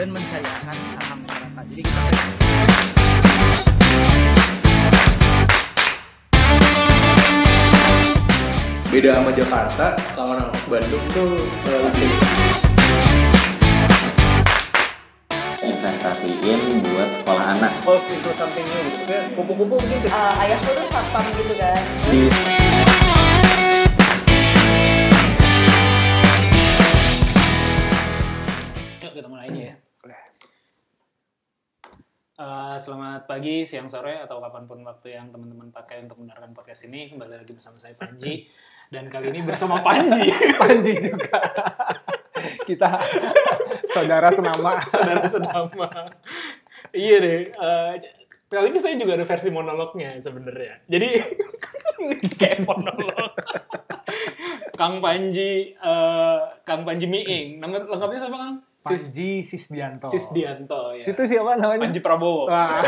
dan mensayangkan sama masyarakat. Jadi kita beda sama Jakarta kalau orang Bandung tuh eh, pasti investasiin buat sekolah anak evolve into something new gitu. Kupu-kupu mungkin ke Eh, ayahku tuh satpam gitu kan di Yuk kita mulai aja ya. Eh, selamat pagi, siang, sore, atau kapan pun waktu yang teman-teman pakai untuk mendengarkan podcast ini. Kembali lagi bersama saya Panji. Dan kali ini bersama Panji. Panji juga. Kita saudara senama. Saudara senama. iya deh. eh, kali ini saya juga ada versi monolognya sebenarnya. Jadi kayak monolog. Kang Panji, eh, Kang Panji Miing. Nama lengkapnya siapa Kang? Sis, Panji Sisdianto. Sisdianto ya. Situ siapa namanya? Panji Prabowo. Wah,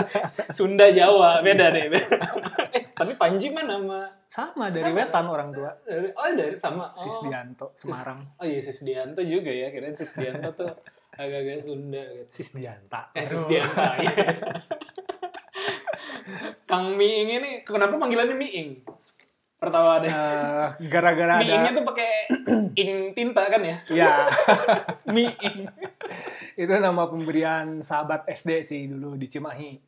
Sunda Jawa beda deh. beda. eh, tapi Panji mah nama sama dari Sama. Wetan orang tua. dari oh dari sama oh. Sisdianto, Semarang. Oh iya Sisdianto juga ya. Kirain Sisdianto tuh agak-agak Sunda gitu. Sisdianta. Eh. Sisdianta. iya. Kang Miing ini kenapa panggilannya Miing? Pertama deh. Eh, gara-gara Miingnya ada tuh pakai ing tinta kan ya? ya Miing. itu nama pemberian sahabat SD sih dulu di Cimahi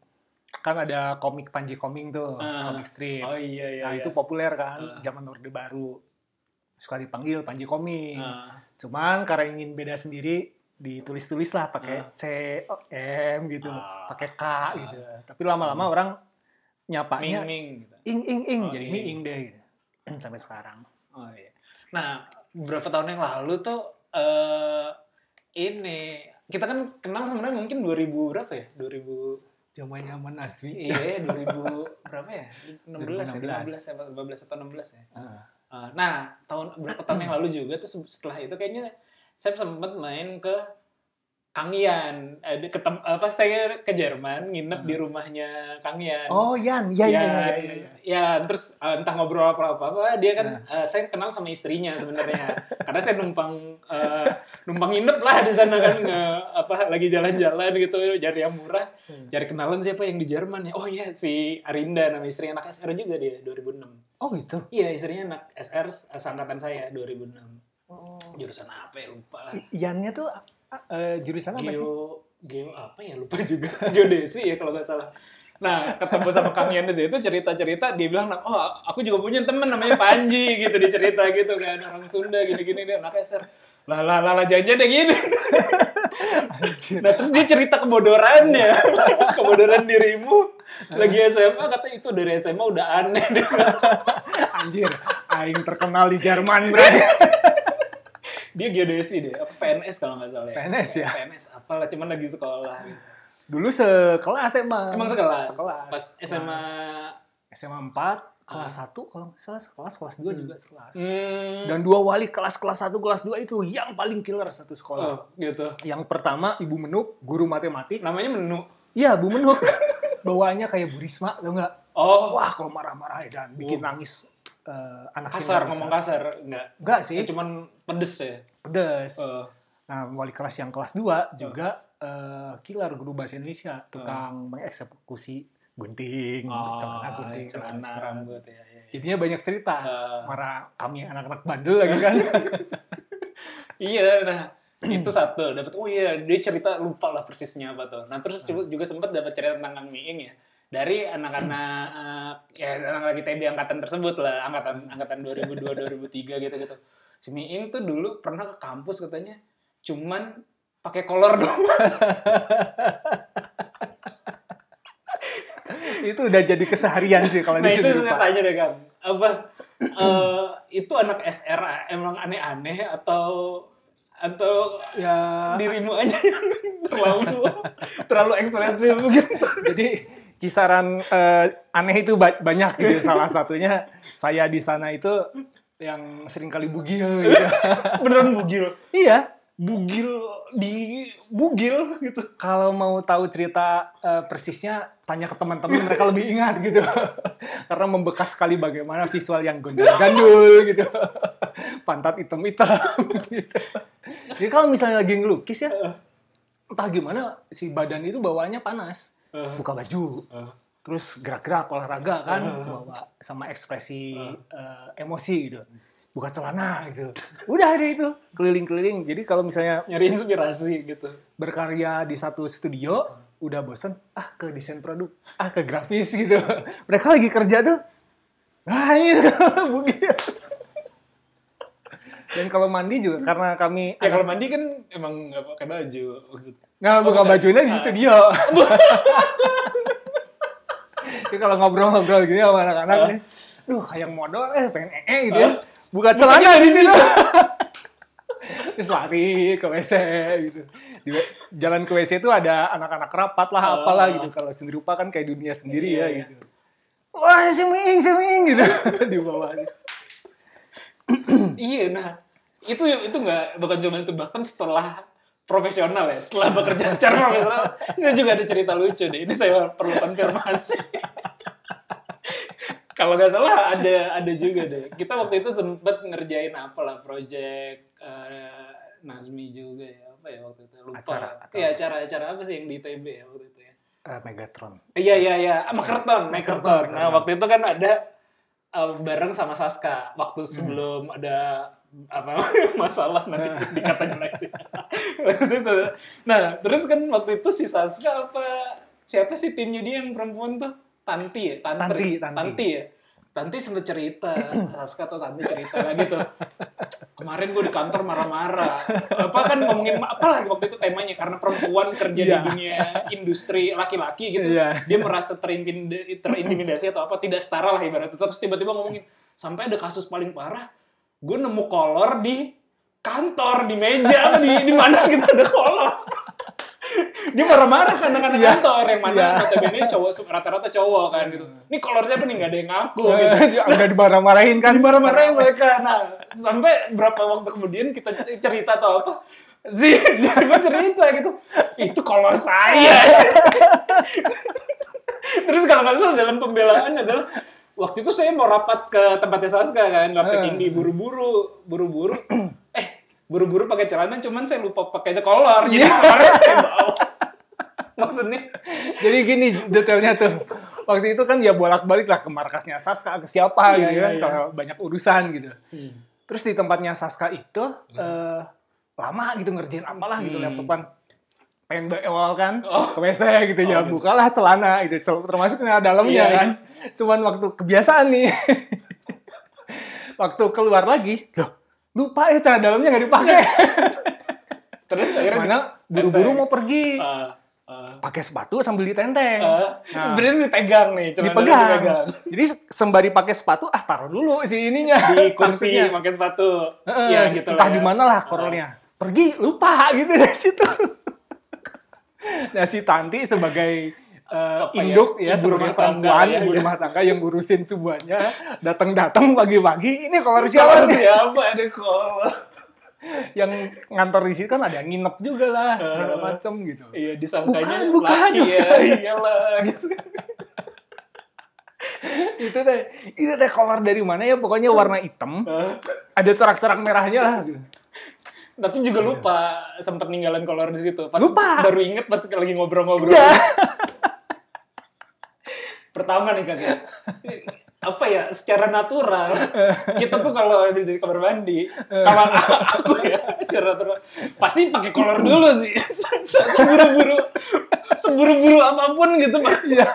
kan ada komik Panji Koming tuh Ah. komik strip Oh iya iya. nah iya. itu populer kan Ah. zaman orde baru suka dipanggil Panji Koming Ah. cuman karena ingin beda sendiri ditulis-tulis lah pakai Ah. C O, M gitu Ah. pakai K gitu tapi lama-lama orang nyapanya Ming Ming. gitu. ing ing ing Oh, jadi ing. miing deh gitu. sampai sekarang Oh iya. Nah, beberapa tahun yang lalu tuh eh ini kita kan kenal sebenarnya mungkin 2000 berapa ya? 2000 zaman zaman Aswi iya 2000 berapa ya? 16 ya, 15 ya, 15 atau 16 ya. Ah. Eh, nah, tahun berapa tahun yang lalu juga tuh se- setelah itu kayaknya saya sempat main ke Kang Yan. Eh, ketem, apa saya ke Jerman nginep di rumahnya Kang Yan. oh Yan ya ya ya, ya, ya, ya. ya, terus eh, entah ngobrol apa apa, apa dia kan eh, saya kenal sama istrinya sebenarnya karena saya numpang eh, numpang nginep lah di sana kan nge- apa lagi jalan-jalan gitu cari yang murah Hmm. cari kenalan siapa yang di Jerman ya oh iya si Arinda nama istri anak SR juga dia 2006 oh gitu iya istrinya anak SR seangkatan saya 2006 oh. jurusan apa ya lupa lah Yannya tuh eh, jurusan apa sih? geo geo apa ya? Lupa juga. Geodesi ya kalau nggak salah. Nah ketemu sama Kang Yan di situ cerita cerita dia bilang oh aku juga punya temen namanya Panji gitu dia cerita gitu kan orang Sunda gini gini dia anak SR lah lah lah lah jangan deh gini. Nah terus dia cerita kebodorannya. Kebodoran dirimu. Lagi SMA kata itu dari SMA udah aneh. Bilang, anjir aing terkenal di Jerman berarti dia geodesi deh PNS kalau nggak salah ya PNS ya? PNS apalah cuman lagi sekolah gitu. dulu sekelas emang Emang sekelas? sekelas Pas SMA... SMA 4 kelas 1 kalau nggak salah sekelas kelas 2 juga sekelas Hmm. dan dua wali kelas kelas 1 kelas 2 itu yang paling killer satu sekolah Oh, gitu. yang pertama Ibu Menuk guru matematik Namanya menu. iya Bu Menuk bawaannya kayak Bu Risma tau nggak Oh, wah kalau marah-marah dan bikin Oh. nangis eh, anak kasar, ngomong kasar. Enggak. enggak sih Eh, cuman pedes ya. pedes Oh. Nah, wali kelas yang kelas 2 juga eh, killer guru bahasa Indonesia, tukang mengeksekusi gunting, Oh, celana gunting, celana celana. rambut ya. ya, ya. Jadinya banyak cerita. Eh, Marah kami anak-anak bandel lagi kan. iya, nah itu satu dapat oh iya dia cerita lupa lah persisnya apa tuh nah terus juga- juga sempat dapat cerita tentang Kang Miing ya dari anak-anak eh, ya anak lagi TB angkatan tersebut lah angkatan angkatan 2002 2003 gitu gitu. Si Miing tuh dulu pernah ke kampus katanya cuman pakai kolor doang. Itu udah jadi keseharian sih kalau nah di itu saya tanya deh kan apa eh, itu anak SR emang aneh-aneh atau atau Ya, dirimu aja yang terlalu terlalu ekspresif gitu? Jadi kisaran eh, aneh itu ba- banyak gitu. Salah satunya saya di sana itu yang sering kali bugil gitu. beneran bugil? Iya, bugil di bugil gitu. Kalau mau tahu cerita eh, persisnya tanya ke teman-teman mereka lebih ingat gitu. Karena membekas sekali bagaimana visual yang gondol-gandul gitu. Pantat hitam-hitam gitu. Jadi kalau misalnya lagi ngelukis ya entah gimana si badan itu bawaannya panas. Eh, Buka baju, eh. terus gerak-gerak olahraga kan, Ah. bawa sama ekspresi Ah. eh, emosi gitu. Buka celana gitu. Udah ada itu keliling-keliling. Jadi kalau misalnya nyari inspirasi gitu. berkarya di satu studio udah bosen ah ke desain produk ah ke grafis gitu mereka lagi kerja tuh ah iya begitu dan kalau mandi juga karena kami Ya kalau mandi kan emang nggak pakai baju maksudnya. nggak buka bukan. bajunya di Ah. studio Jadi kalau ngobrol-ngobrol gini sama anak-anak Ah. nih duh yang modal eh pengen ee gitu ya buka celana di situ terus lari ke WC gitu. Di jalan ke WC itu ada anak-anak rapat lah, Ah. apalah gitu. Kalau sendiri rupa kan kayak dunia sendiri Iya, ya iya. gitu. Wah, seming, seming gitu di bawah. Iya, nah itu itu nggak bukan cuma itu bahkan setelah profesional ya, setelah bekerja secara profesional, saya juga ada cerita lucu deh. Ini saya perlu konfirmasi. Kalau nggak salah ada ada juga deh. Kita waktu itu sempet ngerjain apa lah project eh, Nazmi juga ya apa ya waktu itu lupa. Acara, atau- Iya acara-acara apa sih yang di ITB ya waktu itu ya? Eh, Megatron. Iya iya iya, Makerton, Makerton. Nah waktu itu kan ada uh, bareng sama Saska waktu sebelum ada apa masalah nanti dikatakan lagi. Nah terus kan waktu itu si Saska apa siapa sih timnya dia yang perempuan tuh? Tanti ya? Tantri Tanti, Tanti. ya Tanti sempet cerita Saska atau Tanti cerita lagi tuh kemarin gue di kantor marah-marah apa kan ngomongin apa lah waktu itu temanya karena perempuan kerja di Iya. dunia industri laki-laki gitu Iya. dia merasa terintimida- terintimidasi atau apa tidak setara lah ibaratnya terus tiba-tiba ngomongin sampai ada kasus paling parah gue nemu kolor di kantor di meja apa di di mana gitu ada kolor dia marah-marah kan anak-anak Iya. kantor yang mana Iya. notabene cowok rata-rata cowok kan gitu ini kolor siapa nih nggak ada yang ngaku gitu Dia udah dimarah-marahin kan. dimarah-marahin mereka. Nah, sampai berapa waktu kemudian kita cerita atau apa, sih dia gue cerita gitu, itu kolor saya. Terus kalau nggak salah dalam pembelaan adalah waktu itu saya mau rapat ke tempatnya Saska kan, rapat Eh. ini buru-buru, buru-buru, buru-buru pakai celana, cuman saya lupa pakai kolor, jadi kolornya saya bawa. Maksudnya, Jadi gini detailnya tuh. Waktu itu kan ya bolak-balik lah ke markasnya Saska, ke siapa Iya, gitu iya, kan, iya. kalau banyak urusan gitu. Terus di tempatnya Saska itu eh, lama gitu ngerjain apalah gitu Hmm. laptopan. Pengen beol kan, Oh. ke WC gitu ya, Oh, gitu. bukalah celana gitu, termasuk dalamnya Iya, kan. Cuman waktu kebiasaan nih. waktu keluar lagi, loh lupa ya celana dalamnya nggak dipakai. terus akhirnya Mana buru-buru mau pergi, Ah, ah. pakai sepatu sambil ditenteng. Ah, Nah. berarti dipegang nih, celana dipegang. dipegang. Jadi sembari pakai sepatu, ah taruh dulu si ininya. di kursi pakai sepatu. Heeh, ya gitu entah lah. di mana lah korolnya. Pergi, lupa gitu dari situ. nah si Tanti sebagai eh, Apa ya, induk ya, ibu rumah tangga ya, ibu ya. rumah tangga yang ngurusin semuanya, datang-datang pagi-pagi, ini kolor Siapa siapa ada kolor. Yang ngantor di situ kan ada yang nginep juga lah, segala Heeh. macem gitu. Iya, disangkanya Bukan, bukan, laki ya. bukan. Iyalah gitu. itu deh, itu deh kolor dari mana ya, pokoknya warna hitam, ada corak-corak merahnya lah. Gitu. Tapi juga lupa sempat ninggalan kolor di situ. Pas Lupa. baru inget pas lagi ngobrol-ngobrol. Iya. Pertama nih kakek. Apa ya, secara natural, kita tuh kalau di kamar mandi, kalau aku ya, secara natural, pasti pakai kolor dulu sih. Se- se- Seburu-buru, seburu-buru apa pun gitu, Pak. Iya.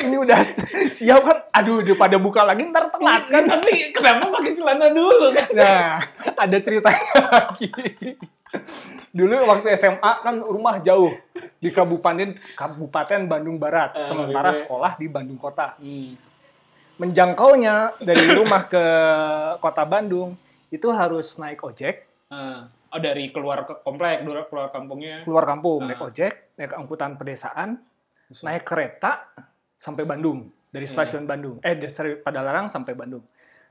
ini udah siap kan? Aduh, udah pada buka lagi ntar telat Kan tapi kenapa pakai celana dulu kan? Nah, ada ceritanya lagi. Dulu waktu SMA kan rumah jauh di Kabupaten Kabupaten Bandung Barat, Eh, sementara oke. sekolah di Bandung Kota. Hmm. Menjangkaunya dari rumah ke Kota Bandung itu harus naik ojek, Ah. oh dari keluar ke komplek, keluar keluar kampungnya. keluar kampung naik Ah. ojek, naik angkutan pedesaan, naik kereta sampai Bandung dari Iya. stasiun Bandung. Eh dari Padalarang sampai Bandung.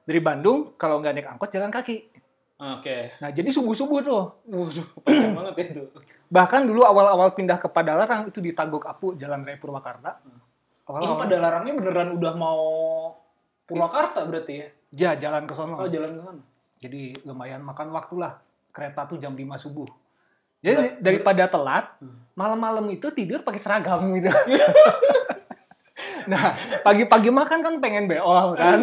Dari Bandung kalau nggak naik angkot jalan kaki. Oke. Nah jadi subuh-subuh tuh. Waduh, panjang banget ya itu. Bahkan dulu awal-awal pindah ke Padalarang itu di Tagok Apu, Jalan Raya Purwakarta. Ini Awal-awal. pada larangnya beneran udah mau Purwakarta berarti ya? Ya, jalan ke sono. Oh, jalan ke sana. Jadi lumayan makan waktu lah. Kereta tuh jam 5 subuh. Jadi daripada telat, malam-malam itu tidur pakai seragam gitu. nah, pagi-pagi makan kan pengen beol kan.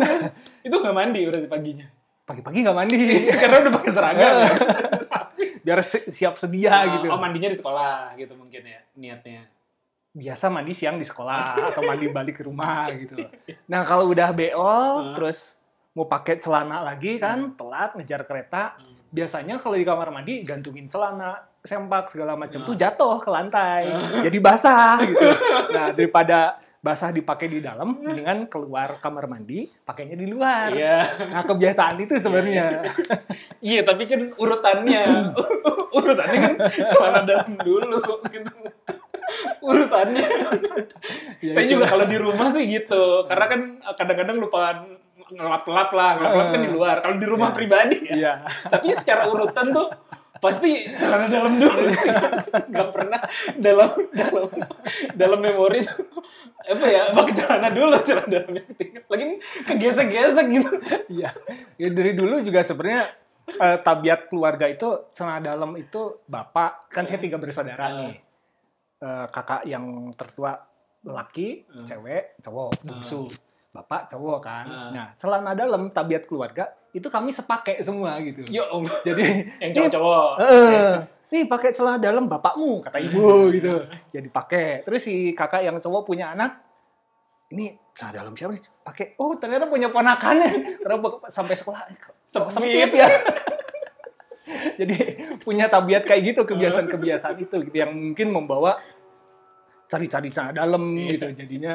Itu nggak mandi berarti paginya. Pagi-pagi nggak mandi. Karena udah pakai seragam. ya. Biar si- siap sedia gitu. Oh, mandinya di sekolah gitu mungkin ya niatnya. Biasa mandi siang di sekolah atau mandi balik ke rumah gitu. Nah, kalau udah beol Hmm. terus mau pakai celana lagi kan, telat ngejar kereta, Hmm. biasanya kalau di kamar mandi gantungin celana, sempak segala macam Hmm. tuh jatuh ke lantai. Jadi basah gitu. Nah, daripada basah dipakai di dalam, mendingan keluar kamar mandi, pakainya di luar. Iya. Nah, kebiasaan itu sebenarnya. Iya, tapi kan urutannya urutannya kan celana dalam dulu gitu. Urutannya. Ya, Saya juga kalau di rumah sih gitu. Karena kan kadang-kadang lupa ngelap-lap lah. Ngelap-lap kan di luar. Kalau di rumah Iya. pribadi ya. Iya. Tapi secara urutan tuh pasti celana dalam dulu sih. Gak pernah dalam dalam dalam memori tuh apa ya pakai celana dulu celana dalam yang ketinggalan. Lagi kegesek-gesek gitu. Iya. Ya, dari dulu juga sebenarnya eh, tabiat keluarga itu celana dalam itu bapak kan saya tiga bersaudara Ah. nih. Eh, kakak yang tertua laki, Ah. cewek, cowok, bungsu. Bapak cowok kan. Ah. Nah, celana dalam tabiat keluarga itu kami sepakai semua gitu. Ya Allah. Jadi Yang cowok-cowok. Eh, nih pakai celana dalam bapakmu kata ibu gitu. Jadi pakai. Terus si kakak yang cowok punya anak, ini celana dalam siapa nih? Pakai. Oh ternyata punya ponakannya. Bak- sampai sekolah eh, sempit ya. Jadi punya tabiat kayak gitu kebiasaan-kebiasaan itu gitu yang mungkin membawa cari-cari celana dalam Iya. gitu. Jadinya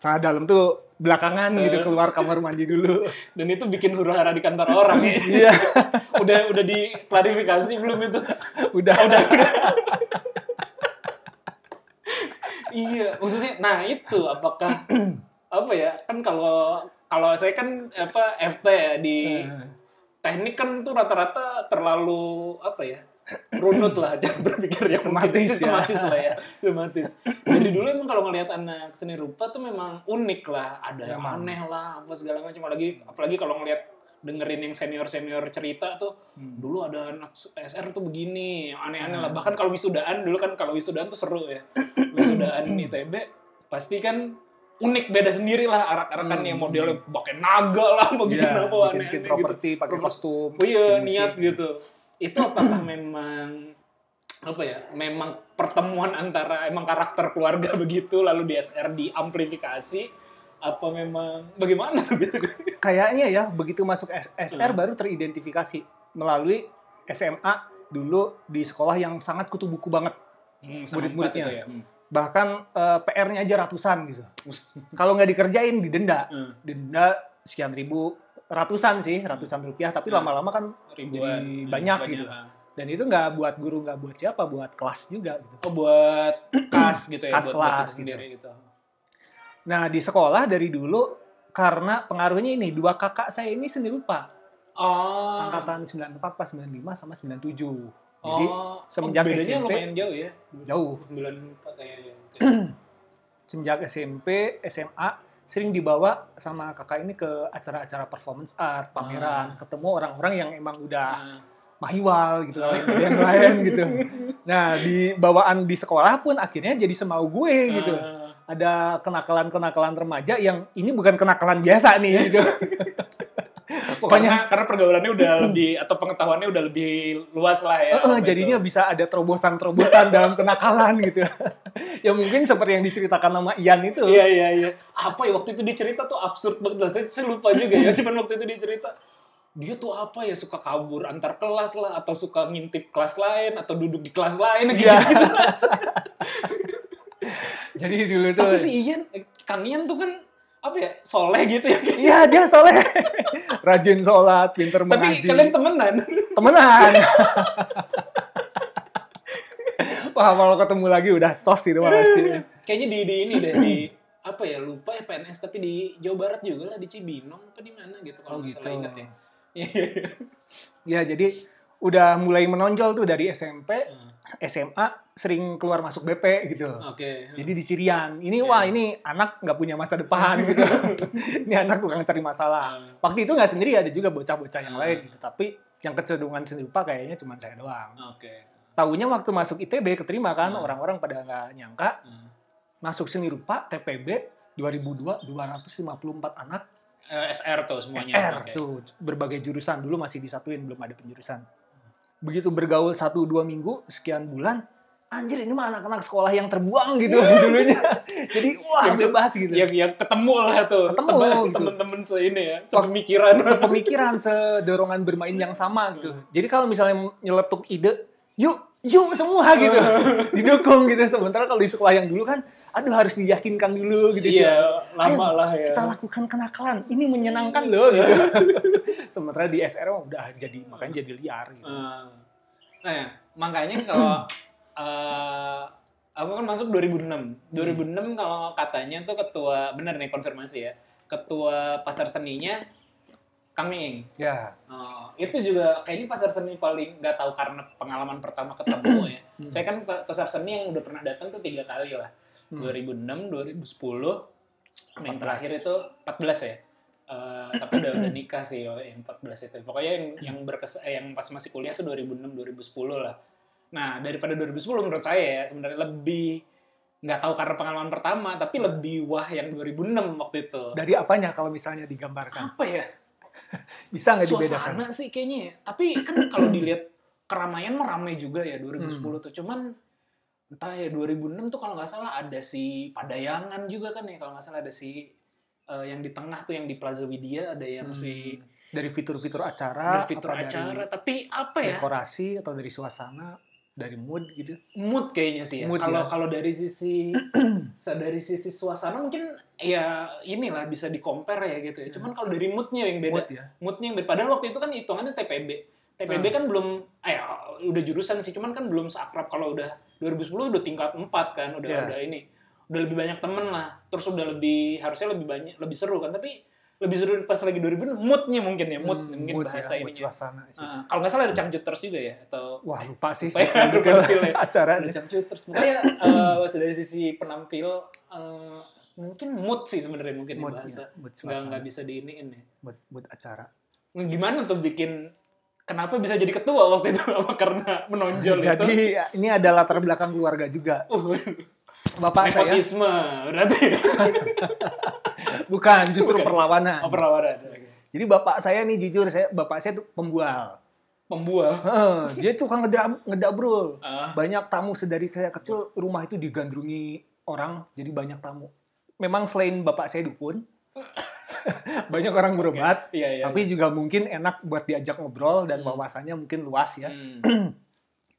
celana dalam tuh belakangan gitu keluar kamar mandi dulu. Dan itu bikin huru hara di kantor orang ya. Iya, udah udah diklarifikasi belum itu? udah. udah udah. iya, maksudnya nah itu apakah apa ya? Kan kalau kalau saya kan apa FT ya di teknik kan tuh rata-rata terlalu apa ya? Runut lah cara berpikir yang mungkin Sistematis ya. sistematis lah ya sistematis dari dulu emang kalau ngelihat anak seni rupa tuh memang unik lah ada yang Memang. aneh lah apa segala macam apalagi apalagi kalau ngelihat dengerin yang senior senior cerita tuh Hmm. dulu ada anak SR tuh begini aneh-aneh lah bahkan kalau wisudaan dulu kan kalau wisudaan tuh seru ya wisudaan ITB pasti kan unik beda sendiri lah arak-arakan Hmm. yang modelnya pakai naga lah apa bikin Iya, apa aneh-aneh gitu properti pakai kostum. Oh iya niat musik. gitu. Itu apakah memang apa ya? Memang pertemuan antara emang karakter keluarga begitu lalu di SR diamplifikasi apa memang bagaimana gitu? Kayaknya ya begitu masuk SR Hmm. baru teridentifikasi melalui SMA dulu di sekolah yang sangat kutu buku banget. Hmm, Murid-muridnya. ya. Hmm. Bahkan eh, PR-nya aja ratusan gitu. Kalau nggak dikerjain didenda. Hmm. Denda sekian ribu, ratusan sih, ratusan rupiah. Tapi Hmm. lama-lama kan Ribuan. Jadi Hmm, banyak gitu. ah. dan itu nggak buat guru, nggak buat siapa, buat kelas juga gitu. Oh buat kas gitu ya, Kas buat, kelas buat gitu. sendiri gitu. Nah di sekolah dari dulu karena pengaruhnya ini dua kakak saya ini seni rupa Oh. angkatan 94 pas 95 sama 97. Jadi oh, semenjak oh, bedanya SMP lumayan jauh ya. jauh 94 kayaknya. Oke. sejak SMP, SMA sering dibawa sama kakak ini ke acara-acara performance art, pameran, ketemu orang-orang yang emang udah Ah. mahiwal gitu, lain yang lain gitu. Nah, di bawaan di sekolah pun akhirnya jadi semau gue gitu. Ah. Ada kenakalan-kenakalan remaja yang ini bukan kenakalan biasa nih gitu. karena Pokoknya karena pergaulannya udah lebih atau pengetahuannya udah lebih luas lah ya. Betul. jadinya bisa ada terobosan-terobosan dalam kenakalan gitu. ya mungkin seperti yang diceritakan sama Ian itu. Iya iya iya. Apa ya waktu itu dicerita tuh absurd banget. Saya, saya lupa juga ya. Cuman waktu itu dicerita dia tuh apa ya suka kabur antar kelas lah atau suka ngintip kelas lain atau duduk di kelas lain gitu. Iya. Jadi dulu tuh Tapi si Ian, eh, Kang Ian tuh kan apa ya soleh gitu ya. Iya, dia soleh. Rajin sholat, pinter Tapi mengaji. kalian temenan. temenan. Wah, kalau ketemu lagi udah cos itu pasti. Kayaknya di, di ini deh di apa ya lupa ya PNS tapi di Jawa Barat juga lah di Cibinong apa di mana gitu kalau Oh, gitu. salah ingat ya. Ya, jadi udah mulai menonjol tuh dari SMP, Hmm. SMA sering keluar masuk BP gitu. Oke. Jadi di Cirian, ini Iya. wah ini anak nggak punya masa depan gitu. ini anak tukang cari masalah. Ah. Waktu itu nggak sendiri, ada juga bocah-bocah yang Ah. lain gitu. Tapi yang kecenderungan seni rupa kayaknya cuma saya doang. Oke. Taunya waktu masuk ITB keterima kan, Hmm. orang-orang pada nggak nyangka. Hmm. Masuk seni rupa TPB 2002 254 anak Eh, SR tuh semuanya. SR Oke. tuh berbagai jurusan dulu masih disatuin belum ada penjurusan. Begitu bergaul satu dua minggu sekian bulan, anjir ini mah anak-anak sekolah yang terbuang gitu dulunya. Jadi wah Yang bebas gitu. Yang yang ketemu lah tuh. Ketemu, gitu. Temen-temen se ini ya, sepemikiran. sepemikiran, sedorongan bermain yang sama gitu. Jadi kalau misalnya nyeletuk ide, yuk, yuk semua gitu, didukung gitu. Sementara kalau di sekolah yang dulu kan, aduh harus diyakinkan dulu gitu. Iya, lama lah ya. Kita lakukan kenakalan, ini menyenangkan loh gitu. Sementara di SR udah jadi makanya jadi liar gitu. Eh, Nah, ya, makanya kalau eh aku kan masuk 2006. 2006 kalau katanya tuh ketua, bener nih konfirmasi ya, ketua pasar seninya Kang Ing. Ya. Oh, itu juga kayaknya pasar seni paling nggak tahu karena pengalaman pertama ketemu ya. Hmm. Saya kan pa- pasar seni yang udah pernah datang tuh tiga kali lah. Hmm. 2006, 2010, yang 14. terakhir itu 14 ya. Eh, tapi udah udah nikah sih kalau yang 14 itu. Pokoknya yang yang berkes eh, yang pas masih kuliah tuh 2006 2010 lah. Nah, daripada 2010 menurut saya ya sebenarnya lebih nggak tahu karena pengalaman pertama, tapi lebih wah yang 2006 waktu itu. Dari apanya kalau misalnya digambarkan? Apa ya? Bisa nggak dibedakan? Suasana sih kayaknya ya. Tapi kan kalau dilihat keramaian mah ramai juga ya 2010 Hmm. tuh. Cuman entah ya 2006 tuh kalau nggak salah ada si Padayangan juga kan ya kalau nggak salah ada si eh, yang di tengah tuh yang di Plaza Widya ada yang si Hmm. Dari fitur-fitur acara, dari acara tapi apa ya dekorasi atau dari suasana, dari mood gitu. mood kayaknya sih ya. Kalau ya. kalau dari sisi dari sisi suasana mungkin ya inilah bisa di compare ya gitu ya. Hmm. Cuman kalau dari moodnya yang beda. Mood ya. moodnya yang beda. Padahal waktu itu kan hitungannya TPB. TPB Hmm. kan belum, eh udah jurusan sih, cuman kan belum seakrab kalau udah 2010 udah tingkat 4 kan, udah Iya. udah ini, udah lebih banyak temen lah, terus udah lebih harusnya lebih banyak, lebih seru kan, tapi lebih seru pas lagi 2000 moodnya mungkin ya, mood Hmm, mungkin mood bahasa ya, mood suasana. sih. Ah, kalau nggak salah ada Cangcuters juga ya, atau Wah lupa sih. Lupa ya, lupa ya. acara ada Cangcuters. Makanya eh, dari sisi penampil eh, mungkin mood sih sebenarnya mungkin mood, bahasa. ya, Nggak nggak bisa diiniin ya. mood, mood acara. gimana tuh bikin kenapa bisa jadi ketua waktu itu apa karena menonjol itu Jadi ya, ini ada latar belakang keluarga juga. uh, Bapak saya nepotisme berarti bukan justru Bukan. perlawanan. oh, perawanan Jadi bapak saya nih jujur saya bapak saya tuh pembual. pembual dia tukang ngedab, ngedabrul. Ah, Banyak tamu sedari saya kecil rumah itu digandrungi orang jadi banyak tamu. Memang selain bapak saya dukun, banyak orang berobat, iya iya tapi juga mungkin enak buat diajak ngobrol dan Hmm. wawasannya mungkin luas ya. Hmm,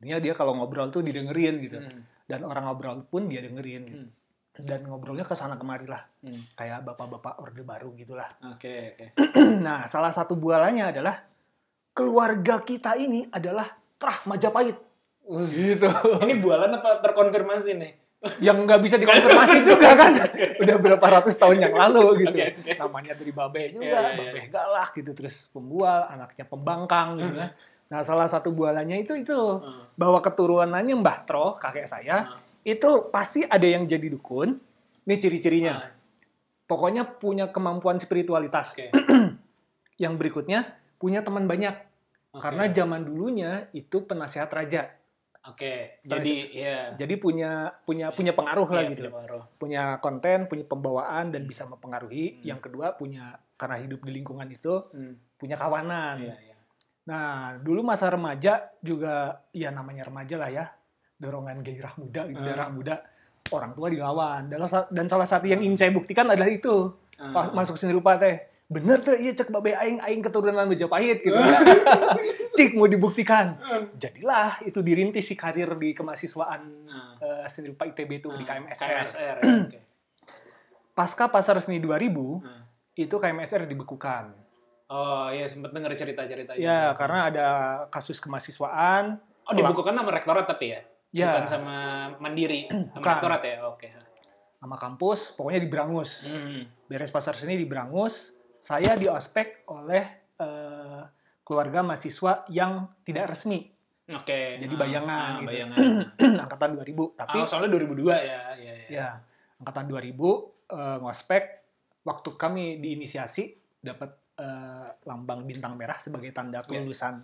Intinya dia kalau ngobrol tuh didengerin gitu. hmm, Dan orang ngobrol pun dia dengerin. gitu. Hmm. Dan ngobrolnya ke sana kemari lah. hmm. Kayak bapak-bapak orde baru gitulah. oke oke nah, salah satu bualannya adalah keluarga kita ini adalah Trah Majapahit. Gitu. ini bualan apa terkonfirmasi nih Yang nggak bisa dikonfirmasi juga kan. Udah berapa ratus tahun yang lalu gitu. Oke, oke. Namanya dari Babe juga, Iya, iya, iya. Babe galak gitu. Terus pembual, anaknya pembangkang gitu kan. Nah, salah satu bualannya itu itu Hmm, bahwa keturunannya Mbah Tro, kakek saya, Hmm. itu pasti ada yang jadi dukun. Ini ciri-cirinya. ah, Pokoknya punya kemampuan spiritualitas. oke Yang berikutnya punya teman banyak. Oke. Karena zaman dulunya itu penasehat raja. oke jadi ya Jadi punya punya punya pengaruh lah Iya, gitu. punya pengaruh. Punya konten, punya pembawaan dan bisa mempengaruhi. Hmm. Yang kedua punya karena hidup di lingkungan itu Hmm, punya kawanan. iya iya Nah, dulu masa remaja juga ya namanya remaja lah ya. Dorongan gairah muda, gitu, Hmm. gairah muda. Orang tua dilawan. Dan, dan salah satu yang ingin saya buktikan adalah itu. Ah. masuk seni rupa teh. Bener tuh, iya cek babe aing aing keturunan Majapahit gitu. Cik mau dibuktikan. Jadilah itu dirintis si karir di kemahasiswaan Ah. eh, seni rupa ITB itu di Ah, KMSR. KMSR ya, oke Pasca pasar seni 2000 Ah. itu KMSR dibekukan. Oh iya sempet denger cerita-cerita Ya, gitu. karena ada kasus kemahasiswaan. Oh dibukukan sama rektorat tapi ya? Ya, Bukan sama Mandiri, sama Bukan. rektorat ya? Oke. sama kampus, pokoknya di Brangus. Hmm. Beres pasar seni di Brangus, saya diospek oleh eh, keluarga mahasiswa yang tidak resmi, Oke. Jadi Ah, bayangan ah, gitu. bayangan. angkatan 2000. Tapi oh, soalnya 2002 ya. ya, ya. ya, angkatan 2000 eh, ngospek waktu kami diinisiasi dapat eh, lambang bintang merah sebagai tanda Ya. kelulusan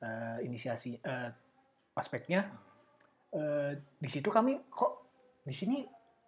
eh, inisiasi eh, ospeknya. eh, di situ kami kok di sini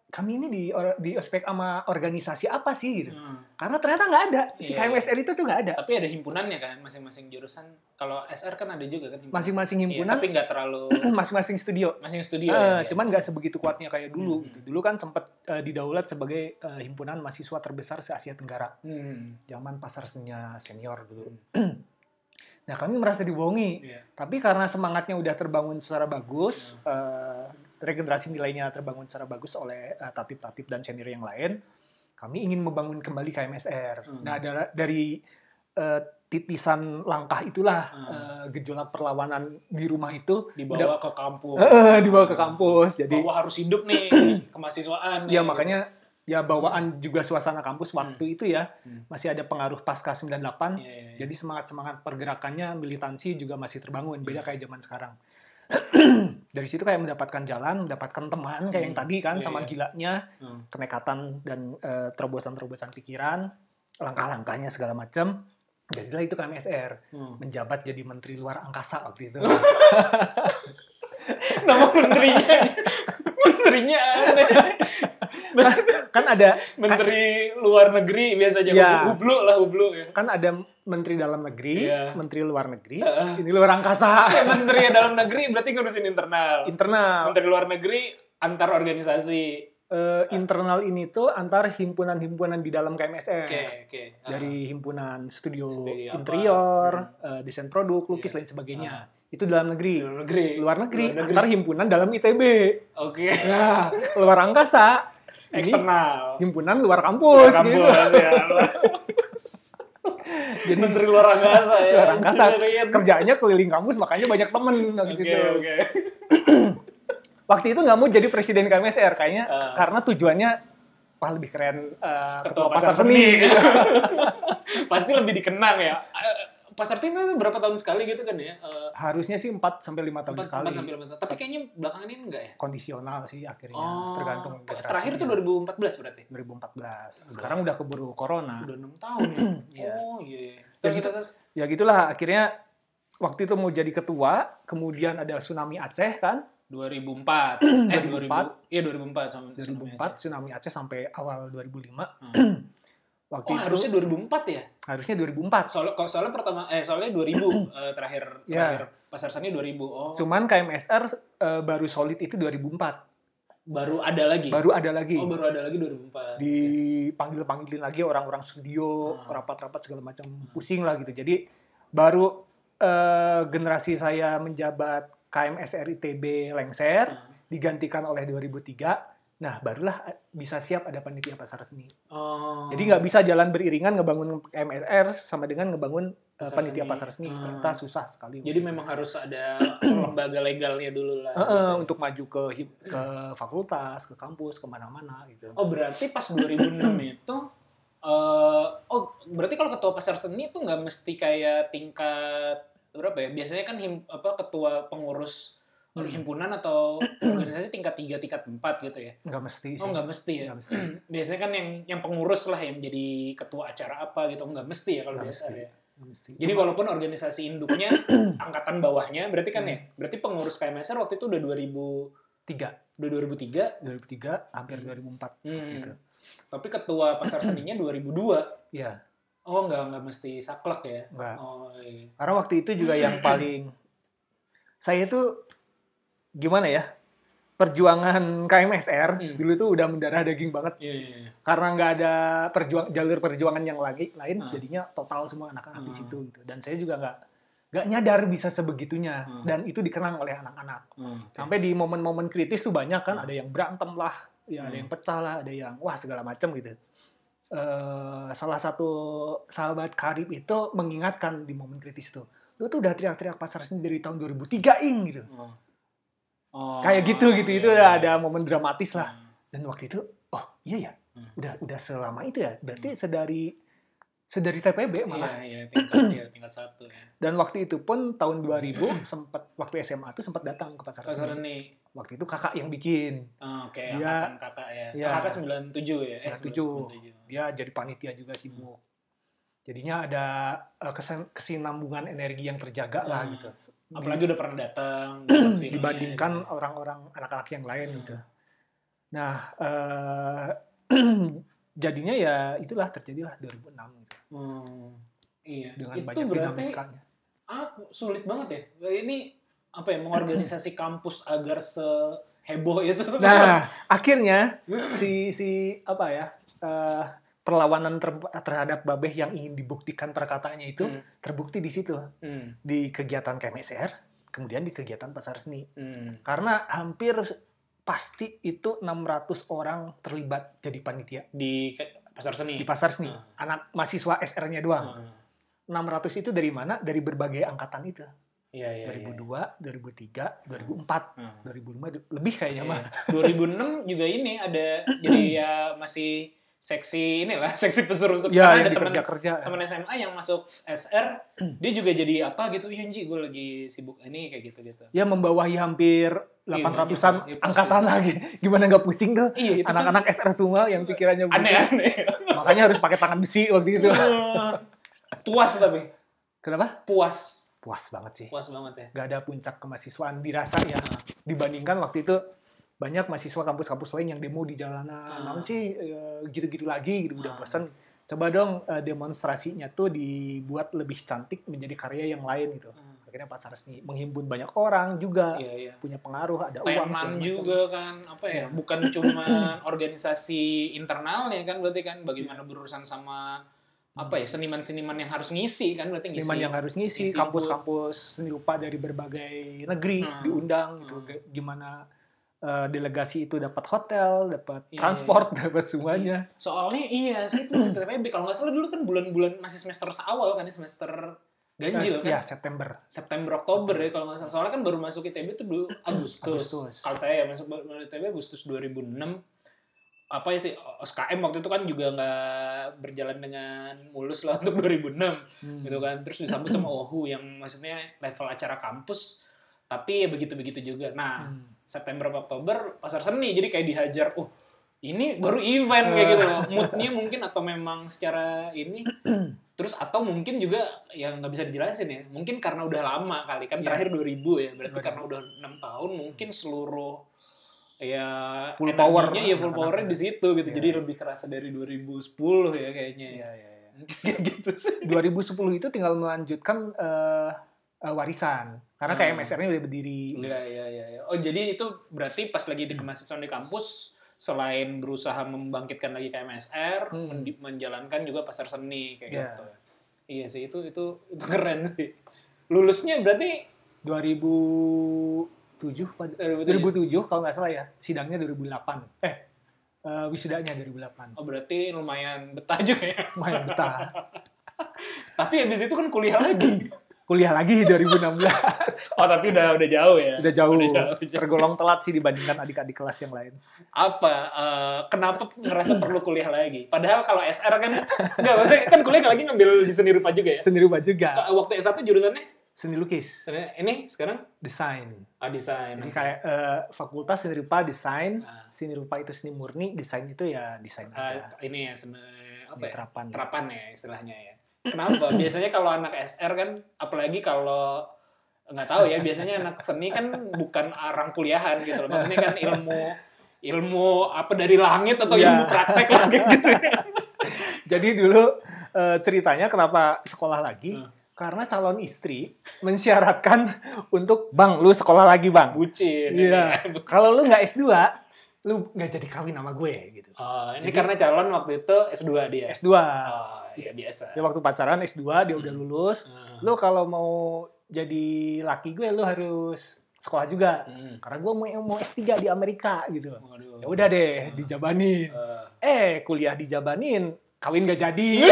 kami ini di or- di ospek sama organisasi apa sih gitu. Hmm. Karena ternyata nggak ada si Iya. KMSR itu tuh nggak ada. Tapi ada himpunannya kan masing-masing jurusan. Kalau SR kan ada juga kan. Masing-masing Iya, himpunan, tapi nggak terlalu masing-masing studio. masing studio Eh, ya. cuman nggak sebegitu kuatnya kayak dulu. Hmm. gitu. Dulu kan sempat eh, didaulat sebagai eh, himpunan mahasiswa terbesar se Asia Tenggara. Hmm. Zaman pasar seninya senior dulu. nah kami merasa dibohongi. Iya. Tapi karena semangatnya udah terbangun secara bagus, eh, regenerasi nilainya terbangun secara bagus oleh eh, tatip-tatip dan senior yang lain, kami ingin membangun kembali KMSR. Hmm. Nah da- dari eh, titisan langkah itulah Hmm. eh, gejolak perlawanan di rumah itu Dibawa ke kampus. eh, dibawa ke kampus. Jadi Bahwa harus hidup nih kemahasiswaan. ya nih. makanya ya bawaan juga suasana kampus waktu itu ya Hmm. masih ada pengaruh pasca 98 Iya, iya, iya. jadi semangat semangat pergerakannya militansi juga masih terbangun beda Iya. kayak zaman sekarang dari situ kayak mendapatkan jalan mendapatkan teman kayak yang Hmm. tadi kan Iya, sama iya. gilanya Hmm. kenekatan dan eh, terobosan-terobosan pikiran langkah-langkahnya segala macam jadilah itu KMSR Hmm. menjabat jadi menteri luar angkasa waktu itu Nama menterinya. menterinya aneh. Kan ada Menteri luar negeri biasanya Ya. hublu lah hublu ya. kan ada menteri dalam negeri Iya. menteri luar negeri Heeh. ini luar angkasa Menteri dalam negeri berarti ngurusin internal. internal Menteri luar negeri antar organisasi. Eh, internal ini tuh antar himpunan-himpunan di dalam KMSR Oke, oke. Ah. dari himpunan studio, Studio apa. interior, Hmm. eh, desain produk, lukis Iya. lain sebagainya. Ah. Itu dalam negeri. luar negeri. Luar negeri, Luar negeri. antar himpunan dalam ITB. Oke. Nah, luar angkasa. Ini Eksternal. himpunan luar kampus, Luar gitu. kampus ya. Jadi Menteri luar angkasa ya. luar angkasa. Keren. kerjaannya keliling kampus, makanya banyak temen Oke, gitu. oke. Waktu itu nggak mau jadi presiden KMSR kayaknya Ah. karena tujuannya wah lebih keren eh, Ketua ketua, pasar pasar seni. seni. Pasti lebih dikenang ya. Pasar seni itu berapa tahun sekali gitu kan ya? Eh, Harusnya sih 4 sampai 5 tahun Empat, sekali. empat sampai lima tahun. Tapi kayaknya belakangan ini enggak ya? Kondisional sih akhirnya Oh, tergantung generasinya. terakhir tuh 2014 berarti. 2014. Sekarang udah keburu corona. Udah enam tahun ya. Iya. Oh iya. iya. Ya Terus gitu. kita terus Ya gitulah akhirnya waktu itu mau jadi ketua, kemudian ada tsunami Aceh kan, 2004. eh 2000. 2004. Iya 2004 sama 2004 tsunami Aceh sampai awal 2005. Hmm. Waktu Oh, itu harusnya 2004 ya? harusnya 2004. Soalnya kalau soalnya pertama eh soalnya 2000 eh, terakhir Ya. terakhir pasar seni 2000. Oh. Cuman KMSR eh, baru solid itu 2004. baru ada lagi. Baru ada lagi. Oh, baru ada lagi 2004. Dipanggil-panggilin lagi orang-orang studio, Ah. rapat-rapat segala macam pusing lah gitu. Jadi baru eh, generasi saya menjabat KMSR ITB lengser, Ah. digantikan oleh 2003. Nah, barulah bisa siap ada panitia pasar seni. Oh. Jadi nggak bisa jalan beriringan ngebangun KMSR sama dengan ngebangun uh, Pasar panitia seni. pasar seni. Hmm. Ternyata susah sekali. Jadi memang harus ada lembaga legalnya dulu lah. Eh, eh, gitu. untuk maju ke ke fakultas, ke kampus, ke mana-mana gitu. Oh berarti pas 2006 itu eh oh berarti kalau ketua pasar seni itu nggak mesti kayak tingkat berapa ya? Biasanya kan him, apa ketua pengurus Hmm. himpunan atau organisasi tingkat 3, tingkat 4 gitu ya. Nggak mesti sih. Oh nggak mesti ya. Mesti. Biasanya kan yang yang pengurus lah yang jadi ketua acara apa gitu. Nggak mesti ya kalau biasa ya. Mesti. Jadi walaupun organisasi induknya angkatan bawahnya berarti kan Hmm. ya. Berarti pengurus KMSR waktu itu udah 2000 tiga, udah 2003 2003 hampir Hmm. 2004 Hmm. gitu. Tapi ketua pasar seninya 2002. Iya, Oh, nggak nggak mesti saklek ya. enggak. Oh, iya. Karena waktu itu juga yang paling saya itu gimana ya? Perjuangan KMSR Hmm. dulu tuh udah mendarah daging banget Iya, iya, iya. karena nggak ada perjuang jalur perjuangan yang lagi lain Ah. jadinya total semua anak-anak di Ah. situ gitu. dan saya juga nggak nggak nyadar bisa sebegitunya Ah. dan itu dikenang oleh anak-anak Hmm, sampai di momen-momen kritis tuh banyak kan Ah. ada yang berantem lah ya ada Hmm. yang pecah lah ada yang wah segala macam gitu Eh, salah satu sahabat karib itu mengingatkan di momen kritis tuh lu tuh udah teriak-teriak pasar seni dari tahun 2003 ing gitu Oh. Oh, kayak gitu gitu itu iya, udah iya. ada momen dramatis lah Hmm. dan waktu itu oh iya ya Hmm. udah udah selama itu ya berarti sedari sedari TPB malah Iya, iya, tingkat ya, tingkat satu ya. dan waktu itu pun tahun 2000 sempat waktu SMA tuh sempat datang ke pasar Pasar seni waktu itu kakak yang bikin Oh, Oke, Dia- angkatan kakak ya. Iya. Kakak 97 ya? Eh, 97. 97. dia jadi panitia juga sibuk jadinya ada kesen- kesinambungan energi yang terjaga lah Hmm. gitu apalagi udah pernah datang dibandingkan gitu. orang-orang anak-anak yang lain Hmm. gitu. Nah, eh, jadinya ya itulah terjadilah 2006 gitu, Hmm, iya dengan itu banyak berarti dinamikanya. ah, sulit banget ya ini apa ya mengorganisasi kampus agar seheboh itu Nah, akhirnya si si apa ya eh, perlawanan ter- terhadap Babeh yang ingin dibuktikan perkataannya itu Hmm, terbukti di situ hmm, di kegiatan KMSR, kemudian di kegiatan pasar seni. hmm. Karena hampir pasti itu 600 orang terlibat jadi panitia di pasar seni di pasar seni. Ah. Anak mahasiswa SR-nya doang. Ah, 600 itu dari mana? Dari berbagai angkatan itu. iya iya. 2002, 2003, 2004, Ah. 2005 lebih kayaknya Iya. mah. 2006 juga ini ada jadi ya masih seksi inilah seksi pesuruh Ya, karena ada teman dikerja-kerja. teman SMA yang masuk SR dia juga jadi apa gitu iya Nji gue lagi sibuk ini kayak gitu gitu Ya membawahi hampir Iya, 800-an iya, angkatan pasti. lagi. Gimana nggak pusing tuh? iya kan Anak-anak SR semua yang pikirannya aneh-aneh Makanya harus pakai tangan besi waktu itu. puas tapi Kenapa? puas Puas banget sih. puas banget ya Gak ada puncak kemahasiswaan dirasa ya. Ah. Dibandingkan waktu itu banyak mahasiswa kampus-kampus lain yang demo di jalanan. Ah. Namun sih eh, gitu-gitu lagi, gitu udah Ah. bosan. Coba dong eh, demonstrasinya tuh dibuat lebih cantik menjadi karya yang lain gitu. Akhirnya pasar seni menghimpun banyak orang juga iya iya punya pengaruh, ada uang. Teman macam. juga kan apa ya bukan cuma organisasi internalnya kan berarti kan bagaimana berurusan sama apa ya seniman-seniman yang harus ngisi kan berarti ngisi seniman yang harus ngisi kampus-kampus seni rupa dari berbagai negeri Hmm. diundang gitu Hmm. Gimana eh, delegasi itu dapat hotel dapat Iya, transport dapat semuanya. Soalnya iya sih itu kalau nggak salah dulu kan bulan-bulan masih semester awal kan ya semester ganjil ya kan? September. September Oktober ya kalau nggak salah. Soalnya kan baru masuk ITB itu dulu Agustus. Agustus. kalau saya ya masuk ITB Agustus 2006 apa ya sih SKM waktu itu kan juga nggak berjalan dengan mulus lah untuk 2006 Hmm. gitu kan. Terus disambut sama OHU yang maksudnya level acara kampus. Tapi ya begitu-begitu juga. Nah Hmm. September Oktober pasar seni. Jadi kayak dihajar oh ini baru event kayak gitu loh. Moodnya mungkin atau memang secara ini terus atau mungkin juga yang nggak bisa dijelasin ya. Mungkin karena udah lama kali kan Iya. terakhir 2000 ya. Berarti 2000. karena udah enam tahun mungkin seluruh ya Full energinya power. ya full powernya di situ gitu. Iya. jadi lebih kerasa dari 2010 ya kayaknya ya. Iya, iya, iya. mungkin kayak gitu sih. 2010 itu tinggal melanjutkan eh, eh, warisan karena Hmm. kayak MSR-nya udah berdiri Iya, iya, iya. iya. Oh, jadi itu berarti pas lagi di kemahasiswaan di kampus, selain berusaha membangkitkan lagi KMSR, Hmm. mendi- menjalankan juga pasar seni kayak Iya. gitu. Iya sih, itu itu itu keren sih. Lulusnya berarti 2007 pada- 2007? 2007 kalau nggak salah ya sidangnya 2008 eh eh, wisudanya 2008 Oh, berarti lumayan betah juga ya. lumayan betah Tapi habis itu kan kuliah lagi. Kuliah lagi 2016 Oh, tapi udah udah jauh ya. udah jauh, Udah jauh, jauh. tergolong telat sih dibandingkan adik-adik kelas yang lain Apa eh, kenapa ngerasa perlu kuliah lagi? Padahal kalau SR kan enggak maksudnya kan kuliah lagi ngambil di seni rupa juga ya. seni rupa juga Waktu S1 jurusannya seni lukis Seni- ini sekarang desain ah, desain. jadi kayak eh, fakultas seni rupa desain Ah, seni rupa itu seni murni desain itu ya desain aja ah, ini ya seni seni apa ya? terapan Terapan ya istilahnya ya. Kenapa? Biasanya kalau anak SR kan apalagi kalau nggak tahu ya biasanya anak seni kan bukan orang kuliahan gitu loh. Maksudnya kan ilmu ilmu apa dari langit atau Iya. ilmu praktek lah kayak gitu. jadi dulu eh, ceritanya kenapa sekolah lagi Hmm. karena calon istri mensyaratkan untuk bang lu sekolah lagi bang Bucin. Iya. ya. kalau lu nggak S2 lu nggak jadi kawin sama gue gitu. Oh, ini Jadi- karena calon waktu itu S2 dia. S2 Oh, iya biasa. dia waktu pacaran S2 dia udah lulus. Hmm. lu kalau mau jadi laki gue lu harus sekolah juga. Hmm. karena gue mau mau S3 di Amerika gitu. Ya udah deh dijabanin. Eh, eh kuliah dijabanin kawin gak jadi.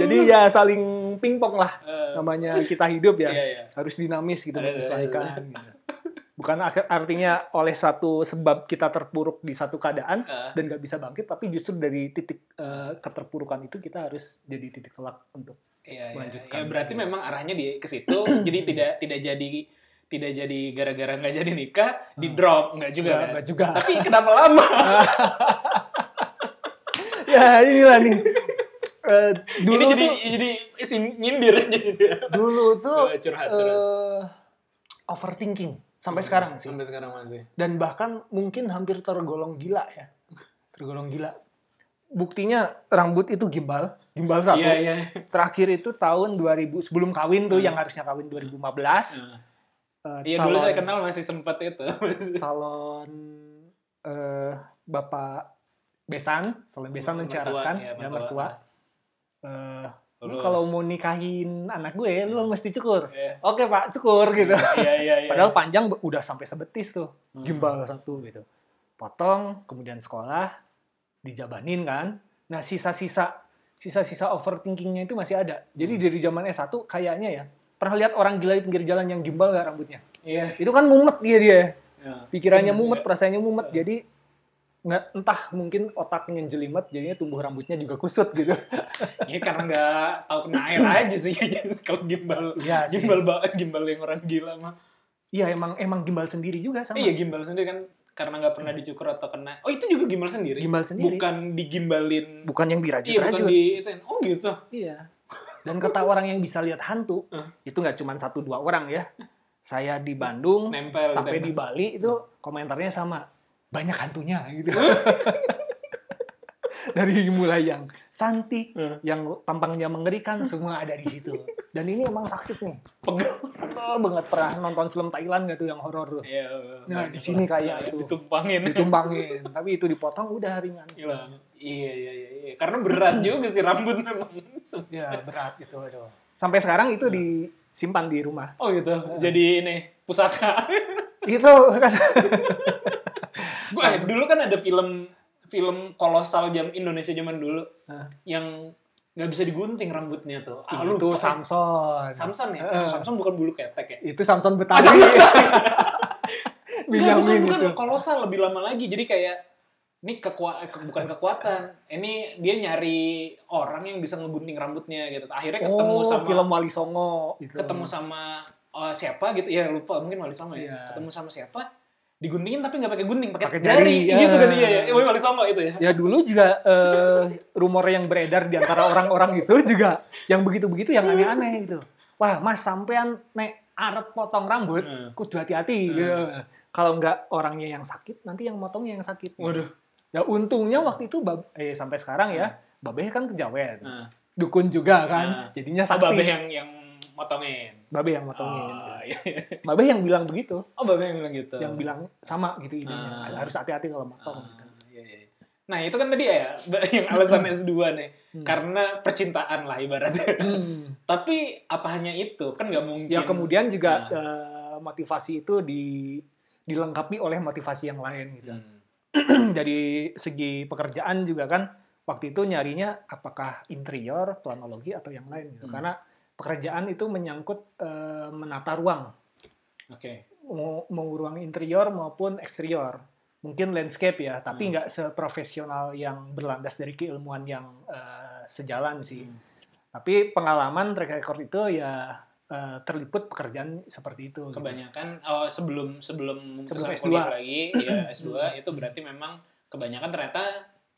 Jadi ya saling pingpong lah eh, namanya kita hidup ya Iya, iya. harus dinamis gitu menyesuaikan gitu. bukan artinya oleh satu sebab kita terpuruk di satu keadaan Eh, dan nggak bisa bangkit tapi justru dari titik eh, keterpurukan itu kita harus jadi titik tolak untuk Iya, iya. melanjutkan. Ya berarti memang arahnya di ke situ. jadi tidak tidak jadi tidak jadi gara-gara nggak jadi nikah di drop nggak juga. Nggak- kan? juga Tapi kenapa lama? ya inilah nih Dulu Ini jadi tuh, jadi isi nyindir aja dulu tuh Coba curhat, curhat. eh, overthinking sampai sekarang sih. Sampai sekarang masih. Dan bahkan mungkin hampir tergolong gila ya. Tergolong gila. Buktinya rambut itu gimbal, gimbal satu. Iya, iya. Terakhir itu tahun 2000 sebelum kawin tuh Hmm. yang harusnya kawin 2015. Nah. Eh, Iya dulu saya kenal masih sempat itu. calon eh, Bapak Besan, calon Besan Mertua, mencaratkan iya, ya mertua. Eh, lu kalau mau nikahin anak gue, lu mesti cukur. Iya. Oke pak, cukur gitu. Iya, iya, iya. Padahal panjang udah sampai sebetis tuh, Hmm. gimbal satu gitu. Potong, kemudian sekolah, dijabanin kan. Nah sisa-sisa sisa-sisa overthinkingnya itu masih ada. Jadi Hmm. dari zaman S1 kayaknya ya, pernah lihat orang gila di pinggir jalan yang gimbal gak rambutnya? Iya. Itu kan mumet dia dia. iya. Pikirannya Hmm, mumet, iya. perasaannya mumet. Jadi nggak entah mungkin otaknya jelimet jadinya tumbuh rambutnya juga kusut gitu. Iya karena nggak tahu kena air aja sih kalau gimbal. Iya sih. Gimbal ba- gimbal yang orang gila mah. Iya emang emang gimbal sendiri juga sama. Iya gimbal sendiri kan karena nggak pernah dicukur atau kena. Oh itu juga gimbal sendiri. Gimbal sendiri. Bukan digimbalin. Bukan yang Iya dirajut-rajut. bukan di itu. Oh gitu. Iya. Dan kata orang yang bisa lihat hantu, itu nggak cuma satu dua orang ya. Saya di Bandung Nempel sampai di Bali itu komentarnya sama. Banyak hantunya gitu. Dari mulai yang cantik, Hah. yang tampangnya mengerikan, semua ada di situ. Dan ini emang sakit nih. Pegel. Banget pernah nonton film Thailand tuh yang horor tuh. Iya. Nah, di sini kayak itu. ditumpangin. Ditumbangin, tapi itu dipotong udah ringan. Gila. Iya iya iya. iya. Karena berat juga sih rambut memang. Ya berat itu aduh. Sampai sekarang itu disimpan di rumah. Oh gitu. Jadi ini pusaka. Itu kan Gue dulu kan ada film film kolosal jam Indonesia zaman dulu Hah. yang nggak bisa digunting rambutnya tuh. Ah, itu lupa. Samson. Samson ya? Eh. Samson bukan bulu ketek ya? Itu Samson Betawi. Enggak, bukan, bukan. kolosal lebih lama lagi. Jadi kayak ini kekuatan bukan kekuatan. Ini dia nyari orang yang bisa ngegunting rambutnya gitu. Akhirnya ketemu oh, sama film Wali Songo gitu. ketemu sama oh, siapa gitu ya lupa mungkin wali songo ya Iya. ketemu sama siapa diguntingin tapi nggak pakai gunting pakai jari, jari, gitu ya. kan iya ya wali wali songo itu ya Ya dulu juga eh, rumor yang beredar di antara orang-orang itu juga yang begitu-begitu yang aneh-aneh gitu. Wah, Mas sampean nek arep potong rambut, Hmm. kudu hati-hati Hmm. gitu. Kalau enggak orangnya yang sakit, nanti yang motongnya yang sakit. waduh Ya untungnya waktu itu bab- eh sampai sekarang ya, Babeh kan kejawen. nah, Dukun juga kan. Nah. Jadinya sakti. babe yang yang motongin Babe yang motongin. oh, iya. Babe yang bilang begitu, oh babe yang bilang gitu yang bilang sama gitu idenya. Ah. Harus hati-hati kalau motong. Ah, gitu. iya, iya. nah itu kan tadi ya yang alasan S2 nih Hmm. karena percintaan lah ibaratnya Hmm. tapi apa hanya itu kan nggak mungkin Ya kemudian juga Nah. eh, motivasi itu di dilengkapi oleh motivasi yang lain gitu. Hmm. Dari segi pekerjaan juga kan waktu itu nyarinya apakah interior, planologi atau yang lain gitu. Hmm. Karena pekerjaan itu menyangkut eh, menata ruang, oke mau, mau ruang interior maupun eksterior. Mungkin landscape ya, tapi Hmm. nggak seprofesional yang berlandas dari keilmuan yang eh, sejalan sih. Hmm. Tapi pengalaman track record itu ya eh, terliput pekerjaan seperti itu. gitu. kebanyakan oh, sebelum sebelum Sebelum S2. kuliah lagi ya S2 itu berarti memang kebanyakan ternyata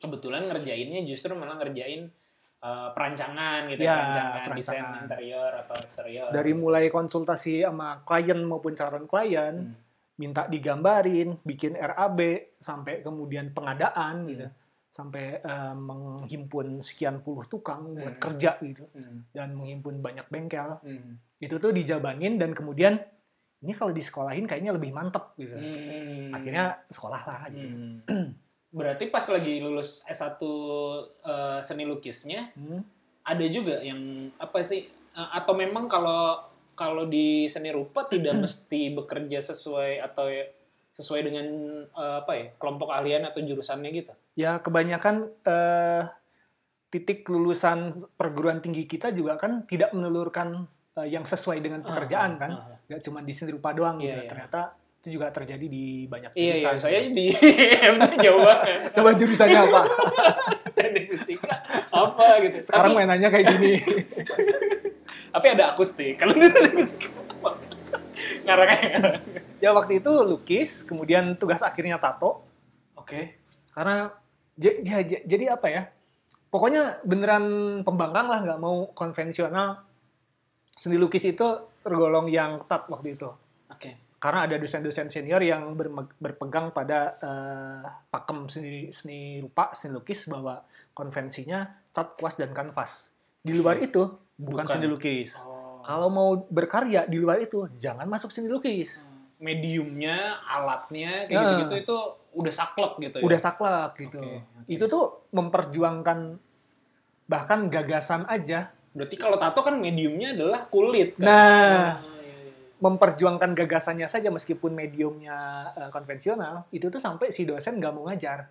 kebetulan ngerjainnya justru malah ngerjain uh, perancangan gitu ya, Ya, perancangan, desain perancangan. interior atau eksterior Dari mulai konsultasi sama klien maupun calon klien, Hmm. minta digambarin, bikin RAB, sampai kemudian pengadaan gitu. Sampai eh, menghimpun sekian puluh tukang buat Hmm. kerja gitu Hmm. dan menghimpun banyak bengkel. Hmm. Itu tuh dijabanin dan kemudian ini kalau disekolahin kayaknya lebih mantep gitu. Hmm. Akhirnya sekolah lah gitu. Hmm. berarti pas lagi lulus S1 uh, seni lukisnya Hmm. ada juga yang apa sih uh, atau memang kalau kalau di seni rupa tidak mesti bekerja sesuai atau ya- sesuai dengan uh, apa ya kelompok ahlian atau jurusannya gitu. Ya kebanyakan eh, titik lulusan perguruan tinggi kita juga kan tidak menelurkan eh, yang sesuai dengan pekerjaan Ah, kan. ah, ah. nggak cuma di seni rupa doang Iya, gitu. iya. Ternyata itu juga terjadi di banyak Iya iya jurusan. saya di jauh banget. Coba jurusannya apa? Teknik fisika apa gitu. Sekarang Tapi, mainannya kayak gini. tapi ada akustik. Kalau di teknik fisika ngarang ngarang. ya waktu itu lukis, kemudian tugas akhirnya tato. Oke. Karena ya, jadi apa ya? pokoknya beneran pembangkang lah nggak mau konvensional seni lukis itu tergolong yang ketat waktu itu Oke. Karena ada dosen-dosen senior yang berpegang pada eh, pakem seni, seni rupa seni lukis bahwa konvensinya cat kuas dan kanvas di luar itu bukan, Bukan. seni lukis Oh. kalau mau berkarya di luar itu jangan masuk seni lukis mediumnya, alatnya kayak Ya. gitu-gitu itu udah saklek gitu ya. udah saklek gitu Oke, oke. itu tuh memperjuangkan bahkan gagasan aja Berarti kalau tato kan mediumnya adalah kulit kan. nah iya. Memperjuangkan gagasannya saja meskipun mediumnya eh, konvensional itu tuh sampai si dosen nggak mau ngajar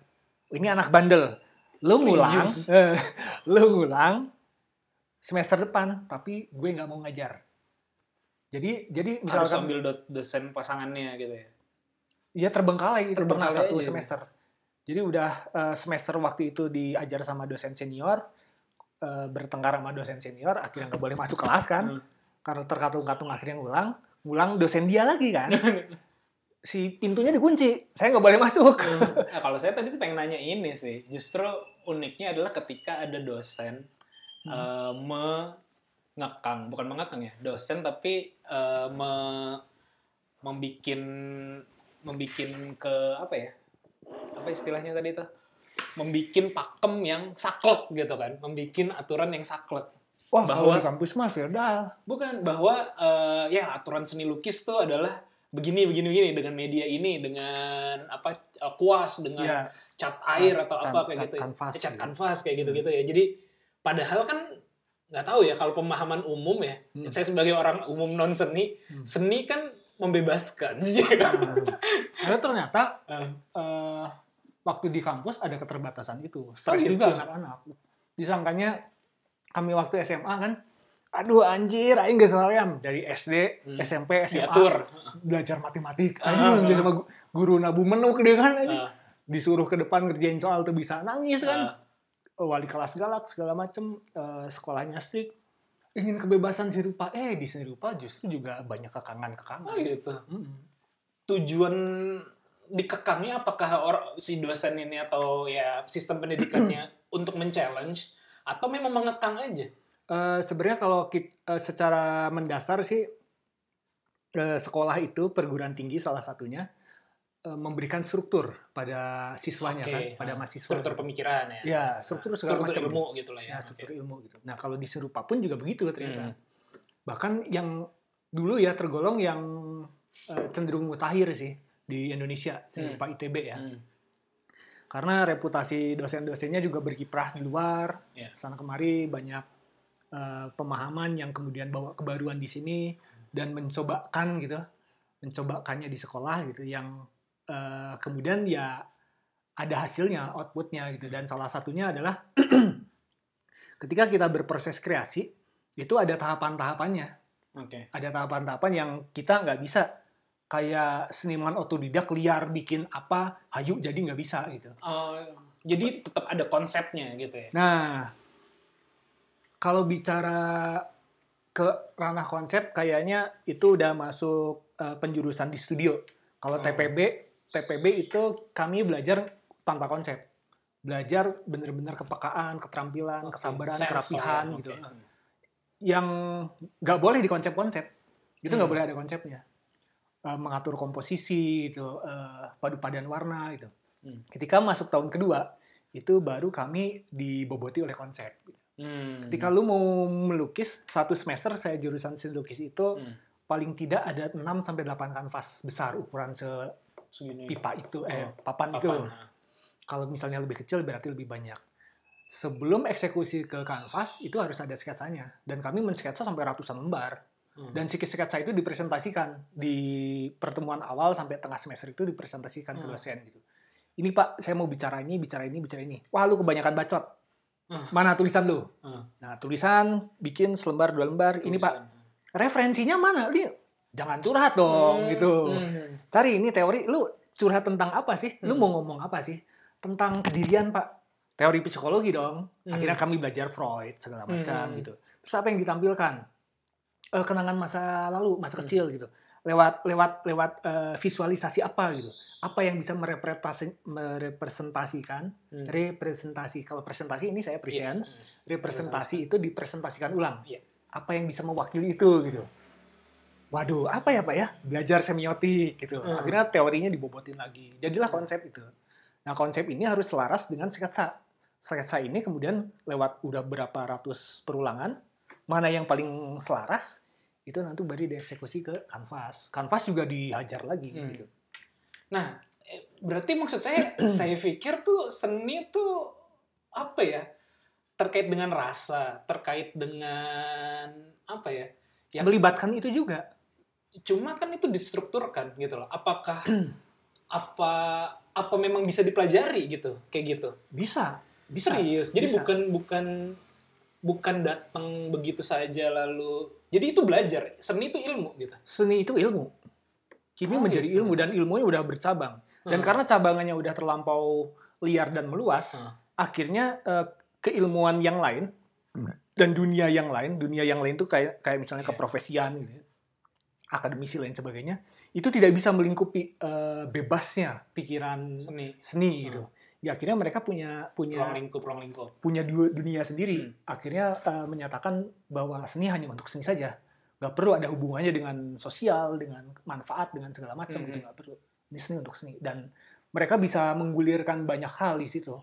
ini anak bandel lu ngulang eh, lu ngulang semester depan tapi gue nggak mau ngajar jadi jadi harus misalkan ambil do- dosen pasangannya gitu ya. ya terbengkalai Terbengkalai satu aja. semester jadi udah eh, semester waktu itu diajar sama dosen senior eh, bertengkar sama dosen senior akhirnya nggak boleh masuk kelas kan Hmm. karena terkatung-katung akhirnya ngulang ngulang dosen dia lagi kan si pintunya dikunci saya nggak boleh masuk Nah, kalau saya tadi tuh pengen nanya ini sih. Justru uniknya adalah ketika ada dosen Hmm. eh, mengekang, bukan mengekang ya, dosen tapi eh, me, membikin membikin ke apa ya? Apa istilahnya tadi tuh? Membikin pakem yang saklek gitu kan, membikin aturan yang saklek. Wah Bahwa- di kampus mah feodal Bukan bahwa eh, ya aturan seni lukis tuh adalah begini begini begini dengan media ini dengan apa eh, kuas dengan ya cat air atau Cat- apa kayak cat gitu ya. kanvas Eh, cat gitu. kanvas kayak gitu-gitu ya jadi padahal kan nggak tahu ya kalau pemahaman umum ya Hmm. saya sebagai orang umum non seni Hmm. seni kan membebaskan karena ternyata Ah. eh, waktu di kampus ada keterbatasan itu stres gitu. juga anak-anak disangkanya kami waktu SMA kan aduh anjir aing geus soalnya dari SD Hmm. SMP SMA diatur. belajar matematik. Ah, aja ah. sama gu- guru nabu menuk deh kan. Ah, disuruh ke depan ngerjain soal tuh bisa nangis kan. Ah. wali kelas galak segala macem eh, sekolahnya strict. Ingin kebebasan seni rupa eh di seni rupa justru juga banyak kekangan kekangan oh gitu. Tujuan dikekangnya apakah orang si dosen ini atau ya sistem pendidikannya untuk men-challenge atau memang mengekang aja sebenarnya kalau kit- eh, secara mendasar sih eh, sekolah itu perguruan tinggi salah satunya eh, memberikan struktur pada siswanya Oke, kan pada ah. mahasiswa struktur pemikiran ya ya struktur segala struktur macam ilmu gitu lah ya, ya struktur ilmu gitu nah kalau di serupa pun juga begitu ternyata Hmm. bahkan yang dulu ya tergolong yang eh, cenderung mutakhir sih di Indonesia seni Hmm. ITB ya Hmm. Karena reputasi dosen-dosennya juga berkiprah di luar Ya. sana kemari banyak eh, pemahaman yang kemudian bawa kebaruan di sini dan mencobakan gitu mencobakannya di sekolah gitu yang eh, kemudian ya ada hasilnya outputnya gitu dan salah satunya adalah ketika kita berproses kreasi itu ada tahapan-tahapannya Oke. ada tahapan-tahapan yang kita nggak bisa kayak seniman otodidak liar bikin apa hayu jadi nggak bisa gitu Oh, jadi tetap ada konsepnya gitu ya. Nah, kalau bicara ke ranah konsep, kayaknya itu udah masuk eh, penjurusan di studio. Kalau Oh. TPB, TPB itu kami belajar tanpa konsep. Belajar bener-bener kepekaan, keterampilan, Oke, kesabaran, sensor kerapihan ya, gitu. Yang nggak boleh di konsep-konsep. Itu nggak Hmm. boleh ada konsepnya. Eh, mengatur komposisi, gitu, eh, padu-padan warna, gitu. Hmm. Ketika masuk tahun kedua, itu baru kami diboboti oleh konsep. Hmm. Ketika lu mau melukis satu semester saya jurusan seni lukis itu Hmm. paling tidak ada 6 sampai 8 kanvas besar ukuran segini sepipa itu eh Oh, papan, itu. papan. ha. Kalau misalnya lebih kecil berarti lebih banyak. Sebelum eksekusi ke kanvas itu harus ada sketsanya dan kami mensketsa sampai ratusan lembar Hmm. dan si sketsa itu dipresentasikan di pertemuan awal sampai tengah semester itu dipresentasikan ke Hmm. dosen gitu. Ini Pak, saya mau bicara ini, bicara ini, bicara ini. Wah, lu kebanyakan bacot. Hmm. Mana tulisan lu? Hmm. Nah, tulisan bikin selembar dua lembar. Ini Pak, Tulisan. referensinya mana? Dia jangan curhat dong Hmm. gitu. Hmm. Cari ini teori lu curhat tentang apa sih? Lu Hmm. mau ngomong apa sih? Tentang kedirian, Pak. Teori psikologi dong. Hmm. Akhirnya kami belajar Freud segala macam Hmm. gitu. Terus apa yang ditampilkan? Eh, kenangan masa lalu, masa Hmm. kecil gitu. lewat lewat lewat eh, visualisasi apa gitu apa yang bisa merepresentasi, merepresentasikan Hmm. representasi kalau presentasi ini saya present Iya. representasi itu dipresentasikan ulang Iya. apa yang bisa mewakili itu gitu waduh apa ya pak ya belajar semiotik gitu Hmm. akhirnya teorinya dibobotin lagi jadilah konsep itu nah konsep ini harus selaras dengan sketsa sketsa ini kemudian lewat udah berapa ratus perulangan mana yang paling selaras itu nanti baru dieksekusi ke kanvas kanvas juga dihajar lagi Hmm. gitu Nah, eh, berarti maksud saya, saya pikir tuh seni tuh apa ya? Terkait dengan rasa, terkait dengan apa ya? Yang melibatkan itu juga cuma kan itu distrukturkan gitu loh. Apakah apa apa memang bisa dipelajari gitu, kayak gitu? bisa bisa Serius. Jadi bisa. bukan bukan bukan datang begitu saja lalu. Jadi itu belajar. Seni itu ilmu gitu. seni itu ilmu kini Oh, menjadi gitu. ilmu dan ilmunya udah bercabang dan Hmm. karena cabangannya udah terlampau liar dan meluas Hmm. akhirnya eh, keilmuan yang lain dan dunia yang lain dunia yang lain tuh kayak kayak misalnya Iya. keprofesian gitu ya, akademisi lain sebagainya itu tidak bisa melingkupi eh, bebasnya pikiran seni seni gitu ya akhirnya mereka punya ruang punya lingkup ruang lingkup. punya dua dunia sendiri. Hmm. akhirnya eh, menyatakan bahwa seni hanya untuk seni saja. Nggak perlu ada hubungannya dengan sosial dengan manfaat dengan segala macam Hmm. gitu nggak perlu. Ini seni untuk seni. Dan mereka bisa menggulirkan banyak hal di situ.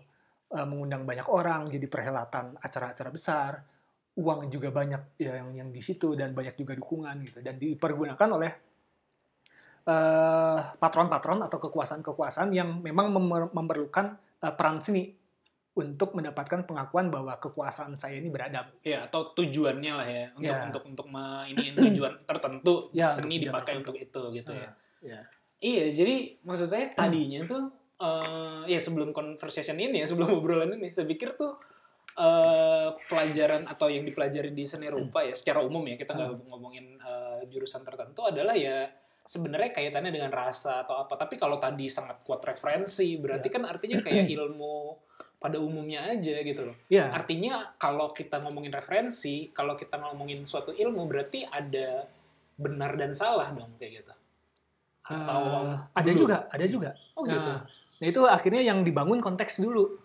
Eh, mengundang banyak orang jadi perhelatan acara-acara besar. Uang juga banyak ya, yang yang di situ dan banyak juga dukungan gitu. Dan dipergunakan oleh eh, patron-patron atau kekuasaan-kekuasaan yang memang memer- memerlukan eh, peran seni untuk mendapatkan pengakuan bahwa kekuasaan saya ini beradab. Ya, atau tujuannya lah ya untuk Ya. untuk untuk iniin tujuan tertentu Ya, seni dipakai tertentu. untuk itu gitu ya. Ya. Iya, jadi maksud saya tadinya tuh eh, ya sebelum conversation ini ya, sebelum obrolan ini saya pikir tuh eh, pelajaran atau yang dipelajari di seni rupa ya secara umum ya kita nggak ngomongin eh, jurusan tertentu adalah ya sebenarnya kaitannya dengan rasa atau apa. Tapi kalau tadi sangat kuat referensi, berarti kan artinya kayak ilmu pada umumnya aja gitu loh. Ya, Artinya kalau kita ngomongin referensi, kalau kita ngomongin suatu ilmu berarti ada benar dan salah dong kayak gitu. Atau eh, ada juga, ada juga. Oh gitu. Nah, nah itu akhirnya yang dibangun konteks dulu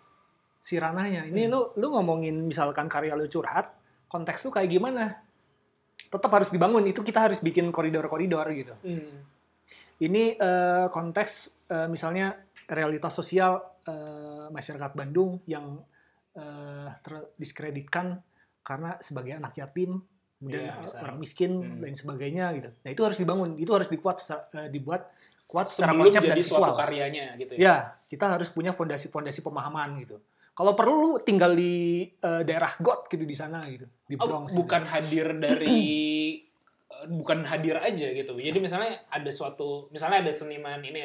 si ranahnya. Ini Hmm. lu lu ngomongin misalkan karya lu curhat, konteks lu kayak gimana? Tetap harus dibangun. Itu kita harus bikin koridor-koridor gitu. Hmm. Ini eh, konteks eh, misalnya realitas sosial eh, masyarakat Bandung yang eh, terdiskreditkan karena sebagai anak yatim, kemudian misalnya. orang miskin Hmm. dan sebagainya gitu. Nah itu harus dibangun, itu harus dikuat secara- eh, dibuat kuat secara Sebelum konsep dan visual. suatu karyanya gitu ya. Ya, kita harus punya fondasi-fondasi pemahaman gitu. Kalau perlu lu tinggal di eh, daerah got gitu di sana gitu, di Oh, Bronx. gitu. bukan hadir dari eh, bukan hadir aja gitu. Jadi misalnya ada suatu misalnya ada seniman ini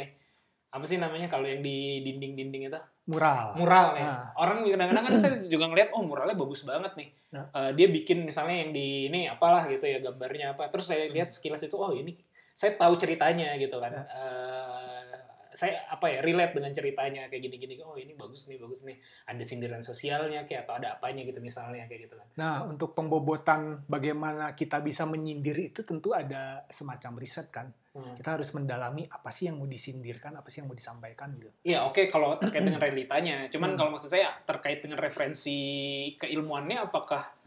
apa sih namanya kalau yang di dinding-dinding itu? mural. mural ya. Ah. Orang kadang-kadang kan saya juga ngeliat oh muralnya bagus banget nih. Nah. Eh, dia bikin misalnya yang di ini apalah gitu ya gambarnya apa. Terus saya lihat sekilas itu oh ini saya tahu ceritanya gitu kan. Eh, saya apa ya relate dengan ceritanya kayak gini-gini. Oh ini bagus nih bagus nih. Ada sindiran sosialnya kayak atau ada apanya gitu misalnya kayak gitu kan. Nah, untuk pembobotan bagaimana kita bisa menyindir itu tentu ada semacam riset kan. Hmm. Kita harus mendalami apa sih yang mau disindirkan, apa sih yang mau disampaikan gitu. Iya oke kalau terkait dengan realitanya. Cuman Hmm. kalau maksud saya terkait dengan referensi keilmuannya apakah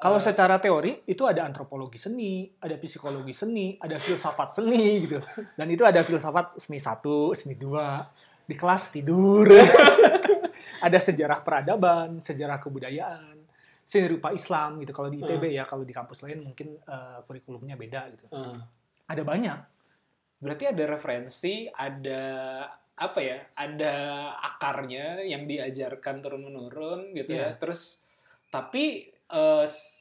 Kalau eh, secara teori itu ada antropologi seni, ada psikologi seni, ada filsafat seni gitu. Dan itu ada filsafat seni satu, seni dua, di kelas tidur. ada sejarah peradaban, sejarah kebudayaan, seni rupa Islam gitu. Kalau di ITB ya, kalau di kampus lain mungkin eh, kurikulumnya beda gitu. eh, Ada banyak. Berarti ada referensi, ada apa ya? Ada akarnya yang diajarkan turun menurun gitu ya. Iya. Terus tapi s-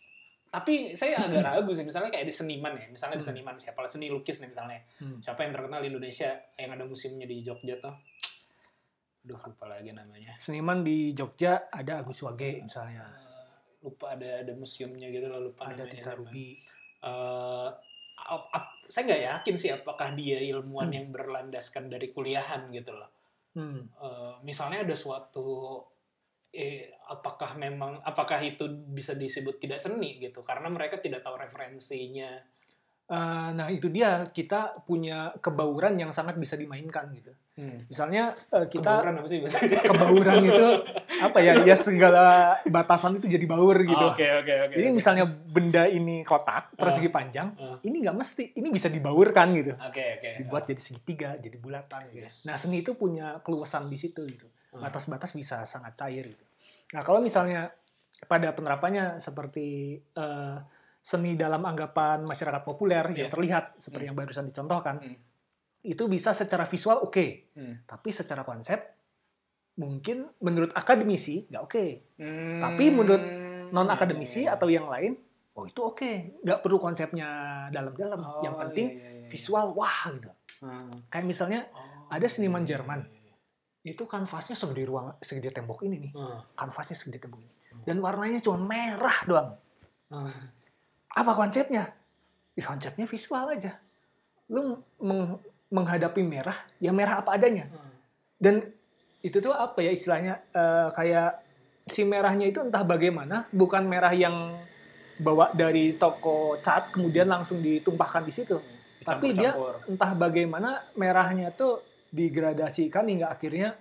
tapi saya agak ragu sih misalnya kayak di seniman ya. Misalnya di Hmm. seniman siapa lah seni lukis nih misalnya. Hmm. Siapa yang terkenal di Indonesia yang ada museumnya di Jogja tuh? Aduh lupa lagi namanya. Seniman di Jogja ada Agus Wage misalnya. Eh, lupa ada ada museumnya gitu loh lupa Ada namanya Tita siapa. Ruby. Eh, saya nggak yakin sih apakah dia ilmuwan Hmm. yang berlandaskan dari kuliahan gitu loh. Hmm. Eh, misalnya ada suatu eh, apakah memang apakah itu bisa disebut tidak seni gitu? Karena mereka tidak tahu referensinya Eh, nah itu dia kita punya kebauran yang sangat bisa dimainkan gitu. Hmm. Misalnya eh, kita Kebauran apa sih kebauran itu apa ya? Ya segala batasan itu jadi baur gitu. Oh, Oke oke oke. Jadi oke. misalnya benda ini kotak, Ah. persegi panjang, Ah. ini nggak mesti, ini bisa dibaurkan gitu. Oke oke. Dibuat jadi segitiga, jadi bulatan gitu. Nah seni itu punya keluasan di situ gitu. Ah. Batas-batas bisa sangat cair gitu. Nah kalau misalnya pada penerapannya seperti eh, seni dalam anggapan masyarakat populer yang Iya. terlihat seperti Hmm. yang barusan dicontohkan, Hmm. itu bisa secara visual oke, Hmm. tapi secara konsep mungkin menurut akademisi nggak oke. Hmm. Tapi menurut non akademisi iya, iya. atau yang lain, oh itu oke, nggak perlu konsepnya dalam-dalam. Oh, yang penting iya, iya, iya. visual wah gitu. Hmm. Kayak misalnya Oh, ada seniman iya, iya, Jerman. itu kanvasnya segede ruang segede tembok ini nih, Hmm. kanvasnya segede tembok ini, dan warnanya cuma merah doang. Hmm. Apa konsepnya? Ya, konsepnya visual aja. Lu meng- menghadapi merah, ya merah apa adanya. Hmm. Dan itu tuh apa ya istilahnya eh, kayak si merahnya itu entah bagaimana, bukan merah yang bawa dari toko cat kemudian langsung ditumpahkan di situ. Tapi dia entah bagaimana merahnya tuh digradasikan hingga akhirnya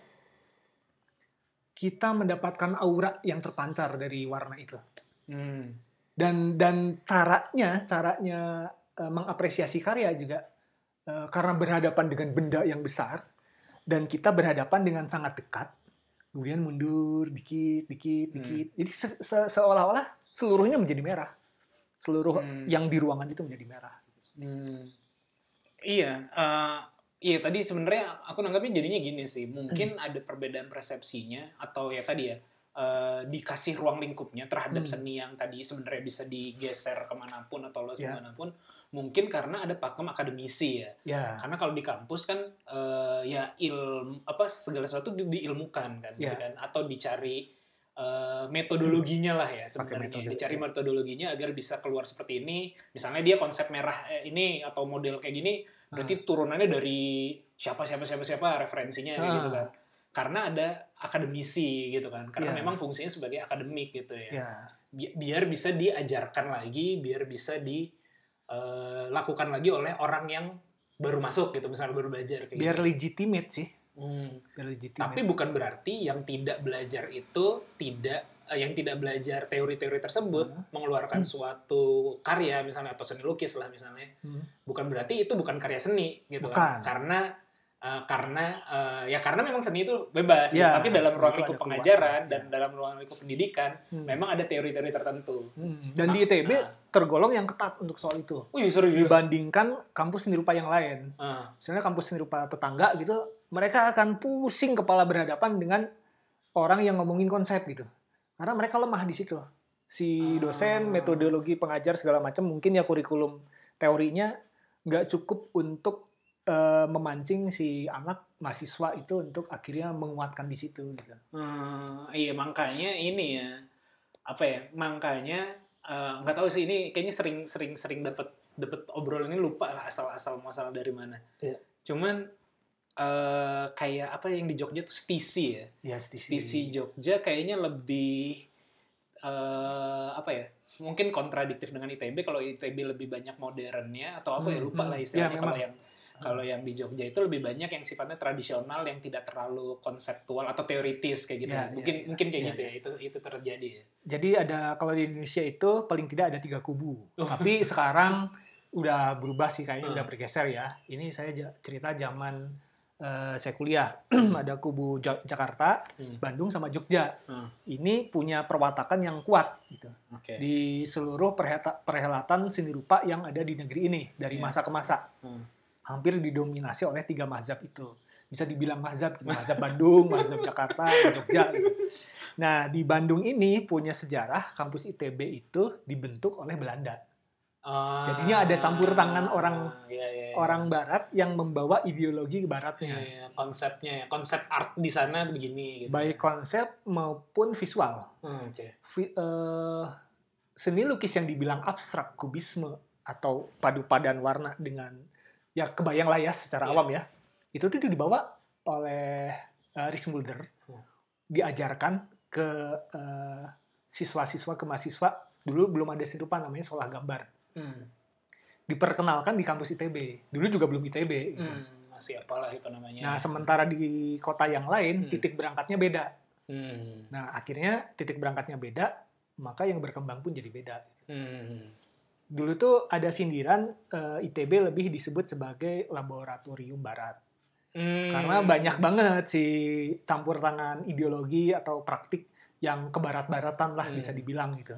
kita mendapatkan aura yang terpancar dari warna itu. Hmm. Dan dan caranya caranya eh, mengapresiasi karya juga eh, karena berhadapan dengan benda yang besar dan kita berhadapan dengan sangat dekat. Kemudian mundur dikit dikit Hmm. dikit. Jadi se- se- seolah-olah seluruhnya menjadi merah. Seluruh Hmm. yang di ruangan itu menjadi merah. Hmm. Iya, eh, iya tadi sebenarnya aku nanggapnya jadinya gini sih. Mungkin Hmm. ada perbedaan persepsinya atau ya tadi ya eh, dikasih ruang lingkupnya terhadap Hmm. seni yang tadi sebenarnya bisa digeser ke mana pun atau los Ya. ke mana pun. Mungkin karena ada pakem akademisi ya. Ya. Karena kalau di kampus kan eh, ya ilmu apa segala sesuatu di- diilmukan kan, gitu Ya. kan, atau dicari eh, metodologinya lah ya sebenarnya. metode, Dicari ya. metodologinya agar bisa keluar seperti ini. Misalnya dia konsep merah eh, ini atau model kayak gini, berarti turunannya dari siapa siapa siapa siapa referensinya kayak Ah. gitu kan. Karena ada akademisi gitu kan. Karena Ya. memang fungsinya sebagai akademik gitu ya bi- biar bisa diajarkan lagi, biar bisa dilakukan lagi oleh orang yang baru masuk gitu, misalnya baru belajar kayak Biar gitu. legitimate sih. Hmm. Biar legitimate. Tapi bukan berarti yang tidak belajar itu tidak eh, yang tidak belajar teori-teori tersebut Hmm. mengeluarkan Hmm. suatu karya misalnya atau seni lukis lah misalnya Hmm. bukan berarti itu bukan karya seni gitu Bukan. kan karena eh, karena eh, ya karena memang seni itu bebas gitu. Ya, tapi dalam ruang lingkup pengajaran keluasan, dan ya. dalam ruang lingkup pendidikan Hmm. memang ada teori-teori tertentu Hmm. Dan di ITB Ah. tergolong yang ketat untuk soal itu. Wih serius. Dibandingkan kampus seni rupa yang lain. Ah, Misalnya kampus seni rupa tetangga gitu, mereka akan pusing kepala berhadapan dengan orang yang ngomongin konsep gitu. Karena mereka lemah di situ. Si dosen, Ah. metodologi pengajar segala macam mungkin ya kurikulum teorinya nggak cukup untuk eh, memancing si anak mahasiswa itu untuk akhirnya menguatkan di situ gitu. hmm, iya makanya ini ya apa ya makanya eh, nggak tahu sih ini kayaknya sering sering sering dapat dapat obrolan ini lupa lah asal asal masalah dari mana. Iya. Cuman eh, kayak apa yang di Jogja tuh stisi ya. Ya, Stisi Jogja kayaknya lebih eh, apa ya? Mungkin kontradiktif dengan ITB kalau ITB lebih banyak modernnya atau apa ya Hmm, lupa hmm. lah Ya, istilahnya kalau memang. yang kalau yang di Jogja itu lebih banyak yang sifatnya tradisional yang tidak terlalu konseptual atau teoritis kayak gitu. Ya, mungkin ya, ya. mungkin kayak Ya, gitu ya. Itu itu terjadi ya. Jadi ada kalau di Indonesia itu paling tidak ada tiga kubu. Oh. Tapi sekarang udah berubah sih kayaknya Hmm. udah bergeser ya. Ini saya cerita zaman eh, saya kuliah ada kubu Ja- Jakarta, Hmm. Bandung sama Jogja. Hmm. Ini punya perwatakan yang kuat gitu Oke. di seluruh perhelatan seni rupa yang ada di negeri ini dari Iya. masa ke masa. Hmm. Hampir didominasi oleh tiga mazhab itu. Bisa dibilang mazhab, gitu. mazhab Bandung, mazhab Jakarta, Jogja. Gitu. Nah di Bandung ini punya sejarah kampus ITB itu dibentuk oleh Belanda. Ah, Jadinya ada campur tangan orang- iya, iya, iya. Orang Barat yang membawa ideologi Iya, Baratnya, iya, konsepnya ya. konsep art di sana begini gitu. baik konsep maupun visual. Hmm, Oke. Vi- eh, seni lukis yang dibilang abstrak, kubisme atau padu padan warna dengan ya kebayang lah ya secara Iya. awam ya. Itu tuh dibawa oleh uh, Ries Mulder, Hmm. diajarkan ke eh, siswa-siswa ke mahasiswa dulu belum ada seni rupa namanya sekolah gambar. Hmm. diperkenalkan di kampus ITB. Dulu juga belum ITB. gitu. Hmm, masih apalah itu namanya. Nah, sementara di kota yang lain Hmm. titik berangkatnya beda. Hmm. Nah, akhirnya titik berangkatnya beda, maka yang berkembang pun jadi beda. Hmm. Dulu tuh ada sindiran eh, ITB lebih disebut sebagai laboratorium barat. Hmm. Karena banyak banget si campur tangan ideologi atau praktik yang kebarat-baratan lah Hmm. bisa dibilang gitu.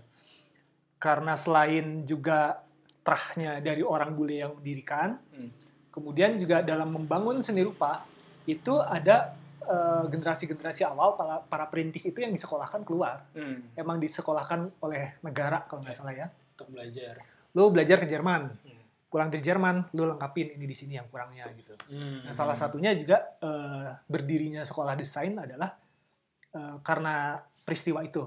Karena selain juga terahnya dari orang bule yang mendirikan, Hmm. kemudian juga dalam membangun seni rupa itu ada eh, generasi-generasi awal para, para perintis itu yang disekolahkan keluar. Hmm. Emang disekolahkan oleh negara kalau nggak Ya. salah ya. Untuk belajar. Lu belajar ke Jerman, Hmm. pulang dari Jerman, lu lengkapin ini di sini yang kurangnya gitu. Hmm. Nah, salah satunya juga eh, berdirinya sekolah desain adalah eh, karena peristiwa itu.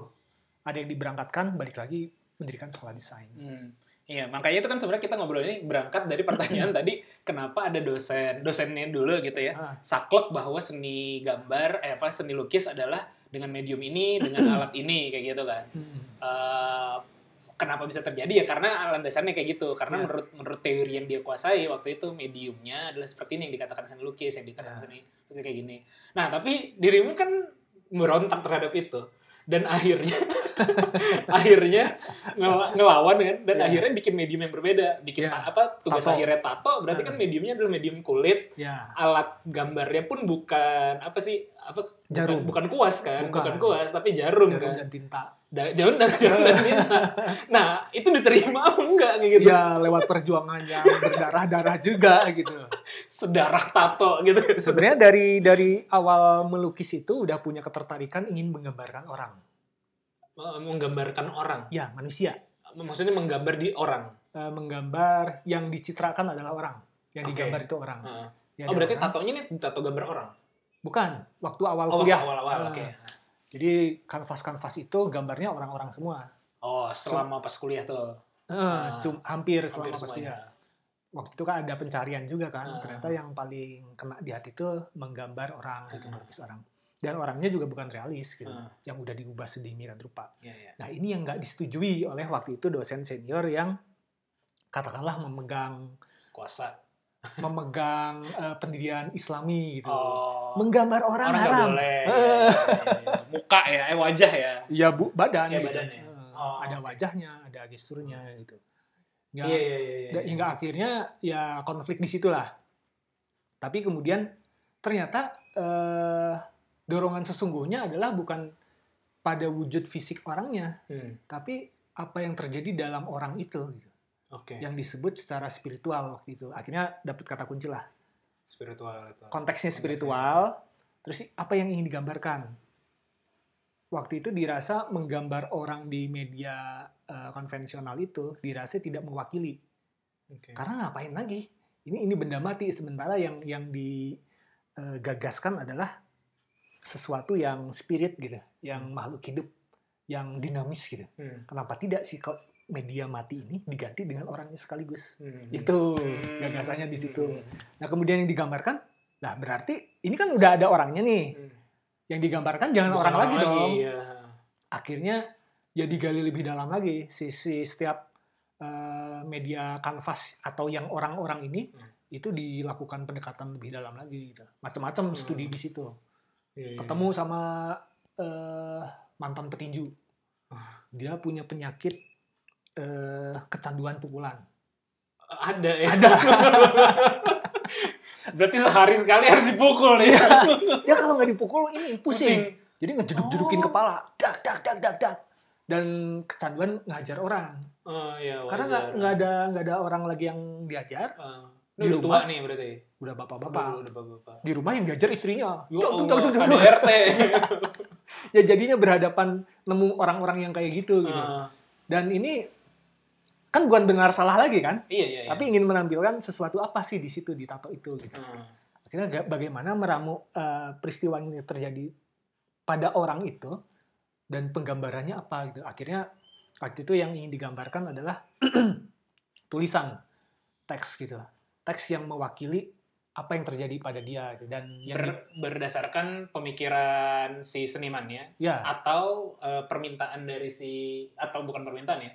Ada yang diberangkatkan, balik lagi mendirikan sekolah desain. Hmm. Iya, makanya itu kan sebenarnya kita ngobrol ini berangkat dari pertanyaan tadi, kenapa ada dosen, dosennya dulu gitu ya, Ah, saklek bahwa seni gambar, eh apa seni lukis adalah dengan medium ini, dengan alat ini kayak gitu kan. hmm. Kenapa bisa terjadi ya karena landasannya kayak gitu karena Ya. menurut menurut teori yang dia kuasai waktu itu mediumnya adalah seperti ini yang dikatakan seni lukis yang dikatakan Ya. seni lukis kayak gini nah tapi dirimu kan berontak terhadap itu dan akhirnya akhirnya ngel- ngelawan kan dan Ya. akhirnya bikin medium yang berbeda bikin ta- apa tugas Tato. akhirnya tato berarti kan Hmm. mediumnya adalah medium kulit Ya, alat gambarnya pun bukan apa sih apa bukan, Jarum. bukan kuas kan Bukan. bukan, kuas tapi jarum, jarum kan dan tinta. Da- jarum dan jarum dan tinta. Nah, itu diterima apa enggak gitu? Ya, lewat perjuangan yang berdarah-darah juga gitu. Sedarah tato gitu. Sebenarnya dari dari awal melukis itu udah punya ketertarikan ingin menggambarkan orang. Menggambarkan orang. Ya, manusia. Maksudnya menggambar di orang. Eh, menggambar yang dicitrakan adalah orang. Yang Oke. digambar itu orang. Heeh. Ya, Oh, berarti orang. tatonya ini tato gambar orang. Bukan, waktu awal Oh, kuliah. awal-awal. Ah. Oke. Jadi kanvas-kanvas itu gambarnya orang-orang semua. Oh, selama pas kuliah tuh. Ah, cum- hampir selama Hampir pas kuliah. Waktu itu kan ada pencarian juga kan. Ah. Ternyata yang paling kena di hati itu menggambar orang, gitu, melukis orang. Dan orangnya juga bukan realis gitu. Ah. Yang udah diubah sedemikian rupa. Iya, iya. Nah ini yang nggak disetujui oleh waktu itu dosen senior yang katakanlah memegang Kuasa. Memegang eh, pendirian Islami gitu. Oh. Menggambar orang, orang haram. boleh. Eh. Iya, iya, iya. Muka ya, eh wajah ya. Ya bu, badan Ya, gitu. badannya. Eh, Oh, ada oke. wajahnya, ada gesturnya gitu. Nggak- Iya, iya, iya. iya. Da- hingga akhirnya ya konflik di situlah. Tapi kemudian ternyata eh, dorongan sesungguhnya adalah bukan pada wujud fisik orangnya, Hmm, tapi apa yang terjadi dalam orang itu, gitu. Oke. yang disebut secara spiritual waktu itu. Akhirnya dapat kata kunci lah. Spiritual itu. Konteksnya Konteksnya. spiritual, terus apa yang ingin digambarkan. Waktu itu dirasa menggambar orang di media eh, konvensional itu dirasa tidak mewakili. Oke. Karena ngapain lagi? Ini ini benda mati sementara yang yang digagaskan adalah sesuatu yang spirit gitu, yang makhluk hidup, yang dinamis gitu. Hmm, Kenapa tidak sih kok media mati ini diganti dengan orangnya sekaligus? hmm. Itu Hmm. gagasannya di situ. Nah, kemudian yang digambarkan, nah berarti ini kan udah ada orangnya nih. Hmm. Yang digambarkan jangan Bukan orang, lagi dong. iya. Akhirnya ya digali lebih dalam lagi sisi setiap eh, media kanvas atau yang orang-orang ini Hmm. itu dilakukan pendekatan lebih dalam lagi gitu. Macam-macam Hmm. studi di situ. Iya. Ketemu sama eh, mantan petinju. Dia punya penyakit eh, kecanduan pukulan. Ada ya. Ada. Berarti sehari sekali harus dipukul nih. Dia kalau nggak dipukul ini pusing. Jadi ngejeduk-jedukin Oh. kepala, dak dak dak dak dak. Dan kecanduan ngajar orang. Oh iya. Karena nggak ada nggak ada orang lagi yang diajar, Ah. Di udah tua rumah. nih berarti. udah bapak-bapak. udah bapak-bapak. Di rumah yang diajar istrinya. Ya duk. KDRT. Ya jadinya berhadapan nemu orang-orang yang kayak gitu gitu. Ah, Dan ini kan bukan benar salah lagi kan, Iya, iya, iya. tapi ingin menampilkan sesuatu apa sih di situ di tato itu gitu. Ah, Akhirnya ga- bagaimana meramu eh, peristiwa ini terjadi pada orang itu dan penggambarannya apa gitu. Akhirnya waktu itu yang ingin digambarkan adalah tulisan teks gitu. Teks yang mewakili apa yang terjadi pada dia gitu. dan yang ber- berdasarkan pemikiran si seniman ya ya atau eh, permintaan dari si atau bukan permintaan ya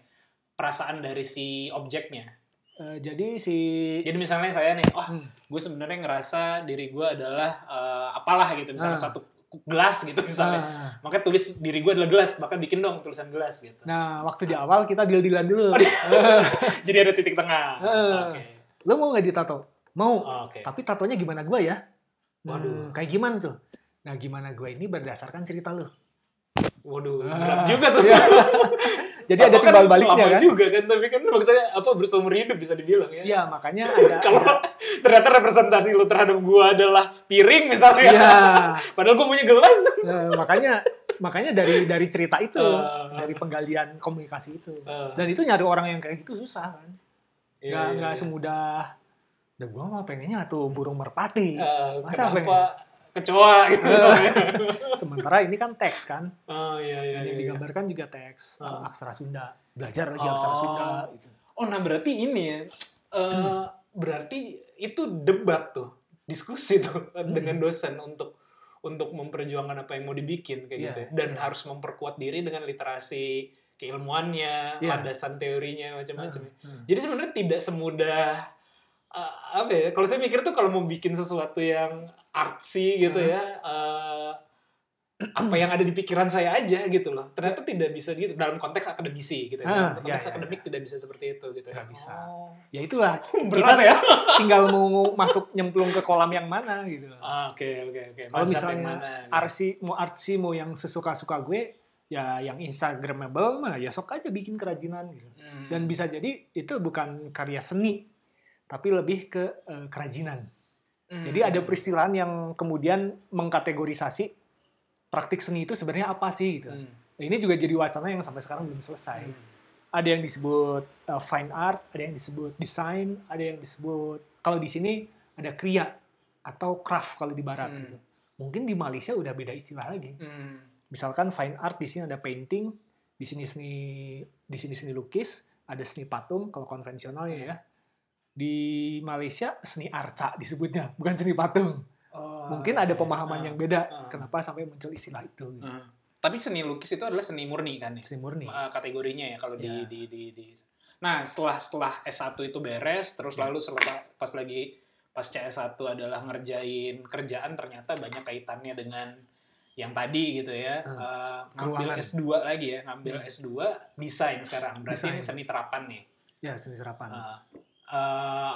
perasaan dari si objeknya Eh, jadi si Jadi misalnya saya nih, Hmm. gue sebenarnya ngerasa diri gue adalah eh, apalah gitu, misalnya Ah. satu gelas gitu misalnya. Ah. Makanya tulis diri gue adalah gelas, maka bikin dong tulisan gelas gitu. Nah, waktu di awal kita deal-dealan dulu. Jadi ada titik tengah. Ah. Oke. Lo mau nggak ditato? Mau. Oke. Tapi tatonya gimana gua ya? Waduh. Hmm, kayak gimana tuh? Nah, gimana gua ini berdasarkan cerita lu. Waduh, Ah. berat juga tuh. Iya. Jadi ada Tato kan timbal baliknya kan? juga kan, tapi kan maksudnya apa berseumur hidup bisa dibilang ya. Iya, makanya ada. Kalau ternyata representasi lu terhadap gua adalah piring misalnya. Iya. Padahal gua punya gelas. Nah, makanya makanya dari dari cerita itu, Ah. dari penggalian komunikasi itu. Ah. Dan itu nyari orang yang kayak gitu susah kan. Iya, Nggak iya, nggak iya. semudah Nah, gua mah pengennya tuh burung merpati. Eh, Masa kenapa kecoa gitu. Sementara ini kan teks kan. Oh iya iya Dan yang iya. digambarkan juga teks, Ah. uh, aksara Sunda. Belajar lagi aksara Oh. Sunda gitu. Oh nah berarti ini ya, eh, berarti itu debat tuh, diskusi tuh Hmm. dengan dosen untuk untuk memperjuangkan apa yang mau dibikin kayak Iya, gitu ya. Dan harus memperkuat diri dengan literasi keilmuannya, Iya. landasan teorinya macam-macam. ya. Hmm. Jadi sebenarnya tidak semudah eh, apa ya? Kalau saya mikir tuh kalau mau bikin sesuatu yang artsy gitu Hmm. ya, eh, apa yang ada di pikiran saya aja gitu loh. Ternyata tidak bisa gitu dalam konteks akademisi gitu. ya. Ah, Dalam konteks iya, akademik tidak bisa seperti itu gitu. ya. Nggak bisa. Oh. Ya itulah. Berat ya? tinggal mau masuk nyemplung ke kolam yang mana gitu. Ah, Oke oke oke. Kalau misalnya mana? gitu. Arsi mau artsy mau yang sesuka-suka gue ya yang instagramable mah ya sok aja bikin kerajinan gitu. Hmm. Dan bisa jadi itu bukan karya seni tapi lebih ke eh, kerajinan. Hmm. Jadi ada peristilaan yang kemudian mengkategorisasi praktik seni itu sebenarnya apa sih gitu. Hmm. Nah, ini juga jadi wacana yang sampai sekarang belum selesai. Ada yang disebut uh, fine art, ada yang disebut desain, ada yang disebut kalau di sini ada kriya atau craft kalau di barat Hmm. gitu. Mungkin di Malaysia udah beda istilah lagi. Hmm. Misalkan fine art di sini ada painting, di sini seni di sini seni lukis, ada seni patung kalau konvensionalnya ya. Di Malaysia seni arca disebutnya, bukan seni patung. Oh, Mungkin ada iya. pemahaman Ah, yang beda ah. kenapa sampai muncul istilah itu. gitu. ah. Tapi seni lukis itu adalah seni murni kan ya? Seni murni. Eh, kategorinya ya kalau di, Iya. di di di Nah, setelah setelah S1 itu beres, terus Iya. lalu setelah pas lagi pasca S1 adalah ngerjain kerjaan ternyata banyak kaitannya dengan yang tadi gitu ya. Hmm. Eh, ngambil Keuangan. S2 lagi ya, ngambil Hmm. S2 desain sekarang. Berarti Desain. ini seni terapan nih. Ya, seni serapan. Eh, eh,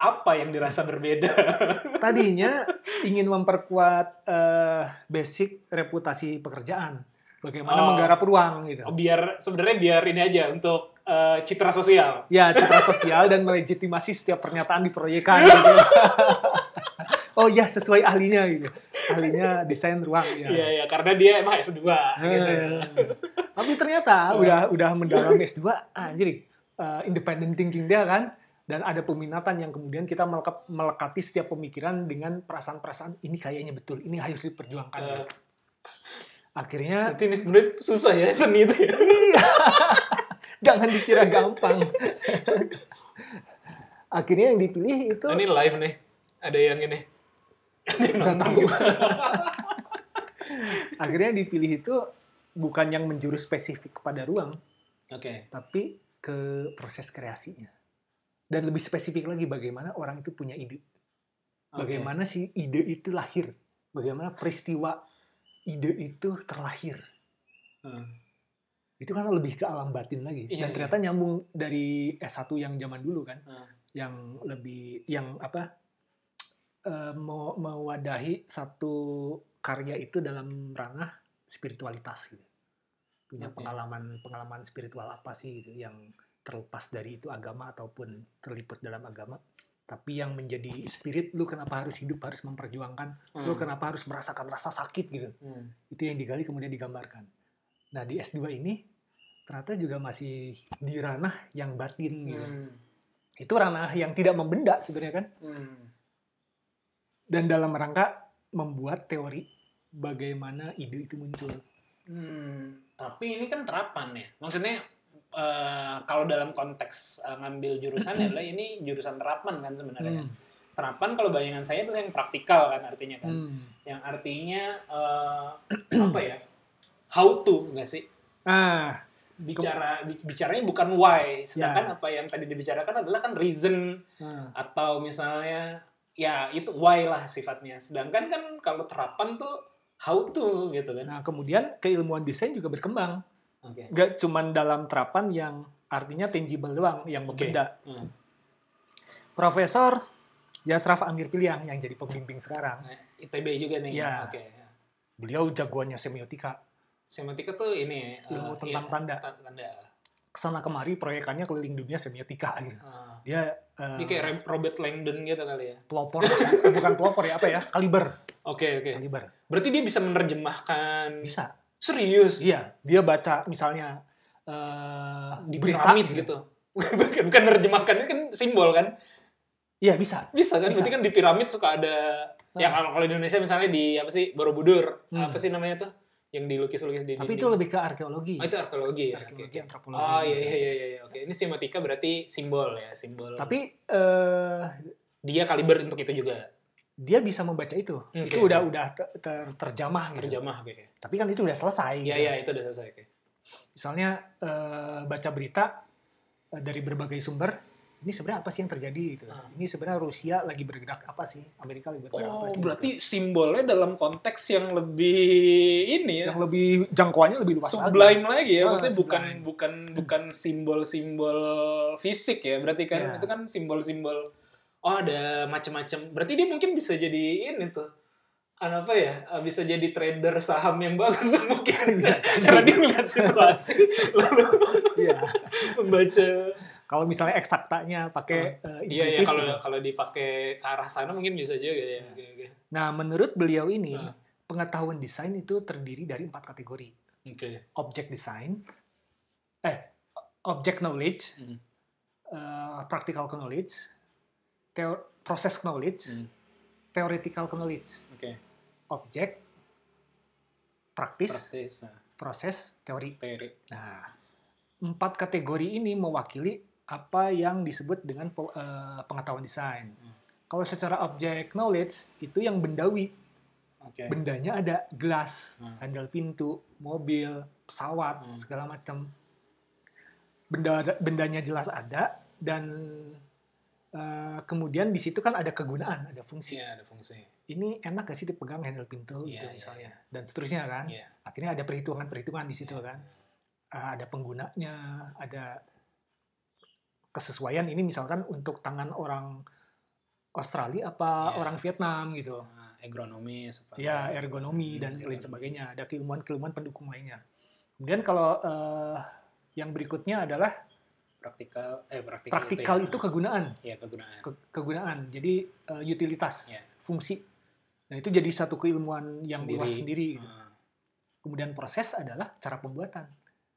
apa yang dirasa berbeda? tadinya ingin memperkuat eh, basic reputasi pekerjaan. Bagaimana Oh. menggarap ruang gitu. biar sebenarnya biar ini aja untuk eh, citra sosial. Ya, citra sosial dan melegitimasi setiap pernyataan diproyekkan gitu. oh ya, sesuai ahlinya gitu. Ahlinya desain ruang ya. Iya, iya, karena dia emang S2 gitu. ya. Eh, Tapi ternyata udah udah mendalam S2, anjir, eh, independent thinking dia kan dan ada peminatan yang kemudian kita melekat, melekati setiap pemikiran dengan perasaan-perasaan ini kayaknya betul, ini harus diperjuangkan. Eh, Akhirnya Berarti ini sebenarnya susah ya seni itu ya. Iya. Jangan dikira gampang. Akhirnya yang dipilih itu Nah, ini live nih. Ada yang ini. Ada yang nonton. tahu. akhirnya yang dipilih itu bukan yang menjurus spesifik kepada ruang, Oke. tapi ke proses kreasinya. Dan lebih spesifik lagi bagaimana orang itu punya ide. Bagaimana sih ide itu lahir? Bagaimana peristiwa ide itu terlahir? Hmm. Itu kan lebih ke alam batin lagi. Iya, Dan ternyata nyambung dari S1 yang zaman dulu kan. Hmm. yang lebih yang apa eh, mau mewadahi satu karya itu dalam ranah spiritualitas gitu punya Oke. pengalaman pengalaman spiritual apa sih gitu yang terlepas dari itu agama ataupun terliput dalam agama tapi yang menjadi spirit lu kenapa harus hidup harus memperjuangkan lu Hmm. kenapa harus merasakan rasa sakit gitu Hmm. itu yang digali kemudian digambarkan nah di S2 ini ternyata juga masih di ranah yang batin gitu Hmm. itu ranah yang tidak membenda sebenarnya kan Hmm. dan dalam rangka membuat teori bagaimana ide itu muncul. Hmm. Tapi ini kan terapan ya. Maksudnya eh, kalau dalam konteks eh, ngambil jurusan adalah ini jurusan terapan kan sebenarnya. Hmm. Terapan kalau bayangan saya itu yang praktikal kan artinya kan. Hmm. Yang artinya eh, apa ya? How to enggak sih? Nah, bicara bi- bicaranya bukan why, sedangkan apa yang tadi dibicarakan adalah kan reason Nah, atau misalnya ya itu why lah sifatnya. Sedangkan kan kalau terapan tuh how to gitu kan. nah, kemudian keilmuan desain juga berkembang. Oke. Nggak cuman dalam terapan yang artinya tangible doang, yang Oke. membenda. Hmm. Profesor Yasraf Amir Piliang yang jadi pembimbing sekarang. Nah, ITB juga nih. Iya. Oke. Beliau jagoannya semiotika, Semiotika tuh ini ilmu eh, tentang iya, tanda. ta- tanda. Ke sana kemari proyekannya keliling dunia semiotika gitu. Ah. Dia eh, Ini kayak Re- Robert Langdon gitu kali ya. pelopor, eh, bukan pelopor ya apa ya? Kaliber, Oke, oke. kaliber. Berarti dia bisa menerjemahkan Bisa. Serius Iya, dia baca misalnya eh di piramid gitu. bukan, bukan nerjemahkannya kan simbol kan. Iya, bisa. Bisa kan? Bisa. Berarti kan di piramid suka ada ya Ah. kalau kalau di Indonesia misalnya di apa sih Borobudur, Hmm. apa sih namanya tuh? Yang dilukis-lukis di Tapi dinding. itu lebih ke arkeologi. Oh, itu arkeologi ya. Oke, arkeologi, oke. antropologi. Oh iya iya iya iya oke. Ini semiotika berarti simbol ya, simbol. Tapi eh dia kaliber untuk itu juga. Dia bisa membaca itu. Oke. Itu udah udah ter- ter- terjemah gitu. Terjemah oke. oke. Tapi kan itu udah selesai. Iya gitu. iya itu udah selesai oke. Misalnya eh, baca berita eh, dari berbagai sumber, ini sebenarnya apa sih yang terjadi gitu. Ah. Ini sebenarnya Rusia lagi bergerak apa sih? Amerika lagi bergerak apa Oh, sih? berarti simbolnya dalam konteks yang lebih ini gitu. ya. yang lebih jangkauannya lebih luas lagi. sublime lagi ya. Ah, Maksudnya bukan sublime. bukan bukan simbol-simbol fisik ya. Berarti kan Iya. itu kan simbol-simbol oh ada macam-macam. Berarti dia mungkin bisa jadi ini tuh apa ya eh, bisa jadi trader saham yang bagus mungkin Bisa. karena dia melihat situasi lalu Iya. membaca Kalau misalnya eksaktanya pakai eh, iya iya intuitif kalau gitu. kalau dipakai ke arah sana mungkin bisa juga ya oke Nah, menurut beliau ini, Ah. pengetahuan desain itu terdiri dari empat kategori. oke Object design, eh, object knowledge, Hmm. eh, practical knowledge, teo- process knowledge, Hmm. theoretical knowledge. oke Object, praktis, praktis nah, proses, teori. teori Nah, empat kategori ini mewakili apa yang disebut dengan eh, pengetahuan desain. Hmm. Kalau secara object knowledge itu yang bendawi, oke bendanya ada gelas, Hmm. handle pintu, mobil, pesawat, Hmm. segala macam. Benda bendanya jelas ada dan eh, kemudian di situ kan ada kegunaan, ada fungsi. iya ada fungsi Ini enak gak sih dipegang handle pintu Iya, gitu iya, misalnya iya. dan seterusnya kan. Iya. Akhirnya ada perhitungan-perhitungan di situ Iya. kan. Eh, ada penggunanya, ada kesesuaian ini misalkan untuk tangan orang Australia apa Iya. orang Vietnam gitu. Nah, agronomis apa Ya, ergonomi Hmm, dan lain ergonomi. sebagainya. Ada keilmuan-keilmuan pendukung lainnya. Kemudian kalau eh, yang berikutnya adalah praktikal eh praktikal, praktikal ya. itu kegunaan, Iya, kegunaan Ke- kegunaan. Jadi eh, utilitas, Iya. fungsi. Nah, itu jadi satu keilmuan yang Sendiri. luas sendiri. gitu. Ah, Kemudian proses adalah cara pembuatan.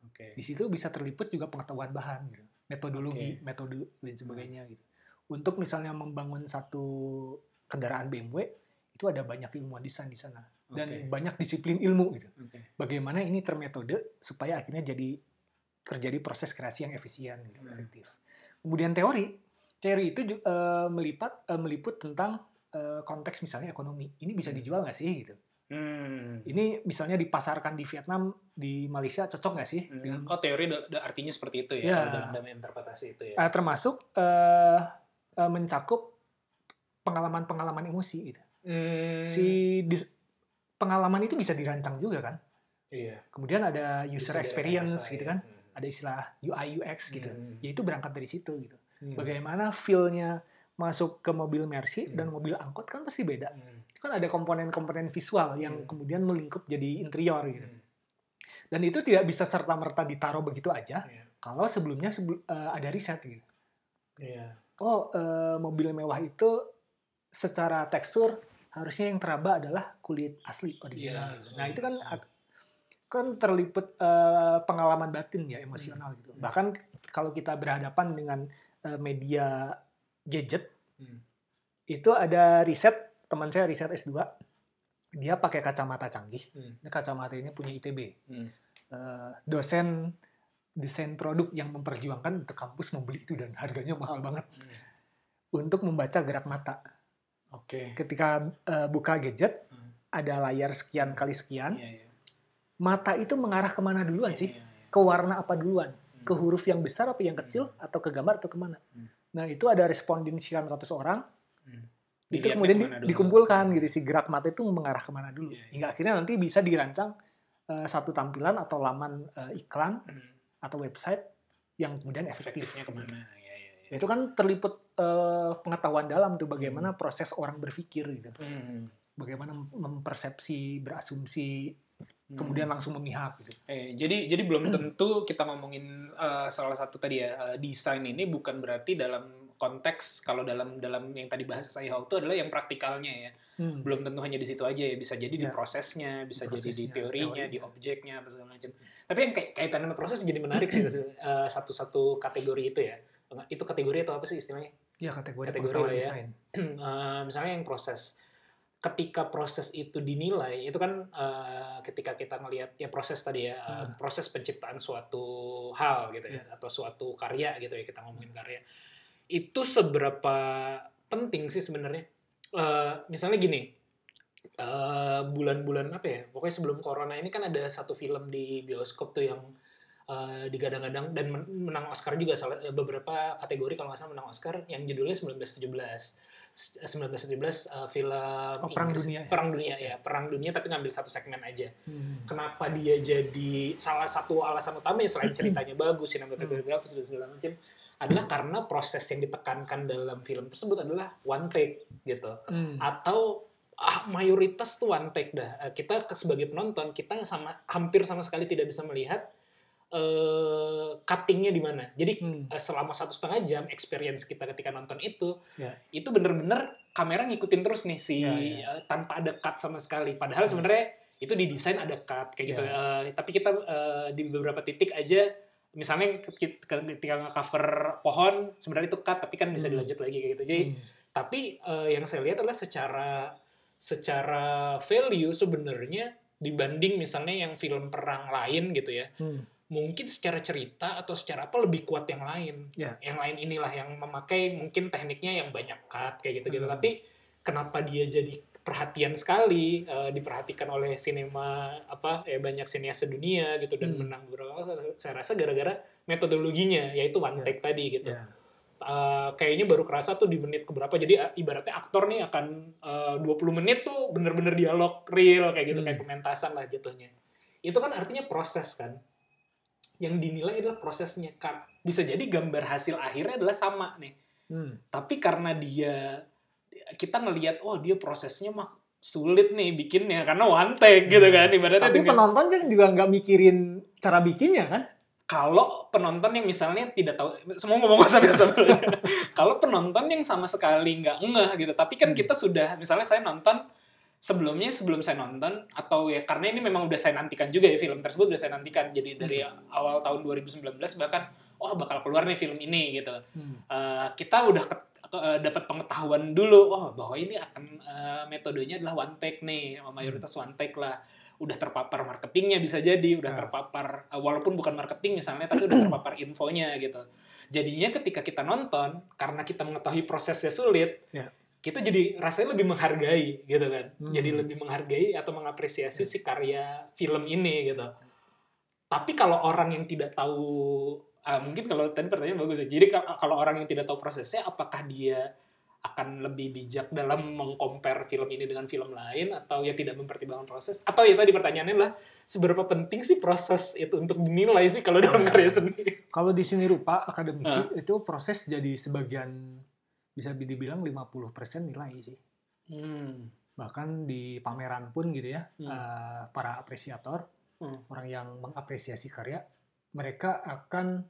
oke Di situ bisa terliput juga pengetahuan bahan, gitu. metodologi, Oke. metode dan sebagainya. Gitu. Untuk misalnya membangun satu kendaraan BMW, itu ada banyak ilmuwan desain di sana dan Oke. banyak disiplin ilmu gitu. oke bagaimana ini termetode supaya akhirnya jadi terjadi proses kreasi yang efisien gitu, Hmm. efektif. Kemudian teori, teori itu eh, melipat eh, meliput tentang eh, konteks misalnya ekonomi. Ini bisa Hmm. dijual nggak sih gitu? hmm. Ini misalnya dipasarkan di Vietnam, di Malaysia cocok nggak sih? Hmm. Dengan, oh teori artinya seperti itu ya Iya. kalau dalam dalam interpretasi itu ya eh, termasuk eh, eh, mencakup pengalaman-pengalaman emosi gitu. Hmm. Si dis- pengalaman itu bisa dirancang juga kan? iya Kemudian ada user Bisa experience gitu ya. kan? Hmm. Ada istilah UI UX gitu. Hmm. ya itu berangkat dari situ gitu. Hmm. Bagaimana feel-nya masuk ke mobil Mercy Hmm. dan mobil angkot kan pasti beda. Hmm. Itu kan ada komponen-komponen visual yang Hmm. kemudian melingkup jadi interior gitu. Hmm. Dan itu tidak bisa serta-merta ditaruh begitu aja Iya. kalau sebelumnya sebel- eh, ada riset gitu. Iya. Oh, eh, mobil mewah itu secara tekstur harusnya yang teraba adalah kulit asli original. Iya. gitu. Nah, itu kan kan terliput eh, pengalaman batin ya emosional gitu. Hmm. Bahkan kalau kita berhadapan dengan eh, media gadget Hmm. itu ada riset teman saya riset S2 dia pakai kacamata canggih. Hmm. Ini kacamata ini punya ITB. Hmm. Eh, dosen desain produk yang memperjuangkan untuk kampus membeli itu dan harganya mahal banget Hmm. untuk membaca gerak mata. Oke. Ketika eh, buka gadget Hmm. ada layar sekian kali sekian, Iya, iya. Mata itu mengarah ke mana duluan Iya, sih? iya, iya. ke warna apa duluan? Ke huruf yang besar apa yang kecil atau ke gambar atau ke mana? Hmm. Nah itu ada responden sekian ratus orang. Hmm. Itu Dilihat kemudian di- dikumpulkan gitu si gerak mata itu mengarah ke mana dulu. Hingga akhirnya nanti bisa dirancang eh, satu tampilan atau laman eh, iklan Hmm. atau website yang kemudian efektif. Efektifnya ke mana? Ya, ya, ya. Itu kan terliput eh, pengetahuan dalam tuh bagaimana proses orang berpikir gitu. Hmm. Bagaimana mempersepsi, berasumsi, Hmm. Kemudian langsung memihak gitu. Eh, jadi jadi belum tentu kita ngomongin eh, salah satu tadi ya eh, desain ini bukan berarti dalam konteks kalau dalam dalam yang tadi bahasa saya itu adalah yang praktikalnya ya Hmm. belum tentu hanya di situ aja ya bisa jadi di Ya. prosesnya bisa Di jadi di prosesnya, teorinya di teorinya. objeknya apa segala macam tapi yang kait- kaitan sama proses jadi menarik sih eh, satu-satu kategori itu ya itu kategori atau apa sih istilahnya Ya kategori, Kategori lah ya. desain. Eh, misalnya yang proses ketika proses itu dinilai itu kan eh, ketika kita ngelihat ya proses tadi ya Hmm. proses penciptaan suatu hal gitu ya atau suatu karya gitu ya kita ngomongin karya. Itu seberapa penting sih sebenarnya? Eh, misalnya gini eh, bulan-bulan apa ya pokoknya sebelum corona ini kan ada satu film di bioskop tuh yang eh, digadang-gadang dan men- menang Oscar juga salah beberapa kategori kalau nggak salah menang Oscar yang judulnya 1917 S- 1917 eh, film Oh, Perang Inggris. Dunia ya? perang dunia ya perang dunia tapi ngambil satu segmen aja Hmm. kenapa dia jadi salah satu alasan utamanya selain ceritanya bagus Hmm. sinematografi bagus dan segala macam adalah karena proses yang ditekankan dalam film tersebut adalah one take gitu Hmm. atau ah, mayoritas tuh one take dah Eh, kita sebagai penonton kita sama hampir sama sekali tidak bisa melihat eh cuttingnya di mana jadi Hmm. eh, selama satu setengah jam experience kita ketika nonton itu Ya. itu bener-bener kamera ngikutin terus nih si Ya, ya. eh, tanpa ada cut sama sekali padahal sebenarnya itu didesain ada cut kayak gitu. Eh, tapi kita eh, di beberapa titik aja misalnya ketika nge-cover pohon sebenarnya itu cut tapi kan bisa Hmm. dilanjut lagi kayak gitu jadi Hmm. tapi eh, yang saya lihat adalah secara secara value sebenarnya dibanding misalnya yang film perang lain gitu ya Hmm. Mungkin secara cerita atau secara apa lebih kuat yang lain. Ya. Yang lain inilah yang memakai mungkin tekniknya yang banyak cut kayak gitu-gitu. Hmm. Tapi kenapa dia jadi perhatian sekali eh, diperhatikan oleh sinema apa ya banyak sinias sedunia gitu dan Hmm. menang beberapa saya rasa gara-gara metodologinya yaitu one Ya. take tadi gitu. Ya. Eh, kayaknya baru kerasa tuh di menit keberapa jadi eh, ibaratnya aktor nih akan eh, 20 menit tuh bener-bener dialog real kayak gitu Hmm. kayak pementasan lah jatuhnya itu kan artinya proses kan yang dinilai adalah prosesnya kan bisa jadi gambar hasil akhirnya adalah sama nih Hmm. tapi karena dia kita ngelihat oh dia prosesnya mah sulit nih bikinnya karena one take gitu kan ibaratnya Tapi dengan- penonton kan juga nggak mikirin cara bikinnya kan? kalau penonton yang misalnya tidak tahu semua ngomong sambil kalau penonton yang sama sekali nggak ngeh gitu tapi kan Hmm. kita sudah misalnya saya nonton sebelumnya sebelum saya nonton atau ya karena ini memang udah saya nantikan juga ya film tersebut udah saya nantikan jadi dari awal tahun 2019 bahkan oh bakal keluar nih film ini gitu Hmm. Eh, kita udah ke- ke- eh, dapat pengetahuan dulu oh bahwa ini akan eh, metodenya adalah one take nih mayoritas one take lah udah terpapar marketingnya bisa jadi udah Ah. terpapar eh, walaupun bukan marketing misalnya tapi udah terpapar infonya gitu jadinya ketika kita nonton karena kita mengetahui prosesnya sulit Ya. Kita jadi rasanya lebih menghargai gitu kan. Hmm. jadi lebih menghargai atau mengapresiasi si karya film ini gitu. Tapi kalau orang yang tidak tahu ah, mungkin kalau tadi pertanyaan bagus ya. Jadi kal- kalau orang yang tidak tahu prosesnya apakah dia akan lebih bijak dalam mengcompare film ini dengan film lain? Atau ya tidak mempertimbangkan proses? Atau ya tadi pertanyaannya adalah seberapa penting sih proses itu untuk dinilai sih kalau dalam karya seni? Kalau di sini rupa akademisi Ah. itu proses jadi sebagian bisa dibilang 50% nilai sih. hmm. Bahkan di pameran pun gitu ya, Hmm. eh, para apresiator, Hmm. orang yang mengapresiasi karya, mereka akan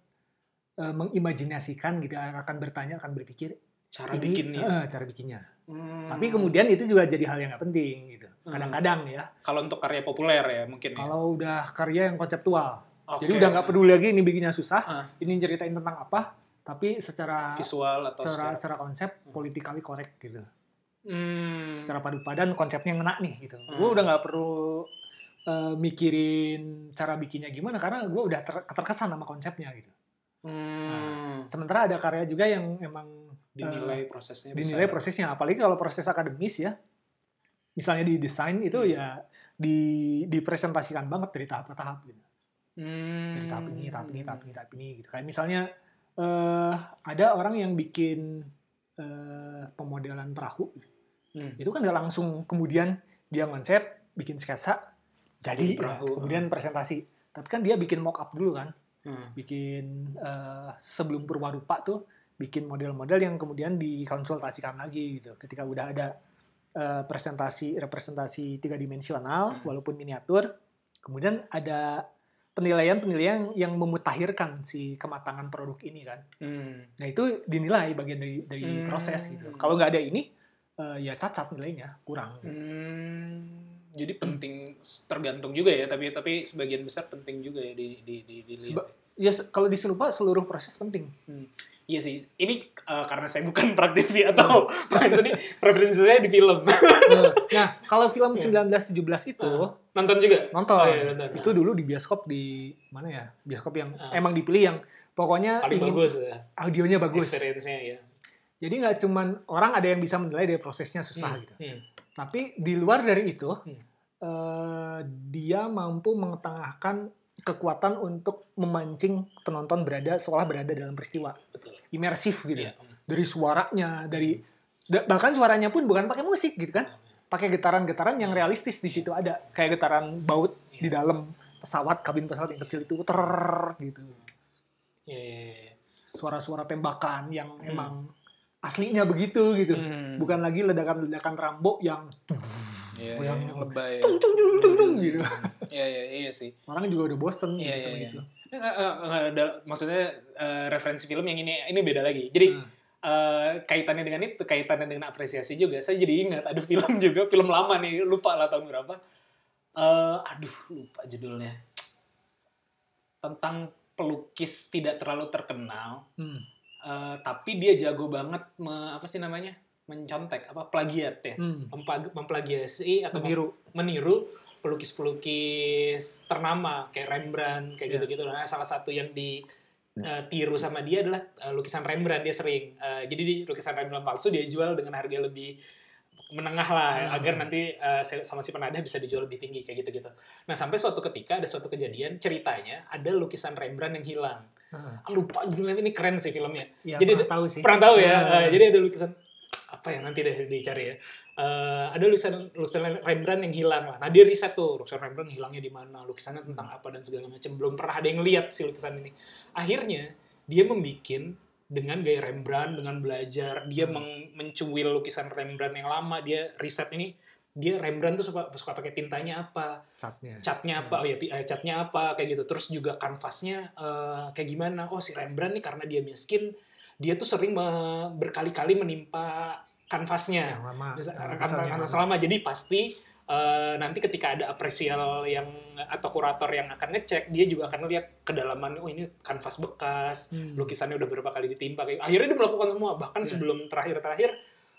eh, mengimajinasikan gitu, akan bertanya, akan berpikir cara ini, bikinnya eh, cara bikinnya. Hmm. Tapi kemudian itu juga jadi hal yang nggak penting gitu. Hmm. Kadang-kadang ya, kalau untuk karya populer ya mungkin ya kalau udah karya yang konseptual, Oke. jadi udah nggak peduli lagi ini bikinnya susah, Ah. ini ceritain tentang apa, tapi secara visual atau secara secara, secara konsep politically correct gitu. Hmm. Secara padu padan konsepnya ngena nih gitu. Hmm. Gue udah nggak perlu eh, mikirin cara bikinnya gimana karena gue udah ter- keterkesan sama konsepnya gitu. Hmm. Sementara ada karya juga yang emang dinilai prosesnya dinilai besar. prosesnya apalagi kalau proses akademis ya. Misalnya di desain itu Hmm. ya di dipresentasikan banget dari tahap ke tahap gitu. Hmm. dari tahap ini, tahap ini, tahap ini, tahap ini gitu. Kayak misalnya eh ada orang yang bikin eh pemodelan perahu, Hmm. itu kan nggak langsung kemudian dia konsep, bikin sketsa, jadi Perahu. ya, kemudian presentasi. Tapi kan dia bikin mock up dulu kan, Hmm. bikin eh sebelum purwarupa tuh bikin model-model yang kemudian dikonsultasikan lagi gitu. Ketika udah ada eh, presentasi representasi tiga dimensional Hmm. walaupun miniatur, kemudian ada penilaian-penilaian yang memutahirkan si kematangan produk ini kan. Hmm. Nah itu dinilai bagian dari dari Hmm. proses gitu. Kalau nggak ada ini eh, ya cacat nilainya kurang. Hmm. Jadi penting tergantung juga ya, tapi tapi sebagian besar penting juga ya di di di dilihat. Seba- Ya se- kalau diselupa seluruh proses penting. Iya sih, ini uh, karena saya bukan praktisi atau bukan seni, preferensi saya di film. nah kalau film Iya. 1917 itu Nonton juga? nonton. Oh, iya, nonton. Itu dulu di bioskop di mana ya? Bioskop yang Ah. emang dipilih yang pokoknya Paling bagus ya, audionya bagus. experience-nya ya. Jadi nggak cuman orang ada yang bisa menilai dari prosesnya susah Hmm, gitu. hmm. Tapi di luar dari itu, Hmm. eh, dia mampu mengetengahkan kekuatan untuk memancing penonton berada seolah berada dalam peristiwa Betul. imersif gitu. Iya. Dari suaranya, dari da- bahkan suaranya pun bukan pakai musik gitu kan. Pakai getaran-getaran yang realistis di situ ada. Kayak getaran baut di Iya. dalam pesawat, kabin pesawat yang kecil itu ter gitu. Iya, iya, iya. Suara-suara tembakan yang Hmm. emang aslinya begitu gitu. Hmm. Bukan lagi ledakan-ledakan Rambo yang Iya, yang- iya, lebay. tung tung tung tung tung gitu. Iya, iya, iya sih. Orang juga udah bosen Iya, gitu iya, sama iya. itu. Ini nggak- nggak- nggak ada, maksudnya eh, referensi film yang ini ini beda lagi. Jadi Hmm. eh, kaitannya dengan itu, kaitannya dengan apresiasi juga. Saya jadi ingat ada film juga, film lama nih, lupa lah tahun berapa. Eh, aduh, lupa judulnya. Tentang pelukis tidak terlalu terkenal, Hmm. eh, tapi dia jago banget me- apa sih namanya? Mencontek apa plagiat ya. Hmm. Memplagiasi atau Meniru. meniru pelukis-pelukis ternama kayak Rembrandt kayak Iya. gitu-gitu. Nah, salah satu yang ditiru sama dia adalah eh, lukisan Rembrandt dia sering. eh, jadi di lukisan Rembrandt palsu dia jual dengan harga lebih menengah lah Hmm. agar nanti eh, sama si penadah bisa dijual lebih tinggi kayak gitu-gitu. Nah, sampai suatu ketika ada suatu kejadian ceritanya ada lukisan Rembrandt yang hilang. Ah, Lupa judulnya ini keren sih filmnya. Ya, Jadi pernah tahu sih. Pernah tahu ya? Hmm. Eh, jadi ada lukisan apa ya nanti deh dicari ya. Eh, ada lukisan lukisan Rembrandt yang hilang lah. Nah dia riset tuh lukisan Rembrandt hilangnya di mana, lukisannya tentang apa dan segala macam. Belum pernah ada yang lihat si lukisan ini. Akhirnya dia membikin dengan gaya Rembrandt, dengan belajar, dia Hmm. meng- mencuil lukisan Rembrandt yang lama. Dia riset ini dia Rembrandt tuh suka suka pakai tintanya apa, Catnya. catnya apa oh ya eh, catnya apa kayak gitu terus juga kanvasnya eh, kayak gimana oh si Rembrandt nih karena dia miskin dia tuh sering me- berkali-kali menimpa kanvasnya lama. Kanvas kanvas lama. jadi pasti eh, nanti ketika ada apresial yang atau kurator yang akan ngecek dia juga akan lihat kedalaman oh ini kanvas bekas Hmm. lukisannya udah berapa kali ditimpa kayak akhirnya dia melakukan semua bahkan Iya. sebelum terakhir-terakhir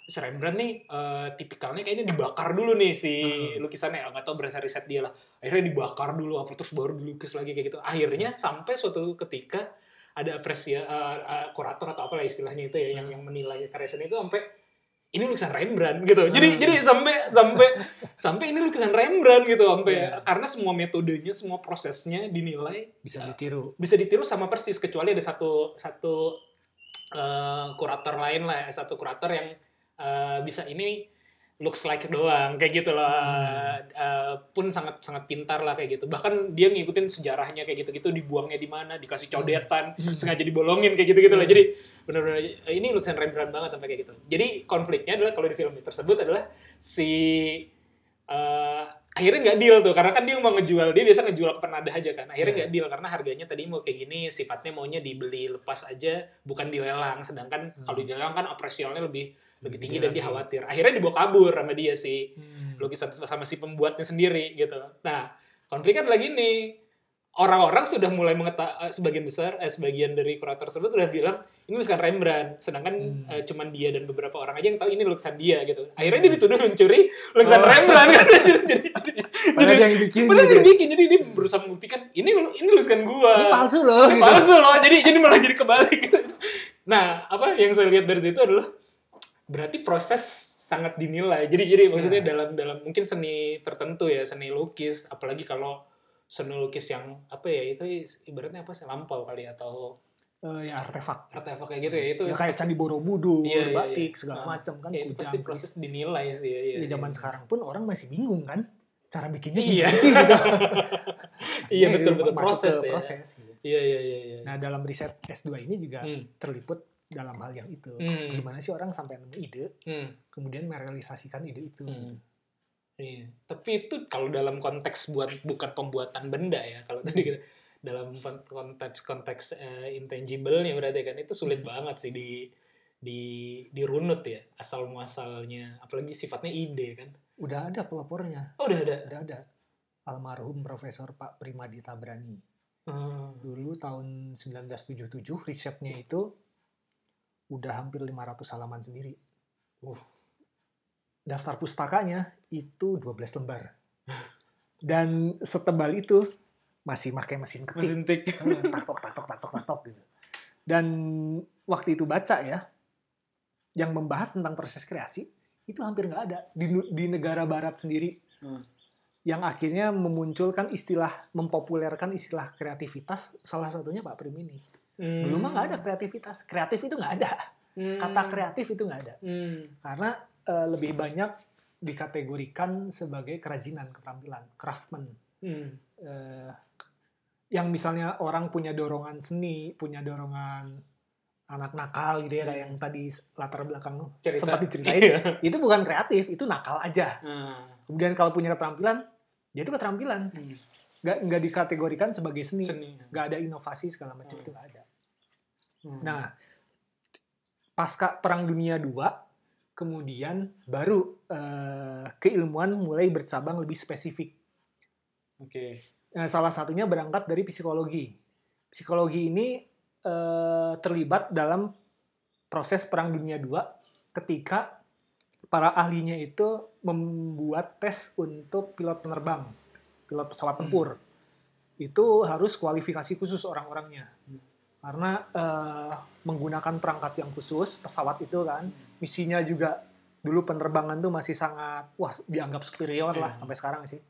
si Rembrandt nih eh, tipikalnya kayaknya dibakar dulu nih si Hmm. lukisannya nggak tahu berasa riset dia lah akhirnya dibakar dulu apa terus baru dilukis lagi kayak gitu akhirnya sampai suatu ketika ada apresia eh, eh, kurator atau apalah istilahnya itu ya yang yang menilai karya seni itu sampai ini lukisan Rembrandt gitu jadi Hmm. jadi sampai sampai sampai ini lukisan Rembrandt gitu sampai Iya. karena semua metodenya semua prosesnya dinilai Bisa ditiru. bisa ditiru sama persis kecuali ada satu satu eh, kurator lain lah satu kurator yang eh, bisa ini looks like doang kayak gitu loh. Eh, pun sangat sangat pintar lah kayak gitu. Bahkan dia ngikutin sejarahnya kayak gitu gitu dibuangnya di mana dikasih codetan Hmm. sengaja dibolongin kayak gitu gitu lah Hmm. jadi benar-benar eh, ini lukisan Rembrandt banget sampai kayak gitu. Jadi konfliknya adalah kalau di film tersebut adalah si eh, akhirnya nggak deal tuh. Karena kan dia mau ngejual dia biasa ngejual ke penadah aja kan. Akhirnya Iya. nggak deal karena harganya tadi mau kayak gini sifatnya maunya dibeli lepas aja bukan dilelang. Sedangkan Hmm. kalau dilelang kan apresialnya lebih lebih tinggi Tinggi dan dia lagi. khawatir akhirnya dibawa kabur sama dia sih Hmm. lukisan sama si pembuatnya sendiri gitu. Nah, konfliknya adalah gini. Orang-orang sudah mulai mengetahui sebagian besar eh, sebagian dari kurator tersebut sudah bilang ini lukisan Rembrandt, sedangkan Hmm. eh, cuman dia dan beberapa orang aja yang tahu ini lukisan dia gitu. Akhirnya dia dituduh mencuri lukisan Oh. Rembrandt kan. jadi jadi yang bikin padahal gitu dia ya. bikin jadi dia berusaha membuktikan ini ini lukisan gua. Ini palsu loh. Ini gitu. palsu loh. Jadi jadi malah jadi kebalik. Nah, apa yang saya lihat dari situ adalah berarti proses sangat dinilai. Jadi jadi maksudnya Iya. dalam dalam mungkin seni tertentu ya, seni lukis, apalagi kalau seni lukis yang apa ya itu ibaratnya apa sih lampau kali atau Eh, ya artefak. artefak kayak gitu ya itu Ya, kayak Candi Borobudur, Iya, iya, iya. batik, segala Ah, macam kan. ya, itu pasti proses dinilai sih ya, ya, Ya, zaman ya. sekarang pun orang masih bingung kan cara bikinnya Iya. sih gitu. Iya, Akhirnya betul-betul masuk proses ke ya. proses gitu. iya iya iya iya Nah, dalam riset S2 ini juga Hmm. terliput dalam hal yang itu. Hmm. Gimana sih orang sampai nemu ide, Hmm. kemudian merealisasikan ide itu. Hmm. Iya. Tapi itu kalau dalam konteks buat bukan pembuatan benda ya. Kalau tadi kita dalam kon- konteks konteks eh, intangible-nya berarti kan itu sulit banget sih di di dirunut ya asal muasalnya apalagi sifatnya ide kan. Udah ada pelopornya, Oh, udah ada. udah ada. Almarhum Profesor Pak Primadi Tabrani. Hmm. Dulu tahun 1977 risetnya itu udah hampir 500 halaman sendiri. Uh. Daftar pustakanya itu 12 lembar. Dan setebal itu masih pakai mesin ketik. Mesin tik. Eh, tatok tatok tatok tatok gitu. Dan waktu itu baca ya, yang membahas tentang proses kreasi itu hampir nggak ada di, di negara barat sendiri. Hmm. Yang akhirnya memunculkan istilah, mempopulerkan istilah kreativitas, salah satunya Pak Prim ini. Dulu mah nggak ada kreativitas, kreatif itu nggak ada. Hmm. Kata kreatif itu nggak ada, Hmm. karena eh, lebih banyak dikategorikan sebagai kerajinan, keterampilan, craftsman Hmm. eh, yang misalnya orang punya dorongan seni, punya dorongan anak nakal gitu ya kayak yang tadi latar belakang Cerita. sempat diceritain, Iya. itu bukan kreatif, itu nakal aja. Hmm. Kemudian kalau punya keterampilan, ya itu keterampilan, Hmm. Nggak nggak dikategorikan sebagai seni, Seni. nggak ada inovasi segala macam Hmm. itu nggak ada. Hmm. Nah, pasca Perang Dunia II, kemudian baru eh, keilmuan mulai bercabang lebih spesifik. Oke. Nah, salah satunya berangkat dari psikologi. Psikologi ini eh, terlibat dalam proses Perang Dunia II ketika para ahlinya itu membuat tes untuk pilot penerbang, pilot pesawat tempur. Itu harus kualifikasi khusus orang-orangnya. Karena eh, menggunakan perangkat yang khusus, pesawat itu kan, misinya juga dulu penerbangan tuh masih sangat wah dianggap superior lah Iya. sampai sekarang sih.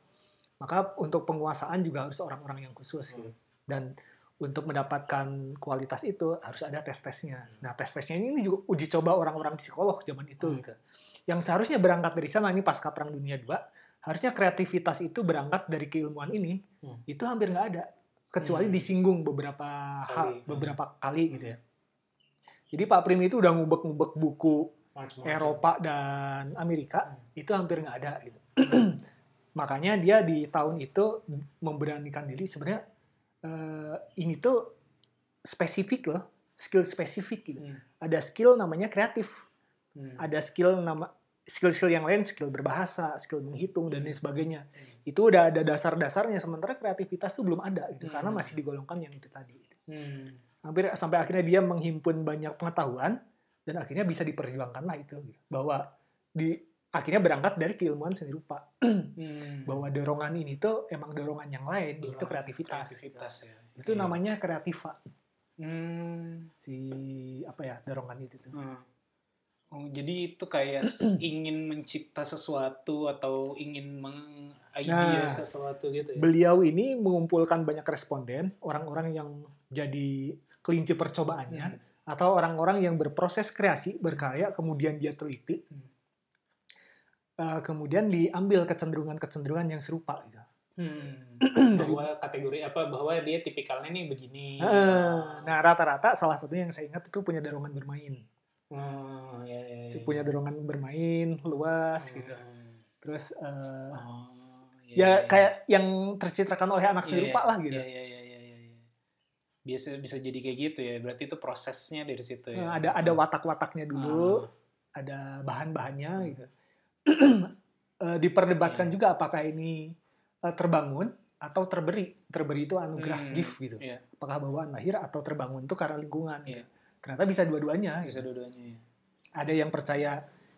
Maka untuk penguasaan juga harus orang-orang yang khusus gitu. Dan untuk mendapatkan kualitas itu harus ada tes-tesnya. Nah, tes-tesnya ini juga uji coba orang-orang psikolog zaman itu Hmm. gitu. Yang seharusnya berangkat dari sana ini pasca Perang Dunia II, harusnya kreativitas itu berangkat dari keilmuan ini. Hmm. Itu hampir nggak ada kecuali Hmm. disinggung beberapa hal, Kali. beberapa kali gitu ya. Jadi Pak Prim itu udah ngubek-ngubek buku Macam-macam. Eropa dan Amerika Hmm. itu hampir nggak ada gitu. Makanya dia di tahun itu memberanikan diri sebenarnya eh, ini tuh spesifik loh, skill spesifik gitu. Hmm. Ada skill namanya kreatif, Hmm. ada skill nama skill-skill yang lain, skill berbahasa, skill menghitung dan lain sebagainya. Hmm. Itu udah ada dasar-dasarnya sementara kreativitas tuh belum ada gitu Hmm. karena masih digolongkan yang itu tadi. Hmm. Hampir sampai akhirnya dia menghimpun banyak pengetahuan dan akhirnya bisa diperjuangkan lah itu gitu. bahwa di akhirnya berangkat dari keilmuan seni rupa Hmm. bahwa dorongan ini tuh emang dorongan yang lain itu Dorongan kreativitas, kreativitas ya. itu Iya. namanya kreativa Hmm. si apa ya dorongan itu tuh Hmm. Oh, jadi itu kayak ingin mencipta sesuatu atau ingin mengidea Nah, sesuatu gitu ya. beliau ini mengumpulkan banyak responden orang-orang yang jadi kelinci percobaannya Hmm. atau orang-orang yang berproses kreasi berkarya kemudian dia teliti Hmm. Eh, kemudian diambil kecenderungan-kecenderungan yang serupa gitu. Hmm. bahwa kategori apa bahwa dia tipikalnya nih begini. Eh, nah rata-rata salah satunya yang saya ingat itu punya dorongan bermain Oh, ya, ya, ya. punya dorongan bermain luas Hmm. gitu terus eh, Oh, ya kayak yang tercitrakan oleh anak seni rupa lah gitu iya, iya, iya, iya. Biasa bisa jadi kayak gitu ya. Berarti itu prosesnya dari situ Eh, ya. ada ada watak-wataknya dulu Ah. ada bahan-bahannya gitu Eh, diperdebatkan Iya. juga apakah ini eh, terbangun atau terberi terberi itu anugerah Hmm, gift gitu iya. apakah bawaan lahir atau terbangun itu karena lingkungan Iya. gitu. Ternyata bisa dua-duanya Bisa gitu. dua-duanya ya. ada yang percaya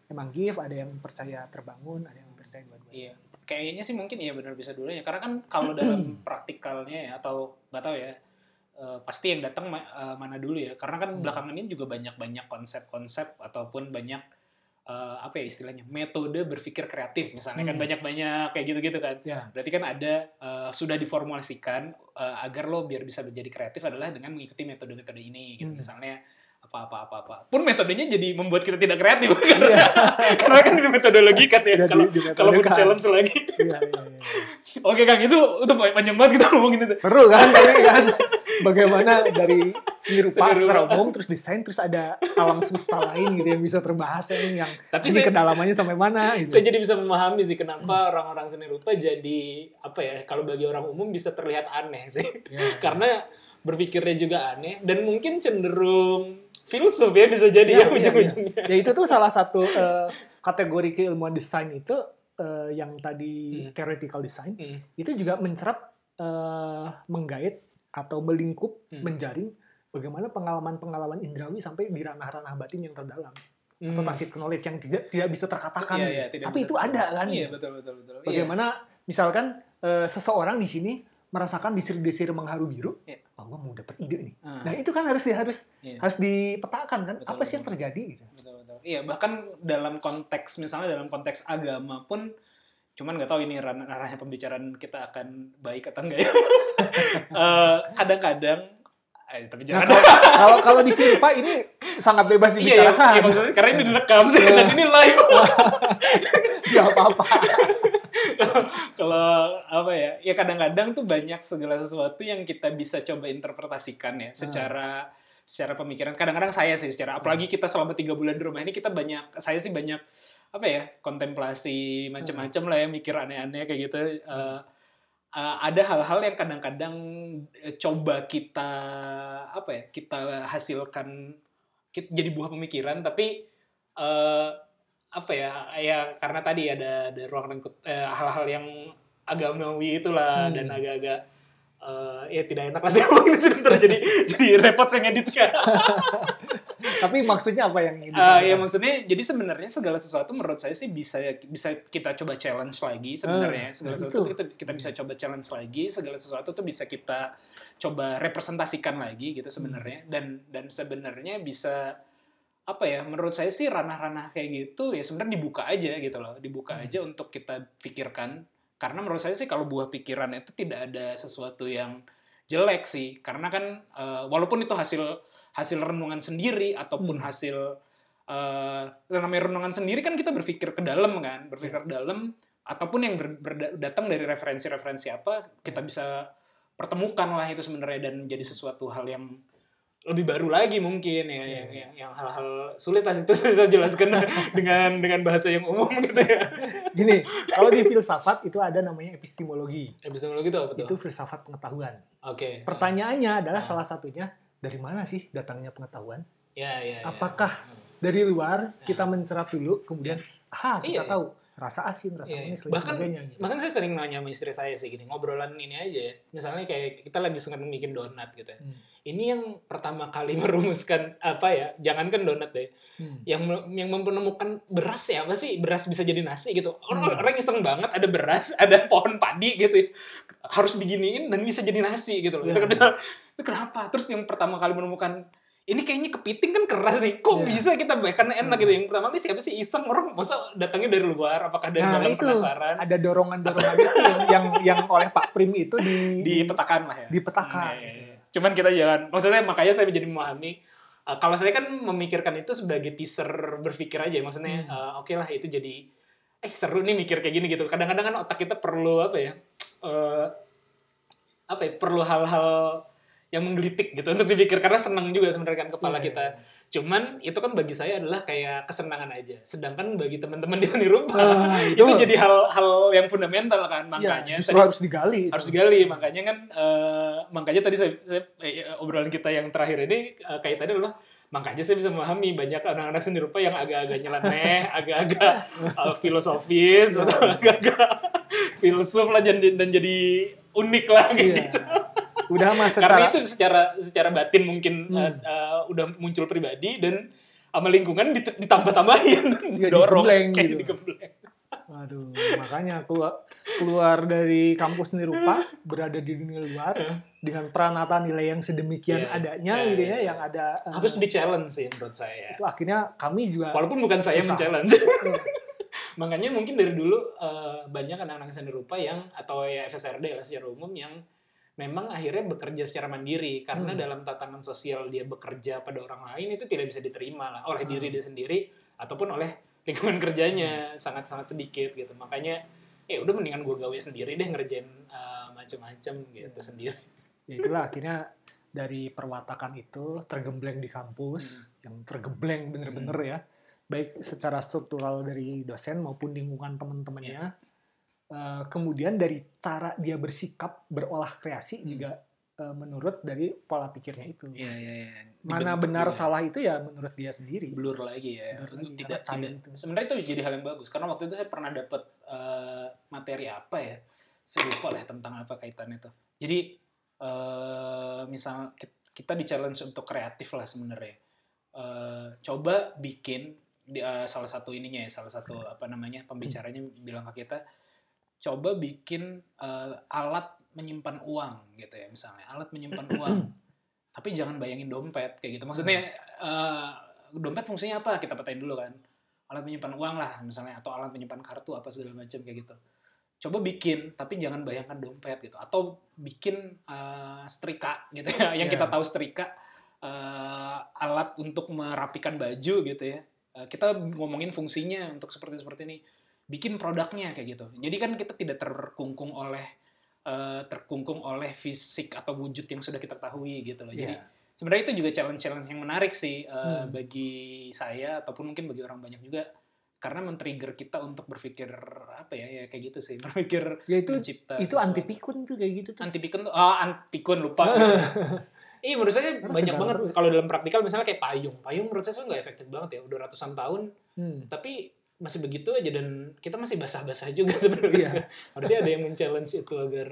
emang gift ada yang percaya terbangun ada yang percaya dua-duanya Iya. Kayaknya sih mungkin ya benar bisa dua-duanya. Karena kan kalau dalam praktikalnya ya atau nggak tahu ya. eh, pasti yang datang ma- eh, mana dulu ya. Karena kan Hmm. belakangan ini juga banyak-banyak konsep-konsep ataupun banyak eh, apa ya istilahnya metode berpikir kreatif misalnya kan Hmm. banyak-banyak kayak gitu-gitu kan Ya. berarti kan ada eh, sudah diformulasikan eh, agar lo biar bisa menjadi kreatif adalah dengan mengikuti metode-metode ini gitu Hmm. misalnya apa apa apa apa pun metodenya jadi membuat kita tidak kreatif karena karena kan di metodologi kan ya Udah kalau kalau mau kan. challenge lagi Iya, iya, iya. oke kang itu itu panjang banget kita ngomongin itu Seru kan tapi kan bagaimana dari seni rupa secara umum terus desain terus ada alam semesta lain gitu yang bisa terbahas ini yang tapi ini saya, kedalamannya sampai mana gitu. saya jadi bisa memahami sih kenapa orang-orang seni rupa jadi apa ya kalau bagi orang umum bisa terlihat aneh sih Ya. karena berpikirnya juga aneh dan mungkin cenderung filsuf ya bisa jadi Iya, ya iya, ujung-ujungnya ya itu tuh salah satu eh, kategori keilmuan desain itu eh, yang tadi Hmm. theoretical design Hmm. itu juga mencerap eh, menggait atau melingkup Hmm. menjaring bagaimana pengalaman-pengalaman indrawi sampai di ranah-ranah batin yang terdalam atau Hmm. tacit knowledge yang tidak tidak bisa terkatakan Iya, gitu. iya, tidak tapi bisa itu ada kan iya betul betul betul Iya. bagaimana misalkan eh, seseorang di sini merasakan desir-desir mengharu biru Iya. oh gue mau dapat ide nih Ah, nah itu kan harus di- harus iya. harus dipetakan kan Betul, apa sih yang terjadi gitu betul betul iya bahkan dalam konteks misalnya dalam konteks agama pun cuman nggak tahu ini ranah ranahnya pembicaraan kita akan baik atau enggak ya Eh, kadang-kadang eh, tapi Nah, jangan kalau, kalau kalau di sini Pak ini sangat bebas iya, iya, dibicarakan. iya, maksudnya karena ini direkam sih Iya. dan ini live Nggak apa-apa. Apa ya ya kadang-kadang tuh banyak segala sesuatu yang kita bisa coba interpretasikan ya secara secara pemikiran. Kadang-kadang saya sih secara apalagi kita selama tiga bulan di rumah ini kita banyak saya sih banyak apa ya kontemplasi macam-macam lah ya mikir aneh-aneh kayak gitu. Eh, eh, ada hal-hal yang kadang-kadang eh, coba kita apa ya kita hasilkan kit- jadi buah pemikiran tapi eh, apa ya ya karena tadi ada ada ruang lingkup eh, hal-hal yang agamawi itulah Hmm. dan agak-agak eh, ya tidak enak lah ngomongin di sini jadi jadi repot saya ngeditnya. Tapi maksudnya apa yang ini? Eh, ya maksudnya jadi sebenarnya segala sesuatu menurut saya sih bisa bisa kita coba challenge lagi sebenarnya Ah, segala nah sesuatu itu. kita kita bisa coba challenge lagi segala sesuatu tuh bisa kita coba representasikan lagi gitu sebenarnya Hmm. dan dan sebenarnya bisa apa ya menurut saya sih ranah-ranah kayak gitu ya sebenarnya dibuka aja gitu loh dibuka Hmm. aja untuk kita pikirkan karena menurut saya sih kalau buah pikiran itu tidak ada sesuatu yang jelek sih. Karena kan eh, walaupun itu hasil hasil renungan sendiri ataupun Hmm. hasil eh namanya renungan sendiri kan kita berpikir ke dalam kan berpikir ke dalam ataupun yang ber- berda- datang dari referensi-referensi apa kita bisa pertemukan lah itu sebenarnya dan menjadi sesuatu hal yang lebih baru lagi mungkin ya yang, yang, yang hal-hal sulit lah itu saya jelaskan dengan dengan bahasa yang umum gitu ya Gini, kalau di filsafat itu ada namanya epistemologi. epistemologi itu apa tuh? Itu filsafat pengetahuan. Oke. Pertanyaannya adalah Ah. salah satunya dari mana sih datangnya pengetahuan? Ya, ya, ya. Apakah dari luar kita mencerap dulu, kemudian ah Iya, kita iya. tahu rasa asin, rasa Iya, iya. manis, Bahkan- sebagainya. gitu. Bahkan saya sering nanya sama istri saya sih gini, ngobrolan ini aja ya. Misalnya kayak kita lagi suka bikin donat gitu ya. Hmm. Ini yang pertama kali merumuskan apa ya? Jangankan donat deh. Hmm. Yang yang menemukan beras ya apa sih? Beras bisa jadi nasi gitu. Orang Hmm. orang iseng banget ada beras, ada pohon padi gitu. ya. Harus diginiin dan bisa jadi nasi gitu loh. Itu, kan- itu kenapa? Terus yang pertama kali menemukan ini kayaknya kepiting kan keras nih. Kok Iya. bisa kita bahkan enak Hmm. gitu. Yang pertama kali siapa sih iseng orang masa datangnya dari luar? Apakah dari Nah, dalam itu. penasaran? Ada dorongan-dorongan itu yang, yang yang oleh Pak Prim itu di, dipetakan lah ya. dipetakan. Hmm, iya, iya. Cuman kita jangan, maksudnya makanya saya menjadi memahami. uh, kalau saya kan memikirkan itu sebagai teaser berpikir aja, maksudnya Hmm. uh, oke lah itu jadi, eh seru nih mikir kayak gini gitu. Kadang-kadang kan otak kita perlu apa ya, uh, apa ya, perlu hal-hal yang menggelitik gitu untuk dipikir karena senang juga sebenarnya kan kepala Iya, kita. iya. Cuman itu kan bagi saya adalah kayak kesenangan aja. Sedangkan bagi teman-teman di seni rupa Ah, itu jadi hal-hal yang fundamental kan Ya, makanya justru tadi- harus digali. itu. harus digali makanya kan eh, makanya tadi saya, saya- eh, obrolan kita yang terakhir ini eh, kaitannya adalah makanya saya bisa memahami banyak anak-anak seni rupa yang agak-agak nyeleneh, agak-agak eh, filosofis Iya. atau agak-agak filsuf lah dan, dan jadi unik lah Iya. Udah mas Karena secara itu secara secara batin mungkin Hmm. eh, eh, udah muncul pribadi dan sama lingkungan dit- ditambah-tambahin Iya, dorong kayak gitu. digembleng. Aduh, makanya keluar, keluar dari kampus seni rupa, berada di dunia luar dengan peranata nilai yang sedemikian Iya, adanya iya, gitu iya, ya, iya. yang ada eh, Harus di-challenge sih menurut saya. itu akhirnya kami juga Walaupun bukan saya Susah. men-challenge. Makanya mungkin dari dulu eh, banyak anak-anak seni rupa yang atau ya FSRD lah secara umum yang memang akhirnya bekerja secara mandiri karena Hmm. dalam tatanan sosial dia bekerja pada orang lain itu tidak bisa diterima lah oleh Hmm. diri dia sendiri ataupun oleh lingkungan kerjanya sangat-sangat sedikit gitu. Makanya ya udah mendingan gue gawe sendiri deh ngerjain eh, macem-macem gitu Hmm. sendiri. ya itulah akhirnya dari perwatakan itu tergembleng di kampus yang tergembleng bener-bener ya baik secara struktural dari dosen maupun lingkungan teman-temannya Eh, kemudian dari cara dia bersikap berolah kreasi Hmm. juga eh, menurut dari pola pikirnya itu Iya iya iya. mana benar salah itu ya menurut dia sendiri blur lagi ya. Blur lagi, tidak tidak. itu. Sebenarnya itu jadi hal yang bagus karena waktu itu saya pernah dapat eh, materi apa ya? Saya lupa lah tentang apa kaitannya itu. Jadi eh misal ki- kita di challenge untuk kreatif lah sebenarnya. Eh, coba bikin di, eh, salah satu ininya ya, salah satu apa namanya pembicaranya bilang ke kita, coba bikin eh, alat menyimpan uang gitu ya misalnya, alat menyimpan uang. Tapi jangan bayangin dompet kayak gitu. Maksudnya eh, dompet fungsinya apa? Kita petahin dulu kan. Alat menyimpan uang lah misalnya atau alat menyimpan kartu apa segala macam kayak gitu. Coba bikin tapi jangan bayangkan dompet gitu atau bikin eh, setrika gitu ya. Yang Ya. kita tahu setrika eh, alat untuk merapikan baju gitu ya. Eh, kita ngomongin fungsinya untuk seperti seperti ini. Bikin produknya kayak gitu. Jadi kan kita tidak terkungkung oleh eh, terkungkung oleh fisik atau wujud yang sudah kita ketahui gitu loh. Jadi Iya. sebenarnya itu juga challenge-challenge yang menarik sih eh, Hmm. bagi saya ataupun mungkin bagi orang banyak juga karena men-trigger kita untuk berpikir apa ya ya kayak gitu sih berpikir ya itu mencipta itu sesuatu. anti pikun tuh kayak gitu tuh anti pikun tuh ah anti pikun lupa Iya menurut saya banyak banget kalau dalam praktikal misalnya kayak payung payung menurut saya tuh nggak efektif banget ya udah ratusan tahun Hmm. tapi masih begitu aja dan kita masih basah-basah juga sebenarnya Iya. harusnya ada yang men-challenge itu agar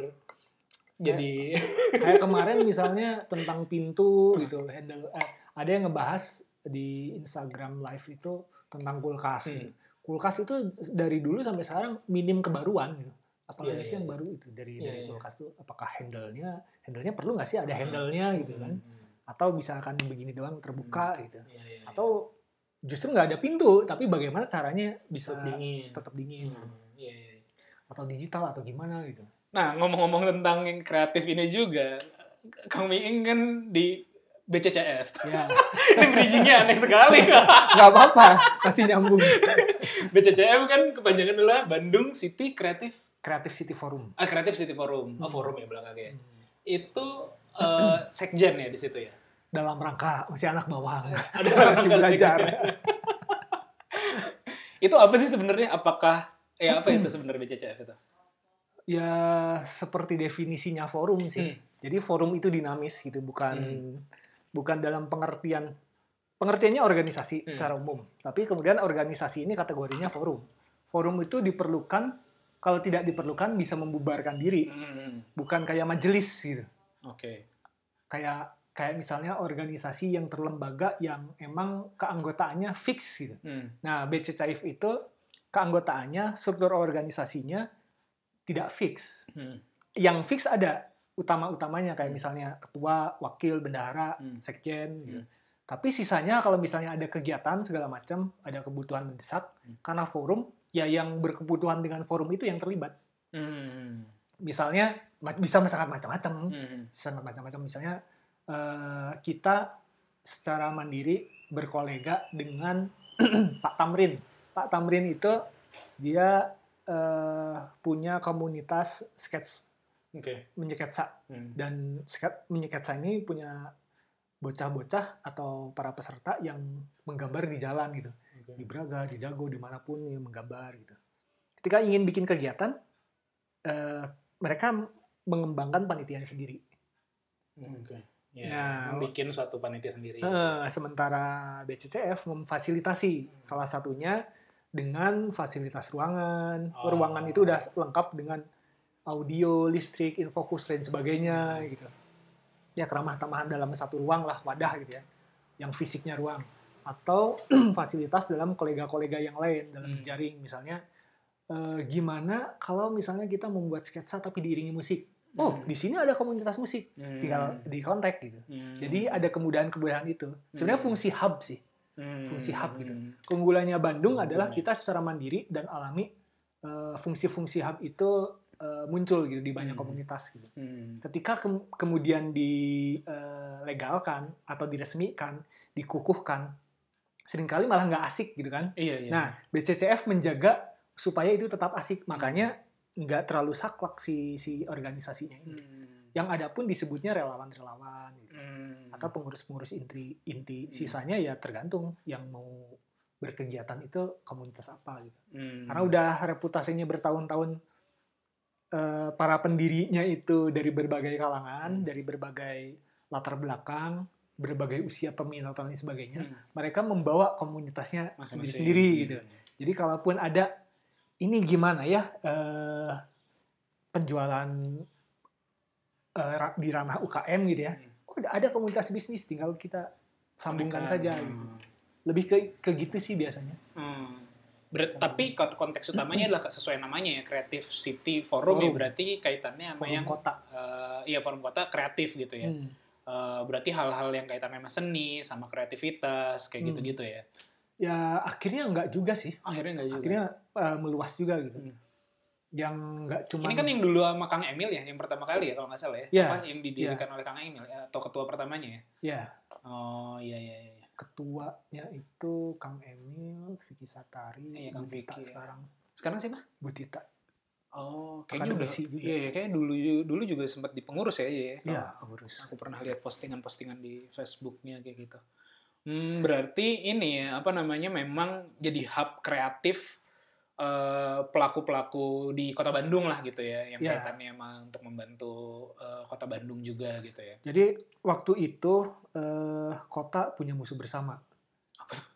jadi kayak kemarin misalnya tentang pintu gitu handle eh, ada yang ngebahas di Instagram live itu tentang kulkas Hmm. gitu. kulkas itu dari dulu sampai sekarang minim kebaruan gitu apalagi Iya, sih iya, yang iya. baru itu dari Iya, dari iya. kulkas tuh apakah handle-nya handle-nya perlu nggak sih ada handle-nya gitu kan Hmm. atau misalkan begini doang terbuka gitu Iya, iya, iya. atau justru nggak ada pintu tapi bagaimana caranya bisa Tetap dingin tetap dingin Hmm, iya, iya. atau digital atau gimana gitu Nah, ngomong-ngomong tentang yang kreatif ini juga, Kang Miing kan di BCCF. ya ini bridgingnya aneh sekali. nggak apa-apa masih nyambung BCCF kan kepanjangan adalah Bandung City Creative Creative City Forum ah, Creative City Forum. Oh, Hmm. forum ya belakangnya. Itu eh, sekjen ya di situ ya. Dalam rangka masih anak bawang Ada masih belajar itu apa sih sebenarnya? Apakah ya apa itu sebenarnya BCCF itu? ya seperti definisinya forum sih jadi forum itu dinamis gitu bukan Hmm. bukan dalam pengertian pengertiannya organisasi Hmm. secara umum tapi kemudian organisasi ini kategorinya forum forum itu diperlukan kalau tidak diperlukan bisa membubarkan diri Hmm, bukan kayak majelis gitu Oke. kayak kayak misalnya organisasi yang terlembaga yang emang keanggotaannya fix gitu Hmm. Nah, BCCIF itu keanggotaannya, struktur organisasinya tidak fix. Hmm. Yang fix ada utama-utamanya kayak misalnya ketua, wakil, bendahara, Hmm. sekjen. gitu. Hmm. Tapi sisanya kalau misalnya ada kegiatan segala macam, ada kebutuhan mendesak, Hmm. karena forum, ya yang berkebutuhan dengan forum itu yang terlibat. Hmm. Misalnya bisa sangat macam-macam, Hmm. sangat macam-macam. Misalnya eh, kita secara mandiri berkolega dengan Pak Tamrin. Pak Tamrin itu dia eh, punya komunitas sketch Oke. menyeketsa Hmm. dan sketch menyeketsa ini punya bocah-bocah atau para peserta yang menggambar di jalan gitu Oke. di Braga, di Dago, di mana pun yang menggambar gitu. Ketika ingin bikin kegiatan, eh, mereka mengembangkan panitianya sendiri. Hmm, Oke. Ya, Nah, bikin suatu panitia sendiri. Eh, sementara BCCF memfasilitasi salah satunya dengan fasilitas ruangan. Oh. Ruangan itu udah lengkap dengan audio, listrik, infokus dan sebagainya gitu. Ya keramah tamahan dalam satu ruang lah wadah gitu ya. Yang fisiknya ruang atau fasilitas dalam kolega-kolega yang lain dalam Hmm. jaring misalnya eh, gimana kalau misalnya kita membuat sketsa tapi diiringi musik. Oh, Hmm. di sini ada komunitas musik, Hmm. tinggal di kontak gitu. Hmm. Jadi ada kemudahan-kemudahan itu. Sebenarnya Hmm. fungsi hub sih. Hmm. fungsi hub gitu. Keunggulannya Bandung adalah Hmm. kita secara mandiri dan alami eh, fungsi-fungsi hub itu eh, muncul gitu di banyak Hmm. komunitas gitu. Hmm. Ketika ke- kemudian dilegalkan atau diresmikan, dikukuhkan, sering kali malah nggak asik gitu kan. Iya, iya. Nah, BCCF menjaga supaya itu tetap asik, makanya nggak terlalu saklek si si organisasinya ini. Hmm. Yang ada pun disebutnya relawan-relawan gitu. Hmm. atau pengurus-pengurus inti inti Hmm. sisanya ya tergantung yang mau berkegiatan itu komunitas apa gitu. Hmm. Karena udah reputasinya bertahun-tahun eh, para pendirinya itu dari berbagai kalangan, Hmm. dari berbagai latar belakang, berbagai usia peminat dan sebagainya, Hmm. mereka membawa komunitasnya sendiri-sendiri Hmm. gitu. Jadi kalaupun ada ini gimana ya eh, penjualan eh, di ranah UKM gitu ya, Hmm. oh udah ada komunitas bisnis, tinggal kita sambungkan saja. Hmm. Gitu. Lebih ke ke gitu sih biasanya. Hmm. Ber- tapi kon- konteks utamanya adalah sesuai namanya ya Creative City Forum, ya Forum. berarti kaitannya sama Forum yang kota. eh, iya forum kota kreatif gitu ya. Hmm. Eh, berarti hal-hal yang kaitannya sama seni, sama kreativitas kayak Hmm. gitu-gitu ya. Ya akhirnya enggak juga sih. Akhirnya enggak juga. Akhirnya eh, meluas juga gitu. Hmm. Yang enggak cuma Ini kan yang dulu sama Kang Emil ya, yang pertama kali ya kalau nggak salah ya. Iya. Apa yang didirikan oleh Kang Emil ya, atau ketua pertamanya ya? ya Oh iya iya iya. ketuanya itu Kang Emil, Vicky Satari, Iya, Kang Vicky, ya. sekarang. Sekarang siapa? Bu Tita. Oh, kayaknya udah. Juga. Iya, iya, kayaknya dulu dulu juga sempat di pengurus ya, iya. Iya, Oh, pengurus. Aku pernah lihat postingan-postingan di Facebooknya kayak gitu. Hmm, berarti ini ya apa namanya memang jadi hub kreatif eh, pelaku-pelaku di kota Bandung lah gitu ya, yang Iya. kaitannya emang untuk membantu eh, kota Bandung juga gitu ya. Jadi waktu itu eh, kota punya musuh bersama.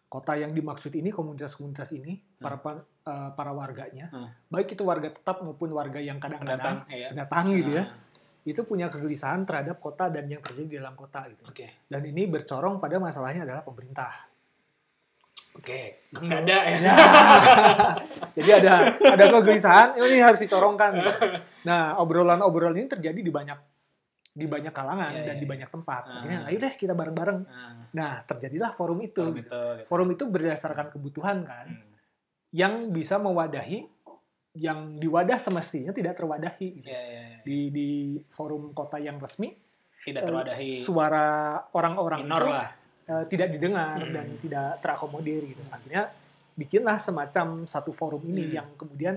Kota yang dimaksud ini komunitas-komunitas ini para pan- eh, para warganya, Hmm. baik itu warga tetap maupun warga yang kadang-kadang Pendatang ya. pendatang gitu ya, Ah, itu punya kegelisahan terhadap kota dan yang terjadi di dalam kota gitu. Oke. Dan ini bercorong pada masalahnya adalah pemerintah. Oke. Nggak ada ya. Ya. Jadi ada ada kegelisahan ini harus dicorongkan. gitu. Nah, obrolan-obrolan ini terjadi di banyak di banyak kalangan Iya, dan iya, di iya. banyak tempat. Ah. Akhirnya ayo deh kita bareng-bareng. Nah, Nah, terjadilah forum itu. forum gitu. itu. gitu. Forum itu berdasarkan kebutuhan kan, Hmm. yang bisa mewadahi yang diwadah semestinya tidak terwadahi. gitu. Iya, iya, iya. Di di forum kota yang resmi, Tidak terwadahi. suara orang-orang minor itu lah. eh, tidak didengar Hmm. dan tidak terakomodir gitu. Akhirnya bikinlah semacam satu forum ini Hmm. yang kemudian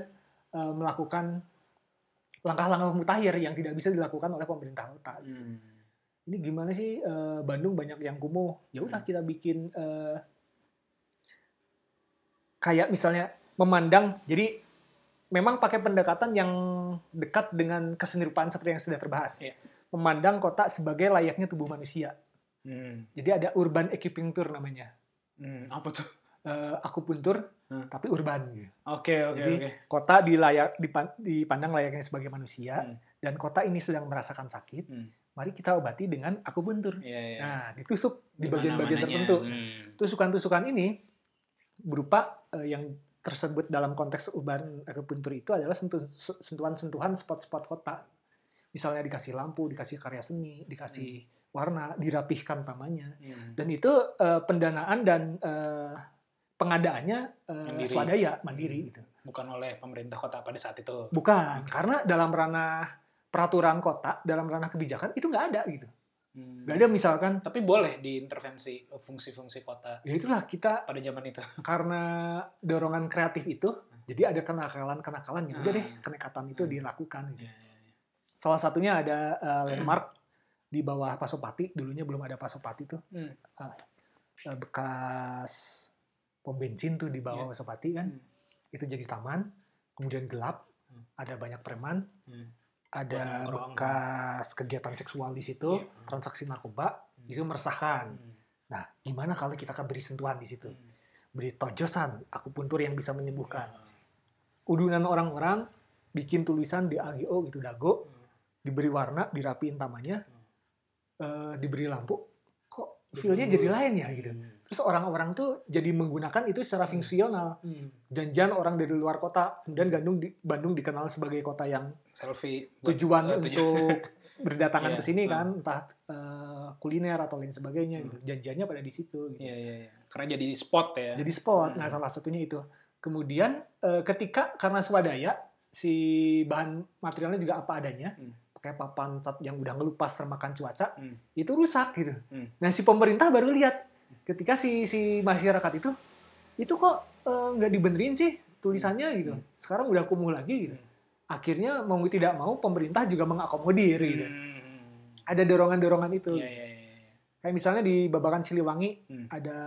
eh, melakukan langkah-langkah mutakhir yang tidak bisa dilakukan oleh pemerintah kota. Hmm. Ini gimana sih eh, Bandung banyak yang kumuh? Ya udah Hmm. kita bikin eh, kayak misalnya memandang jadi memang pakai pendekatan yang dekat dengan kesenirupaan seperti yang sudah terbahas. Iya. Memandang kota sebagai layaknya tubuh manusia. Hmm. Jadi ada urban equipuncture namanya. Hmm. Apa tuh? Eh, aku puntur Hmm. tapi urban. Oke, oke, oke. Kota dilayak dipan- dipandang layaknya sebagai manusia Hmm. dan kota ini sedang merasakan sakit. Hmm. Mari kita obati dengan aku puntur. Iya, iya. Nah, ditusuk di bagian-bagian tertentu. Hmm. Tusukan-tusukan ini berupa eh, yang tersebut dalam konteks urban acupuncture itu adalah sentuh- sentuhan-sentuhan spot-spot kota. Misalnya dikasih lampu, dikasih karya seni, dikasih warna, dirapihkan tamanya. Hmm. Dan itu eh, pendanaan dan eh, pengadaannya Mandiri. swadaya, mandiri Hmm. gitu. Bukan oleh pemerintah kota pada saat itu. Bukan, karena dalam ranah peraturan kota, dalam ranah kebijakan itu nggak ada gitu. Hmm. Nggak ada misalkan, Tapi boleh diintervensi fungsi-fungsi kota ya itulah kita pada zaman itu. karena dorongan kreatif itu, jadi ada kenakalan-kenakalan yang udah deh Hmm. kenekatan itu Hmm. dilakukan. Gitu. Iya, iya, iya. Salah satunya ada eh, landmark di bawah Pasopati, dulunya belum ada Pasopati tuh, Hmm. Eh, bekas pom bensin tuh di bawah Iya. Pasopati kan, Hmm. itu jadi taman, kemudian gelap, Hmm. ada banyak preman, Hmm. Ada bekas kegiatan seksual di situ, Iya. transaksi narkoba, Hmm. itu meresahkan. Hmm. Nah, gimana kalau kita akan beri sentuhan di situ? Hmm. Beri tojosan, akupuntur yang bisa menyembuhkan. Hmm. Udunan orang-orang bikin tulisan di AGO gitu, dago, diberi warna, dirapiin tamanya, eh, diberi lampu, kok feel-nya jadi lain ya gitu. Hmm. Terus orang-orang tuh jadi menggunakan itu secara Hmm. fungsional. Hmm. Janjian orang dari luar kota. Kemudian Bandung, di, Bandung dikenal sebagai kota yang Selfie. tujuan tujuan. untuk berdatangan Iya, ke sini hmm. kan, entah eh, kuliner atau lain sebagainya. Hmm. Gitu. Janjiannya pada di situ. Gitu. Iya, iya, iya. Karena jadi spot ya. Jadi spot. Nah, Hmm. salah satunya itu. Kemudian eh, ketika karena swadaya si bahan materialnya juga apa adanya, Hmm. pakai papan cat yang udah ngelupas termakan cuaca, Hmm. itu rusak gitu. Hmm. Nah, si pemerintah baru lihat ketika si si masyarakat itu itu kok eh, nggak dibenerin sih tulisannya gitu. Hmm. Sekarang udah kumuh lagi gitu. Hmm. Akhirnya mau tidak mau pemerintah juga mengakomodir gitu. Hmm. Ada dorongan-dorongan itu. Iya, iya, iya. iya. Kayak misalnya di Babakan Siliwangi Hmm. ada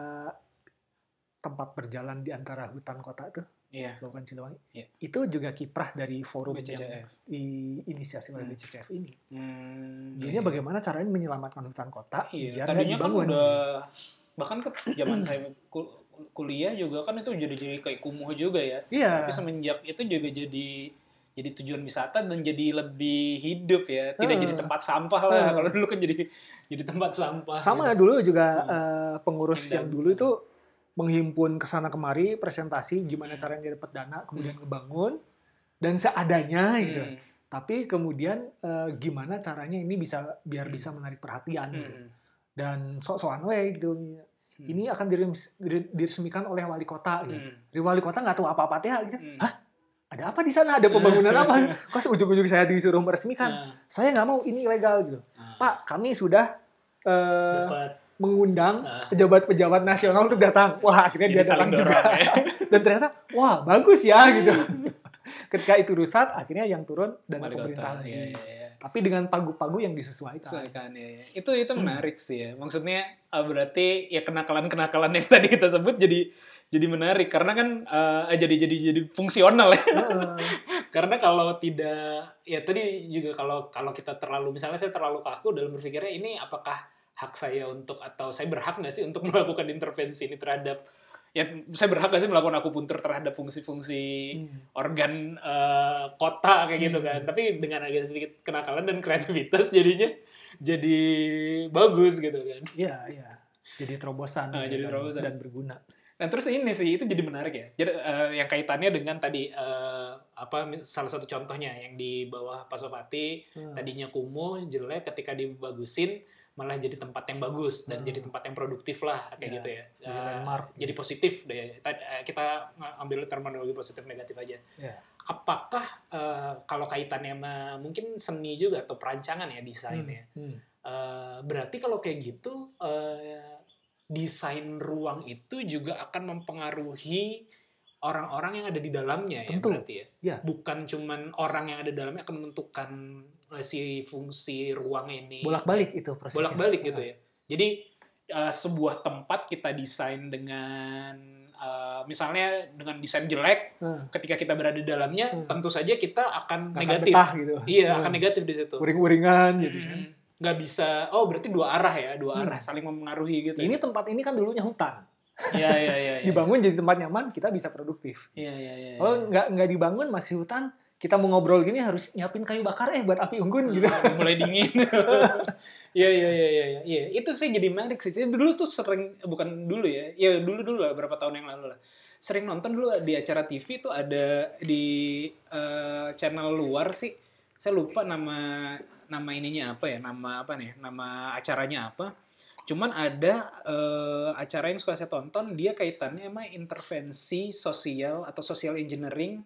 tempat berjalan di antara hutan kota tuh, Iya. Babakan Siliwangi. Iya. Itu juga kiprah dari forum yang BCCF. diinisiasi oleh Hmm. BCCF ini. Hmm. Dia bagaimana caranya menyelamatkan hutan kota Iya, biar tadinya kan udah bahkan ke zaman saya kul- kuliah juga kan itu jadi jadi kayak kumuh juga ya. Iya. Tapi semenjak itu juga jadi jadi tujuan wisata dan jadi lebih hidup ya. Tidak Heeh. jadi tempat sampah lah. Heeh. Kalau dulu kan jadi jadi tempat sampah. Sama gitu. dulu juga Hmm. eh, pengurus Indah. yang dulu itu menghimpun ke sana kemari presentasi gimana Hmm. caranya dapat dana kemudian ngebangun dan seadanya gitu. Hmm. Tapi kemudian eh, gimana caranya ini bisa biar Hmm. bisa menarik perhatian gitu. Hmm. dan sok-sokan we gitu. Hmm. Ini akan diremis- diresmikan oleh wali kota gitu. Hmm. Wali kota nggak tahu apa-apa teh gitu. Hmm. Hah? Ada apa di sana? Ada pembangunan apa? Kok ujung-ujung saya disuruh meresmikan? Nah, Saya nggak mau ini ilegal gitu. nah. Pak, kami sudah Dapat. mengundang Nah. pejabat-pejabat nasional untuk datang. Wah, akhirnya Jadi dia datang juga. ya. Dan ternyata, wah bagus ya gitu. Ketika itu rusak, akhirnya yang turun Wali pemerintah. Iya, iya, iya. Tapi dengan pagu-pagu yang disesuaikan. Sesuaikan ya. Itu itu menarik sih ya. Maksudnya eh, berarti ya kenakalan-kenakalan yang tadi kita sebut jadi jadi menarik karena kan eh, jadi jadi jadi fungsional ya. Heeh. karena kalau tidak ya tadi juga kalau kalau kita terlalu misalnya saya terlalu kaku dalam berpikirnya ini apakah hak saya untuk atau saya berhak nggak sih untuk melakukan intervensi ini terhadap ya saya berhak nggak sih melakukan akupuntur terhadap fungsi-fungsi Hmm. organ eh, kota kayak gitu Hmm. kan. Tapi dengan agak sedikit kenakalan dan kreativitas jadinya jadi bagus gitu kan. Iya, iya. Jadi terobosan. Ya jadi terobosan. Dan berguna. Nah terus ini sih itu jadi menarik ya. Jadi eh, yang kaitannya dengan tadi eh, apa salah satu contohnya yang di bawah Pasopati Hmm. tadinya kumuh jelek ketika dibagusin malah jadi tempat yang bagus dan Hmm. jadi tempat yang produktif lah kayak Ya, gitu ya. jadi landmark. jadi positif deh. Kita, eh, kita ambil terminologi positif negatif aja. Ya. Apakah eh, kalau kaitannya sama mungkin seni juga atau perancangan ya desain ya. Hmm. Eh, berarti kalau kayak gitu eh, desain ruang itu juga akan mempengaruhi orang-orang yang ada di dalamnya ya Tentu. berarti ya. Ya. Bukan cuman orang yang ada di dalamnya akan menentukan eh, si fungsi ruang ini. Bolak-balik itu prosesnya. Bolak-balik gitu ya. Jadi eh, sebuah tempat kita desain dengan eh, misalnya dengan desain jelek, Hmm. ketika kita berada di dalamnya Hmm. tentu saja kita akan negatif. betah gitu. Iya, Hmm. akan negatif di situ. Uring-uringan gitu kan. Mm-mm. nggak bisa oh berarti dua arah ya dua Hmm. arah saling mempengaruhi gitu Ini tempat ini kan dulunya hutan. Iya iya iya iya. Dibangun jadi tempat nyaman, kita bisa produktif. iya iya iya Kalau iya. nggak nggak dibangun masih hutan, kita mau ngobrol gini harus nyiapin kayu bakar eh buat api unggun gitu. Mulai dingin iya iya iya iya iya iya itu sih jadi menarik sih dulu tuh sering bukan dulu ya ya dulu dulu lah berapa tahun yang lalu lah sering nonton dulu di acara TV tuh ada di eh, channel luar sih saya lupa nama nama ininya apa ya nama apa nih nama acaranya apa cuman ada eh, acara yang suka saya tonton dia kaitannya emang intervensi sosial atau social engineering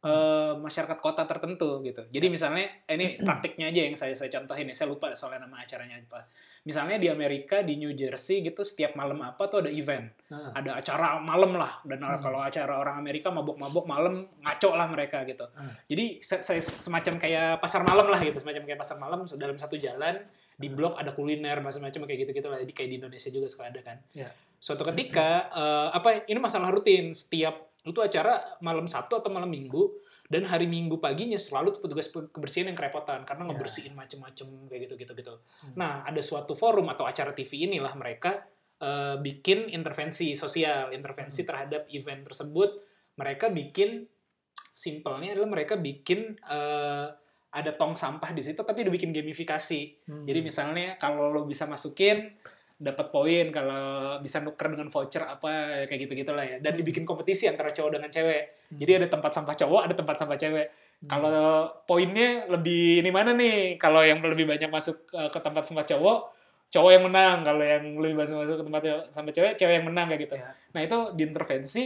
eh, masyarakat kota tertentu gitu. Jadi misalnya eh, ini praktiknya aja yang saya saya contohin ya saya lupa soalnya nama acaranya apa. Misalnya di Amerika di New Jersey gitu setiap malam apa tuh ada event. Nah, ada acara malam lah dan Hmm. kalau acara orang Amerika mabuk-mabuk malam ngaco lah mereka gitu. Hmm. jadi se- se- semacam kayak pasar malam lah gitu semacam kayak pasar malam dalam satu jalan di blok ada kuliner macam-macam kayak gitu gitu lah jadi kayak di Indonesia juga suka ada kan Ya. suatu ketika eh, apa ini masalah rutin setiap itu acara malam Sabtu atau malam Minggu dan hari Minggu paginya selalu tuh petugas pe- kebersihan yang kerepotan karena Ya. ngebersihin macem-macem kayak gitu gitu gitu. Hmm. Nah ada suatu forum atau acara TV inilah mereka eh, bikin intervensi sosial, intervensi Hmm. terhadap event tersebut. Mereka bikin simpelnya adalah mereka bikin eh, ada tong sampah di situ tapi udah bikin gamifikasi. Hmm. Jadi misalnya kalau lo bisa masukin dapat poin kalau bisa nuker dengan voucher apa kayak gitu gitulah ya dan hmm. dibikin kompetisi antara cowok dengan cewek hmm. jadi ada tempat sampah cowok ada tempat sampah cewek hmm. kalau poinnya lebih ini mana nih kalau yang lebih banyak masuk eh, ke tempat sampah cowok cowok yang menang kalau yang lebih banyak masuk ke tempat sampah cewek cewek yang menang kayak gitu ya. nah itu diintervensi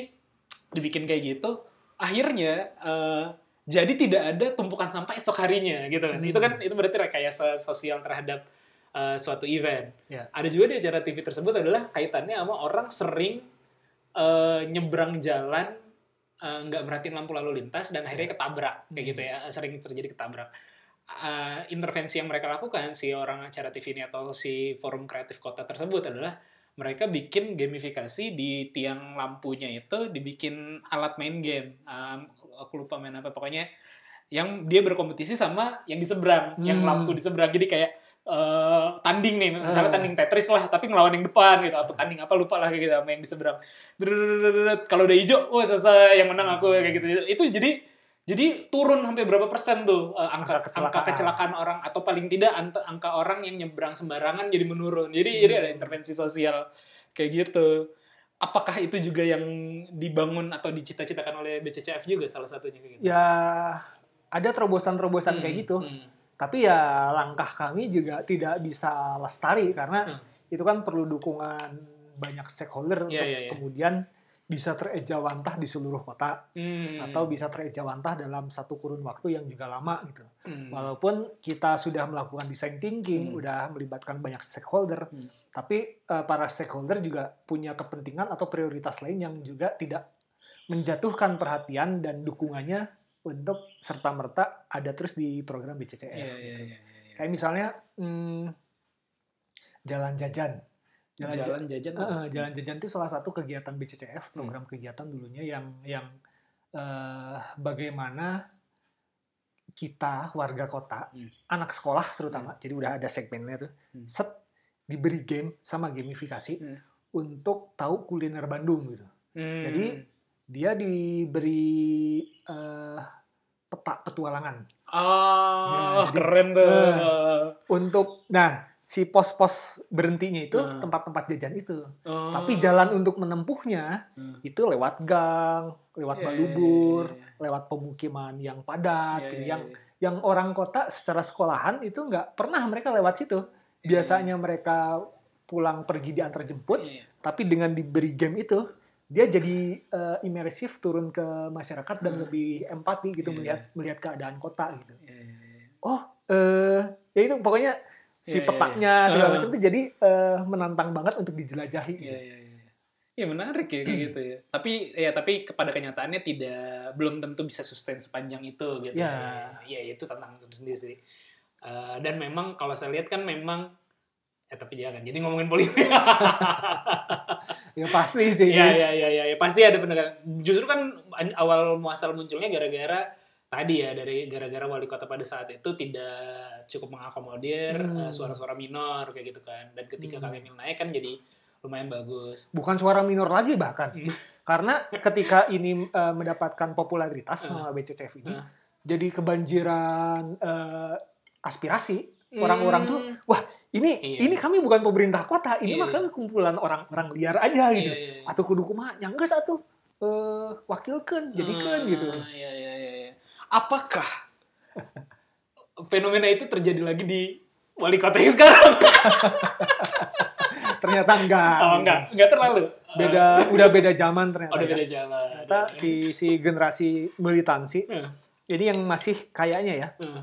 dibikin kayak gitu akhirnya uh, jadi tidak ada tumpukan sampah esok harinya gitu kan hmm. itu kan hmm. itu berarti rekayasa sosial terhadap uh, suatu event yeah. ada juga di acara TV tersebut adalah kaitannya sama orang sering uh, nyebrang jalan eh, nggak uh, merhatiin lampu lalu lintas dan akhirnya ya. ketabrak kayak gitu hmm. ya sering terjadi ketabrak uh, intervensi yang mereka lakukan si orang acara TV ini atau si forum kreatif kota tersebut adalah mereka bikin gamifikasi di tiang lampunya itu dibikin alat main game aku lupa main apa pokoknya yang dia berkompetisi sama yang di seberang hmm. yang lampu di seberang jadi kayak uh, tanding nih misalnya hmm. tanding Tetris lah tapi ngelawan yang depan gitu atau tanding apa lupa lah kayak gitu sama yang di seberang kalau udah hijau wah oh, selesai yang menang aku kayak gitu itu jadi jadi turun sampai berapa persen tuh uh, angka angka kecelakaan. angka kecelakaan orang atau paling tidak angka orang yang nyebrang sembarangan jadi menurun jadi hmm. jadi ada intervensi sosial kayak gitu Apakah itu juga yang dibangun atau dicita-citakan oleh BCCF juga salah satunya kayak gitu? Ya ada terobosan-terobosan Hmm, kayak gitu. hmm. Tapi ya langkah kami juga tidak bisa lestari karena Hmm. itu kan perlu dukungan banyak stakeholder Iya, untuk iya, iya. kemudian bisa terejawantah di seluruh kota Hmm. atau bisa terejawantah dalam satu kurun waktu yang juga lama gitu. Hmm. Walaupun kita sudah melakukan design thinking, Hmm. udah melibatkan banyak stakeholder, Hmm. Tapi eh, para stakeholder juga punya kepentingan atau prioritas lain yang juga tidak menjatuhkan perhatian dan dukungannya untuk serta merta ada terus di program BCCF. Iya, iya, iya, iya. Kayak misalnya hmm, jalan jajan. Jalan, Jalan jajan. Eh, jalan jajan itu salah satu kegiatan BCCF, program kegiatan dulunya yang yang eh, bagaimana kita warga kota, Hmm. anak sekolah terutama, jadi udah ada segmennya tuh, Hmm. set diberi game sama gamifikasi Hmm. untuk tahu kuliner Bandung gitu. Hmm. Jadi dia diberi eh, peta petualangan ah jadi- keren tuh. Eh. untuk, nah si pos-pos berhentinya itu Hmm. tempat-tempat jajan itu. Oh. Tapi jalan untuk menempuhnya Hmm. itu lewat gang, lewat Iya, balubur, iya, iya. lewat pemukiman yang padat, Iya, gitu, iya, yang iya. yang orang kota secara sekolahan itu nggak pernah mereka lewat situ. Biasanya mereka pulang pergi diantar jemput, Iya. tapi dengan diberi game itu dia jadi eh, imersif turun ke masyarakat dan Hmm. lebih empati gitu Iya, melihat melihat keadaan kota gitu. Iya, iya, iya. Oh, eh ya itu pokoknya si Iya, iya, petanya iya. segala Ah. macam itu jadi eh, menantang banget untuk dijelajahi. Iya, gitu. iya, iya. Iya menarik ya kayak gitu ya. Tapi ya tapi kepada kenyataannya tidak belum tentu bisa sustain sepanjang itu gitu. Ya. Iya itu tantangan sendiri sih. Eh, dan memang kalau saya lihat kan memang eh tapi jangan jadi ngomongin politik. Ya pasti sih. Iya iya iya iya Ya, pasti ada penegakan. Justru kan an- awal muasal munculnya gara-gara tadi ya dari gara-gara wali kota pada saat itu tidak cukup mengakomodir Hmm. eh, suara-suara minor kayak gitu kan. Dan ketika Hmm. Kang Emil naik kan jadi lumayan bagus. Bukan suara minor lagi bahkan. Hmm. Karena ketika ini eh, mendapatkan popularitas Hmm. sama BCCF ini, Hmm. jadi kebanjiran aspirasi. Orang-orang tuh, Hmm. Ini Iya. ini kami bukan pemerintah kota, ini Iya. mah kami kumpulan orang-orang liar aja gitu. Iya, iya, iya. Atau kudu kumaha, nyangga satu eh wakilkan, jadikan Ah, gitu. Iya, iya, iya, iya. Apakah fenomena itu terjadi lagi di wali kota yang sekarang? Ternyata enggak. oh, gitu. enggak, enggak terlalu. Beda udah beda zaman ternyata. Oh, udah ya. beda jalan. Ternyata si si generasi militansi Hmm. ini yang masih kayaknya ya Hmm.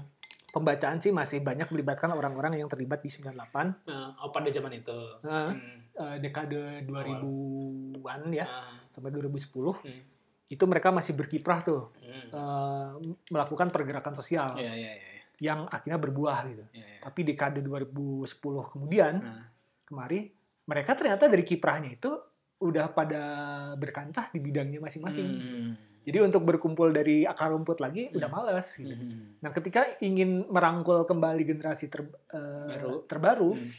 Pembacaan sih masih banyak melibatkan orang-orang yang terlibat di 98 Nah, oh, pada zaman itu. Nah, Hmm. eh, dekade 2000-an ya Ah, sampai 2010 Hmm. itu mereka masih berkiprah tuh hmm. eh, melakukan pergerakan sosial Iya, iya, iya. yang akhirnya berbuah gitu. Iya, iya. Tapi dekade 2010 kemudian Nah, kemari mereka ternyata dari kiprahnya itu udah pada berkancah di bidangnya masing-masing. hmm. Jadi untuk berkumpul dari akar rumput lagi udah Hmm. males gitu. Hmm. Nah, ketika ingin merangkul kembali generasi ter- eh, Baru. terbaru, Hmm.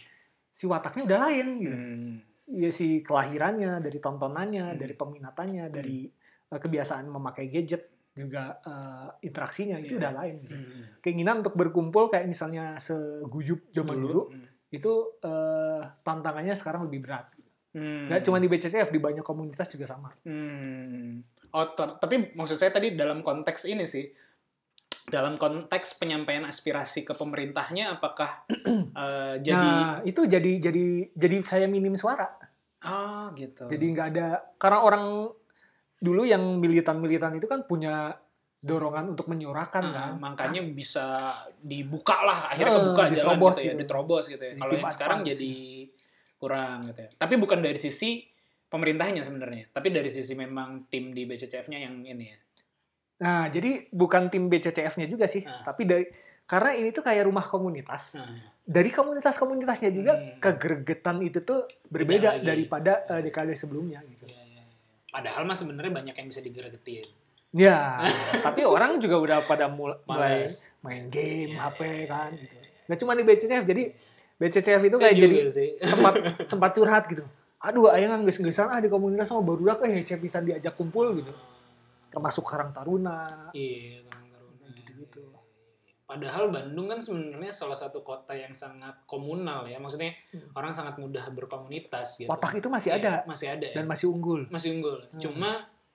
si wataknya udah lain gitu. Hmm. Ya si kelahirannya, dari tontonannya, Hmm. dari peminatannya, dari eh, kebiasaan memakai gadget, juga eh, interaksinya itu Iya. udah lain. gitu. Hmm. Keinginan untuk berkumpul kayak misalnya seguyup zaman dulu, Hmm. itu eh, tantangannya sekarang lebih berat. Hmm. Nggak cuma di BCCF, di banyak komunitas juga sama. Hmm. Oh, ter- tapi maksud saya tadi dalam konteks ini sih, dalam konteks penyampaian aspirasi ke pemerintahnya, apakah eh, jadi Nah, itu jadi jadi jadi kayak minim suara. ah gitu. Jadi nggak ada karena orang dulu yang militan-militan itu kan punya dorongan untuk menyuarakan Ah, kan. makanya bisa dibuka lah, akhirnya Eh, kebuka jalan diterobos gitu ya, gitu. diterobos gitu ya. Di Kalau yang sekarang jadi kurang gitu ya. Tapi bukan dari sisi pemerintahnya sebenarnya, tapi dari sisi memang tim di BCCF-nya yang ini ya. Nah, jadi bukan tim BCCF-nya juga sih, Ah. tapi dari karena ini tuh kayak rumah komunitas. Nah, Dari komunitas-komunitasnya juga Hmm. kegergetan itu tuh Beda berbeda daripada eh, dekade sebelumnya gitu. iya, iya. Padahal mah sebenarnya banyak yang bisa digeregetin. Ya, tapi orang juga udah pada mul- mulai Males. main game, Iya, HP iya, kan iya, gitu. Gak cuma di BCCF, jadi BCCF itu Saya kayak jadi sih. tempat tempat curhat gitu. Aduh, ayah nggak ah di komunitas sama baru eh cek bisa diajak kumpul gitu. Termasuk Karang Taruna. Iya, Karang Taruna. Gitu-gitu. Padahal Bandung kan sebenarnya salah satu kota yang sangat komunal ya. Maksudnya Hmm. orang sangat mudah berkomunitas gitu. Watak itu masih Iya, ada Masih ada ya. dan masih unggul. masih unggul. Hmm. Cuma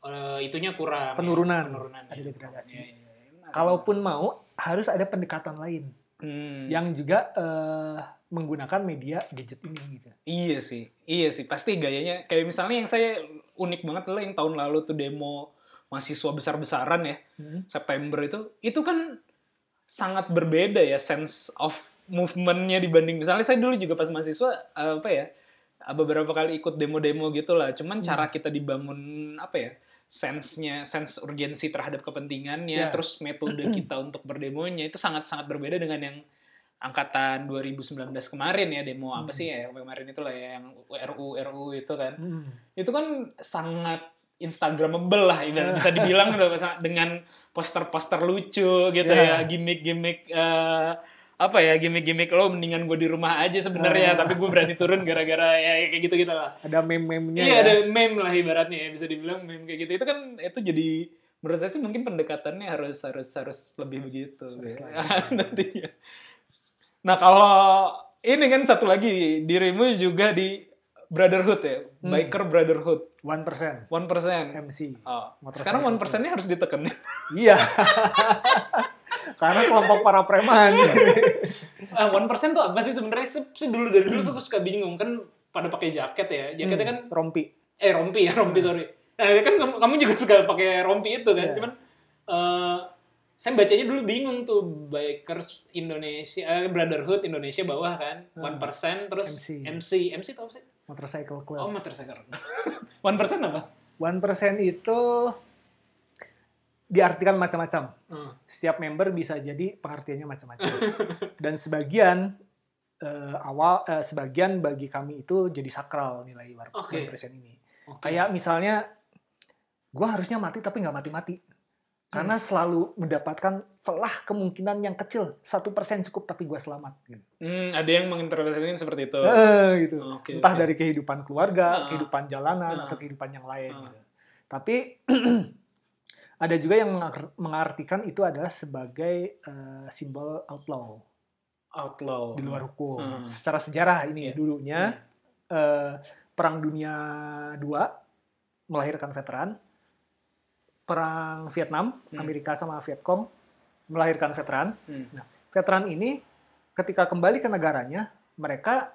eh, itunya kurang. ya. Penurunan. Penurunan. Ada ya. degradasi. Iya, iya, iya. Menarik. Kalaupun mau harus ada pendekatan lain Hmm. yang juga eh, menggunakan media gadget ini gitu. Iya sih, iya sih. Pasti gayanya kayak misalnya yang saya unik banget adalah yang tahun lalu tuh demo mahasiswa besar-besaran ya Hmm. September itu, itu kan sangat berbeda ya sense of movementnya dibanding misalnya saya dulu juga pas mahasiswa eh, apa ya beberapa kali ikut demo-demo gitu lah. Cuman Hmm. cara kita dibangun apa ya sense-nya, sense urgensi terhadap kepentingannya, Ya. terus metode kita untuk berdemonya itu sangat-sangat berbeda dengan yang angkatan 2019 kemarin ya demo apa sih ya kemarin itu lah ya yang RU RU itu kan Hmm. itu kan sangat instagramable lah ibarat bisa dibilang sangat- dengan poster-poster lucu gitu Ya. ya gimmick-gimmick eh, apa ya gimmick-gimmick lo mendingan gue di rumah aja sebenarnya Ah. tapi gue berani turun gara-gara ya kayak gitu gitu lah Ada meme-memenya iya ya. ada meme lah ibaratnya ya bisa dibilang meme kayak gitu itu kan itu jadi menurut saya sih mungkin pendekatannya harus harus harus lebih begitu Harus ya. nantinya nah kalau ini kan satu lagi dirimu juga di brotherhood ya Hmm. biker brotherhood One percent one percent MC. oh. Sekarang one persennya harus ditekan Iya. Karena kelompok para preman. Ah, one persen tuh apa sih sebenarnya sih, dulu dari dulu tuh gue suka bingung kan pada pakai jaket ya jaketnya kan Hmm, rompi. eh rompi ya rompi sorry nah kan kamu, juga suka pakai rompi itu kan Iya. cuman eh, saya bacanya dulu bingung tuh bikers Indonesia eh, brotherhood Indonesia bawah kan Hmm. one persen terus MC. MC MC itu apa sih Motorcycle oh Club. motorcycle one persen apa One percent itu diartikan macam-macam. Hmm. Setiap member bisa jadi pengertiannya macam-macam. Dan sebagian eh, awal, eh, sebagian bagi kami itu jadi sakral nilai one Oke. persen ini. Oke. Kayak misalnya, gue harusnya mati tapi nggak mati-mati. Karena Hmm. selalu mendapatkan celah kemungkinan yang kecil. Satu persen cukup tapi gue selamat. Gitu. Hmm, ada yang menginterpretasikan seperti itu Eh, gitu. Oke, Entah oke. dari kehidupan keluarga, Ah. kehidupan jalanan, Ah. atau kehidupan yang lain. Ah. gitu. Tapi ada juga yang mengar- mengartikan itu adalah sebagai eh, simbol outlaw outlaw di luar hukum. Hmm. Secara sejarah ini Iya. dulunya eh, Perang Dunia II melahirkan veteran, Perang Vietnam Hmm. Amerika sama Vietcong melahirkan veteran. Hmm. Nah, veteran ini ketika kembali ke negaranya mereka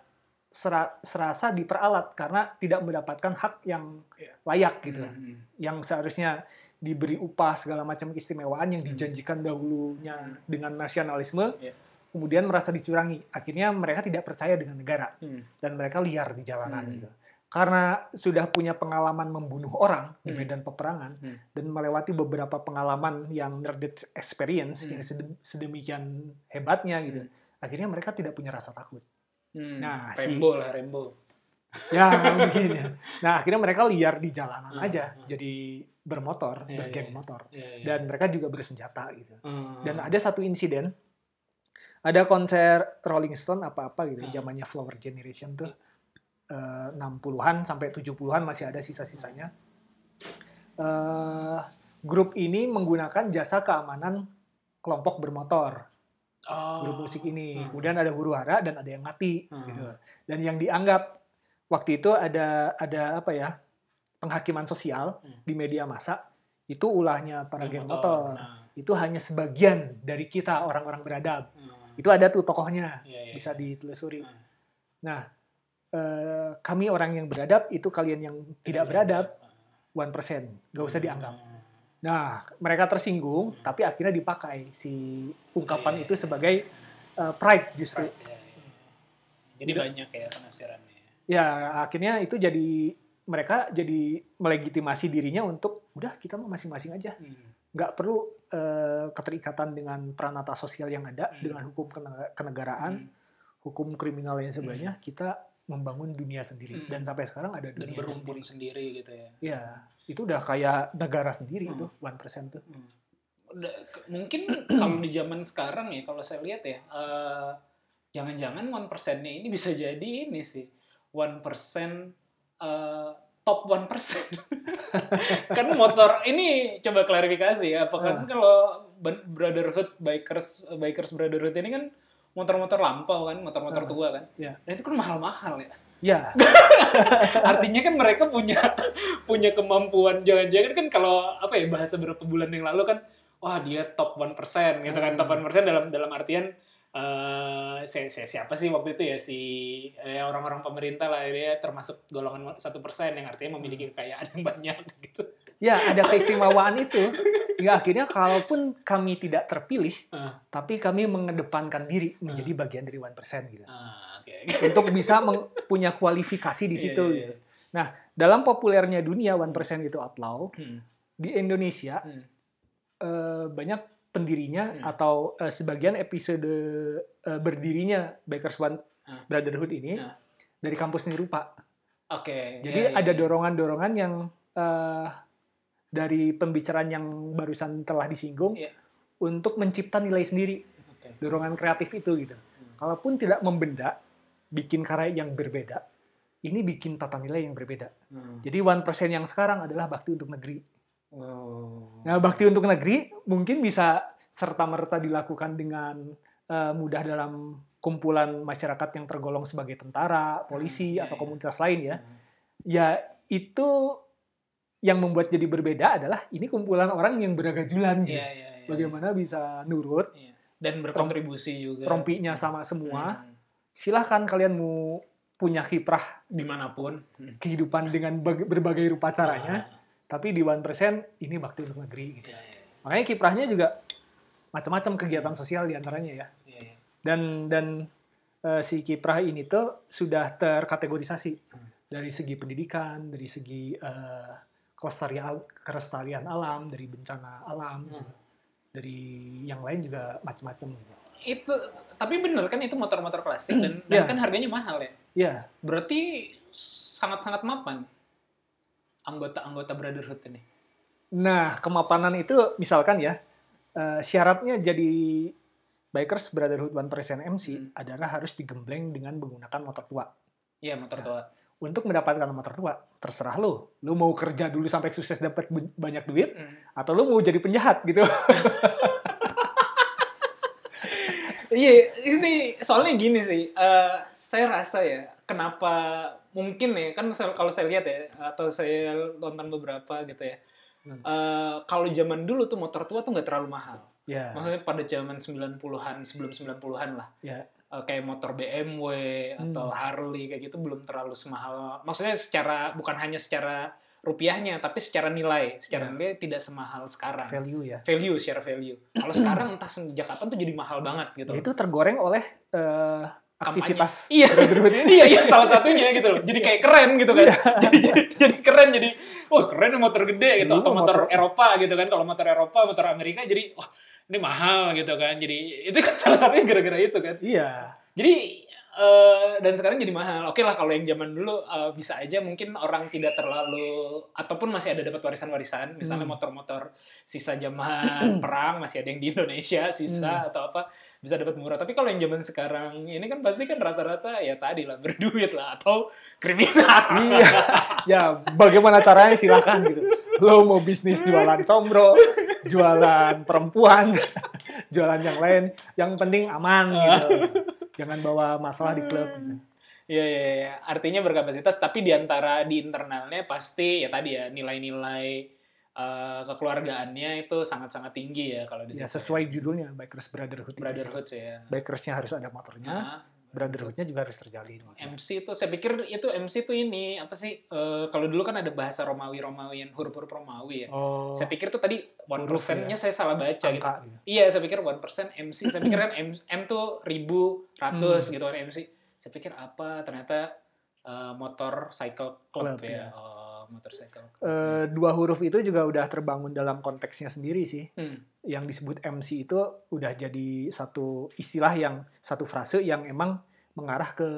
sera- serasa diperalat karena tidak mendapatkan hak yang Iya. layak gitu, Hmm. yang seharusnya diberi upah segala macam keistimewaan yang dijanjikan dahulunya dengan nasionalisme, Iya. kemudian merasa dicurangi. Akhirnya mereka tidak percaya dengan negara Hmm. dan mereka liar di jalanan Hmm. gitu. Karena sudah punya pengalaman membunuh orang di Hmm. medan peperangan Hmm. dan melewati beberapa pengalaman yang near-death experience Hmm. yang sedem- sedemikian hebatnya gitu. Hmm. Akhirnya mereka tidak punya rasa takut. Hmm. Nah, si- Rembo lah Rembo Ya, begini. Nah, akhirnya mereka liar di jalanan Hmm. aja, Hmm. jadi bermotor, Iya, bergeng iya. motor. Iya, iya. Dan mereka juga bersenjata gitu. Hmm. Dan ada satu insiden, ada konser Rolling Stone apa-apa gitu, zamannya Flower Generation tuh. eh, 60-an sampai 70-an masih ada sisa-sisanya. Eh, grup ini menggunakan jasa keamanan kelompok bermotor. Oh. grup musik ini. Hmm. Kemudian ada huru hara dan ada yang mati gitu. Dan yang dianggap waktu itu ada ada apa ya? penghakiman sosial Hmm. di media massa itu ulahnya para Geng geng motor. Nah. Itu hanya sebagian dari kita orang-orang beradab. Hmm. Itu ada tuh tokohnya Iya, iya. bisa ditelusuri. Hmm. Nah, eh, kami orang yang beradab itu kalian yang tidak beradab 1%, nggak usah dianggap. Hmm. Nah, mereka tersinggung, Hmm. tapi akhirnya dipakai si ungkapan Iya, itu iya. sebagai eh, pride justru. Iya. Jadi banyak ya penafsirannya. Ya, akhirnya itu jadi mereka jadi melegitimasi dirinya untuk udah kita mau masing-masing aja, Hmm. nggak perlu eh, keterikatan dengan peranata sosial yang ada Hmm. dengan hukum kene- kenegaraan, Hmm. hukum kriminal yang sebagainya, kita membangun dunia sendiri Hmm. dan sampai sekarang ada Dan dunia berumpun sendiri. sendiri gitu ya. Ya, itu udah kayak negara sendiri Hmm. itu, 1% tuh. Hmm. Mungkin kalau di zaman sekarang ya kalau saya lihat ya eh, jangan-jangan one persennya ini bisa jadi ini sih one persen eh, top one persen kan motor ini coba klarifikasi ya apakah kan kalau ban- brotherhood bikers bikers brotherhood ini kan motor-motor lampau kan motor-motor Ah, tua kan. Ya. dan itu kan mahal-mahal ya. Ya, artinya kan mereka punya punya kemampuan jangan-jangan kan kalau apa ya bahasa beberapa bulan yang lalu kan wah dia top 1% gitu kan. Top 1% dalam dalam artian eh si, si- siapa sih waktu itu ya si eh, orang-orang pemerintah lah dia termasuk golongan satu persen yang artinya memiliki kekayaan yang banyak gitu. ya ada keistimewaan itu. Ya akhirnya kalaupun kami tidak terpilih, Ah. tapi kami mengedepankan diri menjadi bagian dari 1% gitu. Ah, oke. Untuk bisa punya kualifikasi di Iya, situ iya, gitu. Dalam populernya dunia 1% itu outlaw, Hmm. di Indonesia Hmm. eh, banyak pendirinya Hmm. atau eh, sebagian episode eh, berdirinya Bikers One Ah. Brotherhood ini Ah. dari kampus Nirupa. Oke. Jadi iya, iya, ada iya. dorongan-dorongan yang eh, dari pembicaraan yang barusan telah disinggung Iya. untuk mencipta nilai sendiri, Oke. dorongan kreatif itu gitu. Hmm. Kalaupun tidak membenda, bikin karya yang berbeda, ini bikin tata nilai yang berbeda. Hmm. Jadi one persen yang sekarang adalah bakti untuk negeri. Oh. Nah, bakti untuk negeri mungkin bisa serta merta dilakukan dengan eh, mudah dalam kumpulan masyarakat yang tergolong sebagai tentara, polisi Hmm, iya, atau iya. komunitas lain ya. Hmm. Ya itu yang membuat jadi berbeda adalah ini kumpulan orang yang beragajulan gitu. Iya, iya, iya. Bagaimana bisa nurut, Iya. Dan berkontribusi juga. rompinya sama semua. Hmm. Silahkan kalian mau punya kiprah di mana pun. Hmm. kehidupan dengan bag- berbagai rupa caranya, Ah, tapi di 1% ini bakti untuk negeri. Gitu. iya, iya, Makanya kiprahnya juga macam-macam kegiatan sosial di antaranya ya. iya, iya. Dan dan eh, si kiprah ini tuh sudah terkategorisasi Hmm. dari segi pendidikan, dari segi eh, kelestarian kelestarian alam, dari bencana alam, Hmm. dari yang lain juga macam-macam. Gitu. Itu tapi bener kan itu motor-motor klasik dan, dan Iya. kan harganya mahal ya. Ya, Berarti sangat-sangat mapan anggota-anggota brotherhood ini. Nah, kemapanan itu misalkan ya, eh, syaratnya jadi Bikers Brotherhood 1% MC Hmm. adalah harus digembleng dengan menggunakan motor tua. Iya, motor Nah. tua. Untuk mendapatkan motor tua, terserah lo. Lo mau kerja dulu sampai sukses dapat banyak duit, Hmm. atau lo mau jadi penjahat gitu. Iya, ini soalnya gini sih. eh, saya rasa ya, kenapa mungkin ya kan kalau saya lihat ya atau saya nonton beberapa gitu ya. Hmm. eh, kalau zaman dulu tuh motor tua tuh nggak terlalu mahal. ya, Maksudnya pada zaman 90-an, sebelum 90-an lah. ya, Eh, kayak motor BMW atau Hmm. Harley kayak gitu belum terlalu semahal. Maksudnya secara bukan hanya secara rupiahnya, tapi secara nilai. Secara Ya. nilai tidak semahal sekarang. value ya. Value, secara value. Kalau sekarang entah sejak kapan tuh jadi mahal banget gitu. Itu tergoreng oleh eh, Kampanye. Aktivitas Iya. Iya, iya salah satunya gitu loh. Jadi kayak keren gitu kan. jadi, jadi jadi keren jadi wah keren motor gede gitu Dulu atau motor, motor- Eropa gitu kan. Kalau motor Eropa, motor Amerika jadi wah ini mahal gitu kan. Jadi itu kan salah satunya gara-gara itu kan. Iya. Jadi eh, dan sekarang jadi mahal. Oke lah kalau yang zaman dulu eh, bisa aja mungkin orang tidak terlalu ataupun masih ada dapat warisan-warisan, misalnya Hmm. motor-motor sisa zaman perang masih ada yang di Indonesia Hmm. sisa atau apa bisa dapat murah. Tapi kalau yang zaman sekarang ini kan pasti kan rata-rata ya tadi lah berduit lah atau kriminal. Iya. Ya, bagaimana caranya silakan gitu. Lo mau bisnis jualan combro, jualan perempuan, jualan yang lain. Yang penting aman gitu. Jangan bawa masalah di klub. Gitu. Iya, iya, iya. Artinya berkapasitas, tapi di antara di internalnya pasti ya tadi ya nilai-nilai eh, kekeluargaannya itu sangat-sangat tinggi ya kalau di Ya sesuai judulnya Bikers Brotherhood. itu brotherhood ya. Bikersnya harus ada motornya, Nah, brotherhoodnya juga harus terjalin. MC itu saya pikir itu MC itu ini apa sih? eh, kalau dulu kan ada bahasa Romawi Romawian huruf-huruf Romawi ya. Oh, Saya pikir tuh tadi one Huruf persennya ya. saya salah baca gitu. angka gitu. Iya, saya pikir one persen MC. Saya pikir kan M, M tuh ribu, ratus Hmm. gitu kan MC. Saya pikir apa? Ternyata eh, motor cycle club, Club, ya. ya. Oh, motorcycle. Eh, dua huruf itu juga udah terbangun dalam konteksnya sendiri sih. Hmm. Yang disebut MC itu udah jadi satu istilah yang satu frase yang emang mengarah ke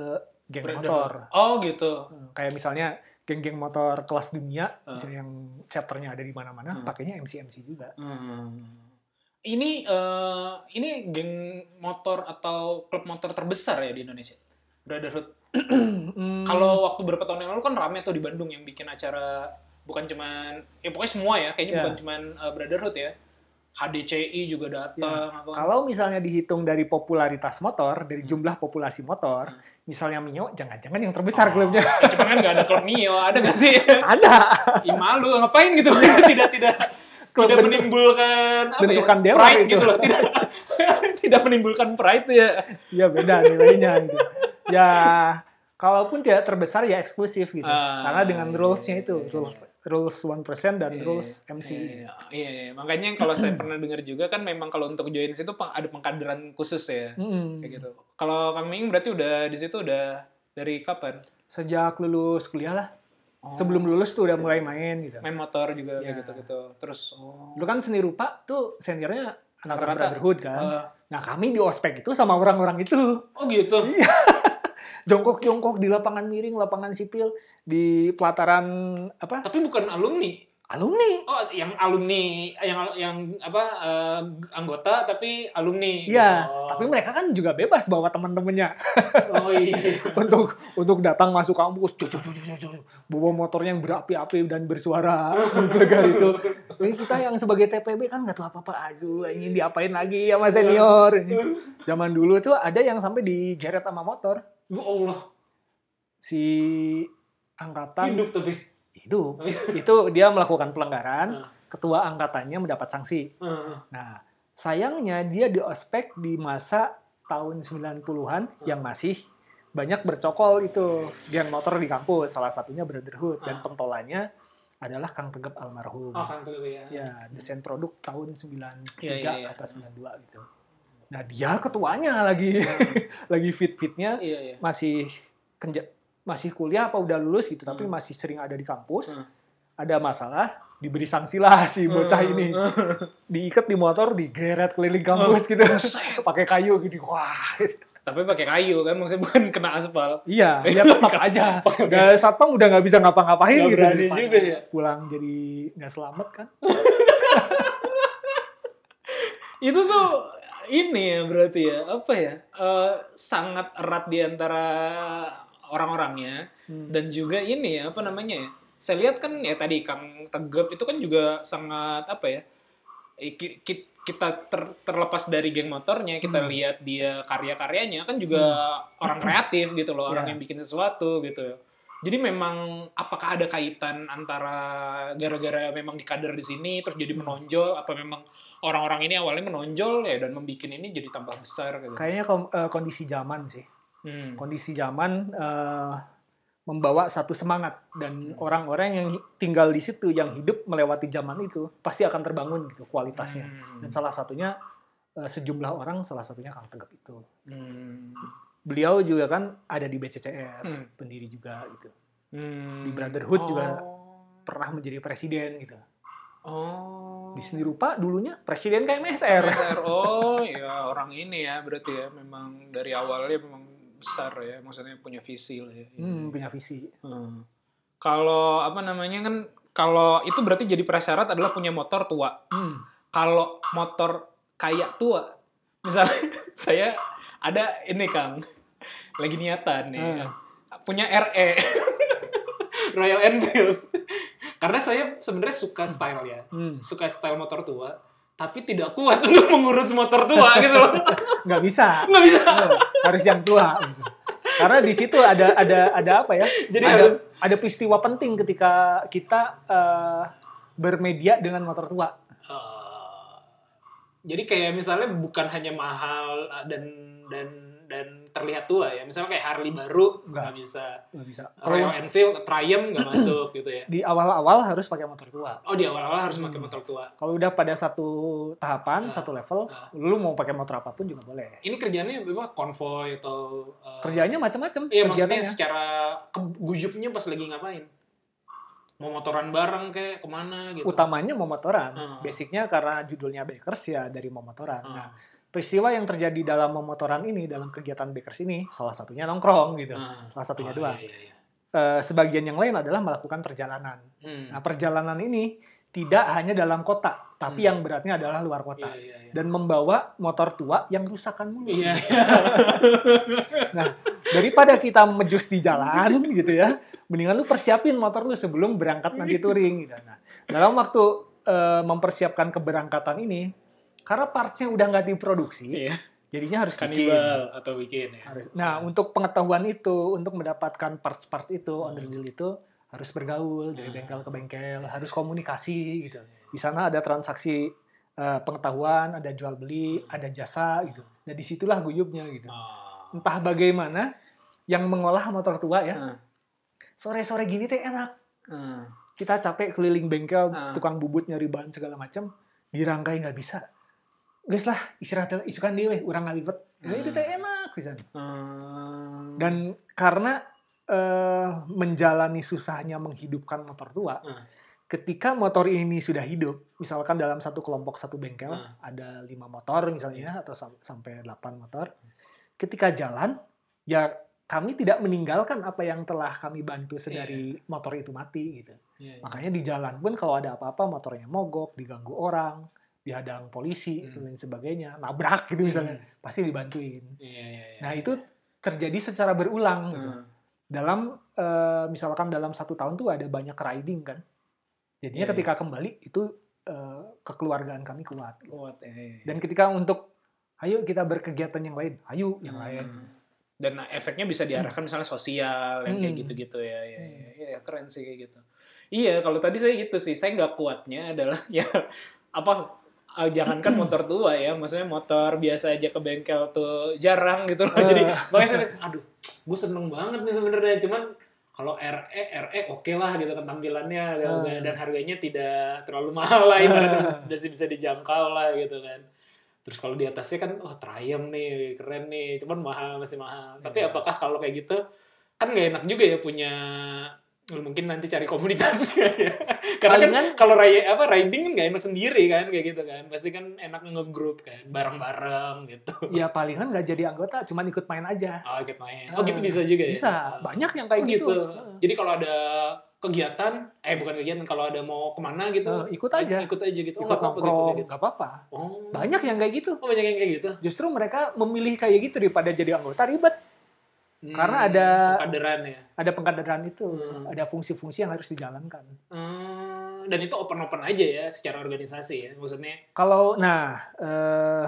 geng motor. Oh gitu. Eh, Kayak misalnya geng-geng motor kelas dunia, Ah. misalnya yang chapternya ada di mana-mana, Hmm. pakainya MC-MC juga. Ini eh, ini geng motor atau klub motor terbesar ya di Indonesia. Brotherhood. Hmm, Kalau waktu beberapa tahun yang lalu kan rame tuh di Bandung yang bikin acara bukan cuman ya pokoknya semua ya, kayaknya Ya. bukan cuman eh, Brotherhood ya. HDCI juga datang apa. kalau misalnya dihitung dari popularitas motor, dari Hmm. jumlah populasi motor, Hmm. misalnya Mio, jangan-jangan yang terbesar Oh, klubnya. ya, cuman kan nggak ada klub Mio, ada nggak sih? Ada. Ih malu ngapain gitu tidak tidak Klub tidak bentuk- menimbulkan apa bentukan ya? dewa pride itu. gitu loh tidak tidak menimbulkan pride ya Iya beda nilainya gitu. Ya kalaupun tidak terbesar ya eksklusif gitu. Ah, Karena dengan iya, rules-nya iya, itu, iya. rules rules 1% dan Iya, rules MC. Iya, iya, iya. makanya kalau saya pernah dengar juga kan memang kalau untuk join situ ada pengkaderan khusus ya Mm-mm. kayak gitu. Kalau Kang Ming berarti udah di situ udah dari kapan? Sejak lulus kuliah lah. Oh. Sebelum lulus tuh udah mulai main gitu. main motor juga kayak Ya. gitu-gitu. Terus oh. Dulu kan seni rupa tuh seniornya anak Rata-rata. Brotherhood kan. Eh, Nah kami di ospek itu sama orang-orang itu. oh gitu. Jongkok-jongkok di lapangan miring, lapangan sipil, di pelataran apa? Tapi bukan alumni. Alumni. Oh, yang alumni, yang yang apa eh, anggota tapi alumni. Iya, gitu. tapi mereka kan juga bebas bawa teman-temannya Oh iya. untuk untuk datang masuk kampus, cucu cucu cucu, bawa motornya yang berapi-api dan bersuara menggelegar itu. Ini kita yang sebagai TPB kan nggak tahu apa-apa, aduh ingin diapain lagi sama senior. Ini. Zaman dulu tuh ada yang sampai digeret sama motor. Ya Allah, Si angkatan hidup tapi. hidup. itu dia melakukan pelanggaran, Ah. ketua angkatannya mendapat sanksi. Heeh. Nah, sayangnya dia di ospek di masa tahun 90-an yang masih banyak bercokol itu geng motor di kampus, salah satunya Brotherhood dan Ah. pentolannya adalah Kang Tegep almarhum. Oh, kan dulu ya. Ya, desain produk tahun 93 Iya, iya, iya. atau 92 gitu. Nah, dia ketuanya lagi lagi fit-fitnya Iya, iya. masih kenja- masih kuliah apa udah lulus gitu, tapi Hmm. masih sering ada di kampus. Hmm. Ada masalah, diberi sanksi lah si bocah Hmm. ini diikat di motor, digeret keliling kampus gitu, pakai kayu gitu. Wah, Tapi pakai kayu kan, maksudnya bukan kena aspal. iya, dia tetap aja. Udah satpam udah nggak bisa ngapa-ngapain gitu. berani juga ya. Pulang jadi nggak selamat kan? Itu tuh ini ya berarti ya, apa ya? eh, sangat erat di antara orang-orangnya Hmm. dan juga ini ya, apa namanya ya? Saya lihat kan ya tadi Kang Tegep itu kan juga sangat apa ya? eh, ki- ki- kita ter- terlepas dari geng motornya, kita Hmm. lihat dia karya-karyanya kan juga orang kreatif gitu loh, orang Ya. yang bikin sesuatu gitu. Jadi memang apakah ada kaitan antara gara-gara memang dikader di sini terus jadi menonjol apa memang orang-orang ini awalnya menonjol ya dan membuat ini jadi tambah besar gitu. Kayaknya eh, kondisi zaman sih. Hmm. Kondisi zaman eh, membawa satu semangat dan orang-orang yang tinggal di situ yang hidup melewati zaman itu pasti akan terbangun gitu kualitasnya. Hmm. Dan salah satunya eh, sejumlah orang, salah satunya Kang Tegep itu. Hmm. Beliau juga kan ada di BCCF, Hmm. pendiri juga gitu. Hmm. Di Brotherhood juga Oh. Pernah menjadi presiden gitu. Oh. Di seni rupa dulunya presiden KMSR. MSR. Oh, ya orang ini ya berarti ya memang dari awalnya memang besar ya, maksudnya punya visi lah ya. Hmm, punya visi. Hmm. Kalau apa namanya kan kalau itu berarti jadi prasyarat adalah punya motor tua. Hmm. Kalau motor kayak tua, misalnya saya ada ini Kang, lagi niatan nih, Hmm. punya RE, Royal Enfield. Karena saya sebenarnya suka style ya, Hmm. suka style motor tua. tapi tidak kuat untuk mengurus motor tua gitu loh. nggak bisa. Nggak bisa. Eh, harus yang tua. gitu. Karena di situ ada ada ada apa ya? Jadi ada, harus- ada peristiwa penting ketika kita eh, bermedia dengan motor tua. Eh, jadi kayak misalnya bukan hanya mahal uh, dan dan dan terlihat tua ya. Misalnya kayak Harley baru Nggak. bisa. Nggak bisa. Royal Kalau Enfield, Triumph nggak masuk gitu ya. di awal-awal harus pakai motor tua. Oh di awal-awal harus pakai Hmm. motor tua. Kalau udah pada satu tahapan, Ah. satu level, Ah. lu mau pakai motor apa pun juga boleh. Ini kerjanya apa? Konvoy atau uh, Kerjanya macam-macam. Iya maksudnya secara gujupnya pas lagi ngapain? Mau motoran bareng kayak ke mana gitu? utamanya mau motoran. Ah. Basicnya karena judulnya Bakers ya dari mau motoran. Ah. Nah, peristiwa yang terjadi dalam memotoran ini, dalam kegiatan Bakers ini, salah satunya nongkrong gitu. Ah. Salah satunya Oh, dua. iya, iya, iya. Eh, sebagian yang lain adalah melakukan perjalanan. Hmm. Nah, perjalanan ini tidak hanya dalam kota, tapi Hmm. yang beratnya adalah luar kota. Iya, iya, iya. Dan membawa motor tua yang rusakan mulu. Iya, Daripada kita mejus di jalan gitu ya, mendingan lu persiapin motor lu sebelum berangkat nanti touring gitu. Nah, dalam waktu eh, mempersiapkan keberangkatan ini, karena partsnya udah nggak diproduksi, Iya. jadinya harus bikin. Kanibal atau bikin ya. Harus. Nah, untuk pengetahuan itu, untuk mendapatkan parts-parts itu, Hmm. deal itu harus bergaul dari Hmm. bengkel ke bengkel, harus komunikasi gitu. Di sana ada transaksi eh, pengetahuan, ada jual beli, ada jasa gitu. Nah, di situlah guyupnya gitu. Ah. Entah bagaimana yang mengolah motor tua ya, Ah. sore-sore gini teh enak. Kita capek keliling bengkel, tukang bubut nyari bahan segala macam, dirangkai nggak bisa. Guys lah, istirahat isukan dewe, urang ngalibet. Nah, itu teh enak bisa. Dan karena eh, menjalani susahnya menghidupkan motor tua, Hmm. ketika motor ini sudah hidup, misalkan dalam satu kelompok satu bengkel Hmm. ada lima motor misalnya atau sam- sampai 8 motor, ketika jalan ya kami tidak meninggalkan apa yang telah kami bantu sedari motor itu mati gitu. Iya, iya. Makanya di jalan pun kalau ada apa-apa motornya mogok, diganggu orang, dihadang polisi Hmm. dan lain sebagainya, nabrak gitu misalnya, Hmm. pasti dibantuin. Iya, iya, iya. Nah itu terjadi secara berulang. gitu. Dalam eh, misalkan dalam satu tahun tuh ada banyak riding kan. Jadinya Iya, ketika kembali itu eh, kekeluargaan kami kuat. Kuat ya. iya. Dan ketika untuk ayo kita berkegiatan yang lain, ayo yang Hmm. lain. Dan efeknya bisa diarahkan misalnya sosial yang kayak Hmm. gitu-gitu ya. Ya, Hmm. ya, ya, keren sih kayak gitu. Iya, kalau tadi saya gitu sih, saya nggak kuatnya adalah ya apa eh, jangankan motor tua ya, maksudnya motor biasa aja ke bengkel tuh jarang gitu loh. Jadi Eh. makanya saya, aduh, gue seneng banget nih sebenarnya, cuman kalau RE, RE oke lah gitu kan tampilannya gitu kan. dan harganya tidak terlalu mahal lah, ibaratnya masih, masih bisa dijangkau lah gitu kan. Terus kalau di atasnya kan, oh Triumph nih, keren nih, cuman mahal, masih mahal. Tapi Iya. apakah kalau kayak gitu, kan nggak enak juga ya punya, mungkin nanti cari komunitasnya ya. Karena kan Palingan- kalau raya apa riding kan nggak enak sendiri kan, kayak gitu kan. Pasti kan enak ngegroup kan, bareng-bareng gitu. Ya palingan nggak jadi anggota, cuman ikut main aja. Oh, ikut main. Oh, gitu bisa juga ya? Bisa, banyak yang kayak Oh, gitu. gitu. Eh. Jadi kalau ada kegiatan, eh bukan kegiatan, kalau ada mau ke mana gitu, Eh, ikut aja. Ikut aja gitu. Oh, Ikut nggak apa-apa gitu, gitu. nggak apa-apa. Oh. Banyak yang kayak gitu. Oh, banyak yang kayak gitu. Justru mereka memilih kayak gitu daripada jadi anggota ribet. Hmm, Karena ada- kaderan ya. Ada pengkaderan itu, Hmm. ada fungsi-fungsi yang harus dijalankan. Hmm, dan itu open-open aja ya secara organisasi ya. Maksudnya Kalau nah eh,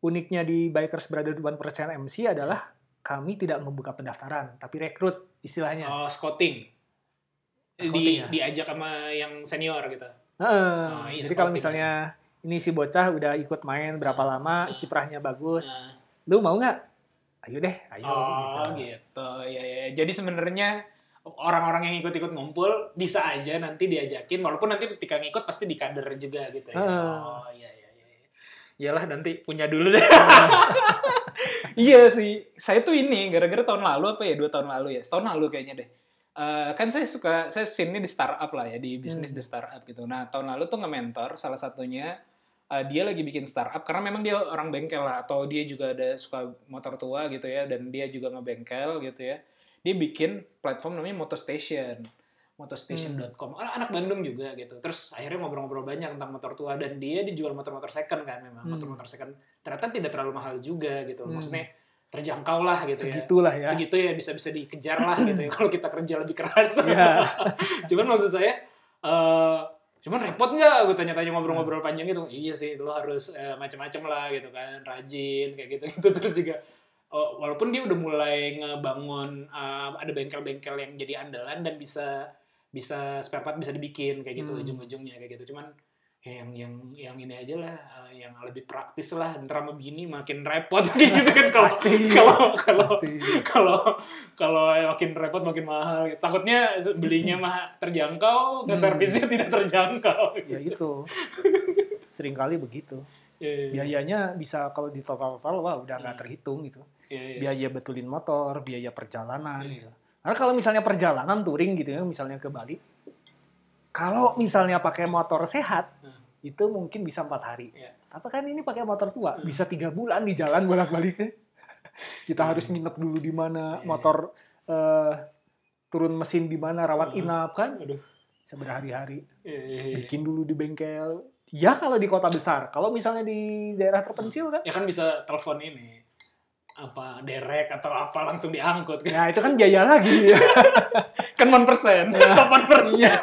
uniknya di Bikers Brotherhood One Percent MC adalah kami tidak membuka pendaftaran, tapi rekrut istilahnya. oh, scouting. Scouting di, ya? diajak sama yang senior gitu. Heeh. Oh, iya, Jadi kalau misalnya ini si bocah udah ikut main berapa lama, Hmm. kiprahnya bagus, Nah, lu mau nggak? Ayo deh, ayo. oh gitu. gitu. Ya, ya. Jadi sebenarnya orang-orang yang ikut-ikut ngumpul bisa aja nanti diajakin walaupun nanti ketika ngikut pasti dikader juga gitu ya. Heeh. Oh iya iya iya. iya. Iyalah nanti punya dulu deh. iya sih. Saya tuh ini gara-gara tahun lalu apa ya? Dua tahun lalu ya. Setahun lalu kayaknya deh. Eh, kan saya suka saya scene di startup lah ya di bisnis Hmm. di startup gitu. Nah tahun lalu tuh nge-mentor salah satunya eh, dia lagi bikin startup karena memang dia orang bengkel lah atau dia juga ada suka motor tua gitu ya dan dia juga ngebengkel gitu ya. Dia bikin platform namanya Motor Station motorstation.com Hmm. Anak Bandung juga gitu terus akhirnya ngobrol-ngobrol banyak tentang motor tua dan dia dijual motor-motor second kan memang Hmm. motor-motor second ternyata tidak terlalu mahal juga gitu Hmm. maksudnya terjangkau lah gitu ya Segitulah ya. segitu ya bisa bisa dikejar lah gitu ya kalau kita kerja lebih keras Iya. cuman maksud saya eh Cuman repot nggak? Gue tanya-tanya ngobrol-ngobrol panjang gitu. Iya sih, lo harus eh, macam-macam lah gitu kan, rajin kayak gitu-gitu terus juga oh, walaupun dia udah mulai ngebangun eh, ada bengkel-bengkel yang jadi andalan dan bisa bisa spare part bisa dibikin kayak gitu Hmm. ujung-ujungnya kayak gitu. Cuman yang yang yang ini aja lah, eh, yang lebih praktis lah. Ntar sama begini makin repot gitu kan kalau kalau kalau kalau kalau makin repot makin mahal gitu. takutnya belinya mah terjangkau ke Hmm. servisnya tidak terjangkau Ya itu. Seringkali begitu. Iya, iya, Biayanya bisa kalau di total-total wah udah nggak Hmm. terhitung gitu. iya, iya. Biaya betulin motor, biaya perjalanan Iya. gitu. Karena kalau misalnya perjalanan touring gitu ya, misalnya ke Bali, kalau misalnya pakai motor sehat, Hmm. itu mungkin bisa empat hari. Iya. Tapi kan ini pakai motor tua, Hmm. bisa tiga bulan di jalan bolak-balik. Kita Hmm. harus nginep dulu di mana, Iya. motor eh, turun mesin di mana, rawat Hmm. inap kan, Aduh. bisa berhari-hari. Iya, iya, iya. Bikin dulu di bengkel. Ya kalau di kota besar, kalau misalnya di daerah terpencil kan, ya kan bisa telepon ini apa derek atau apa langsung diangkut kan ya itu kan biaya lagi. kan one persen Iya. delapan persen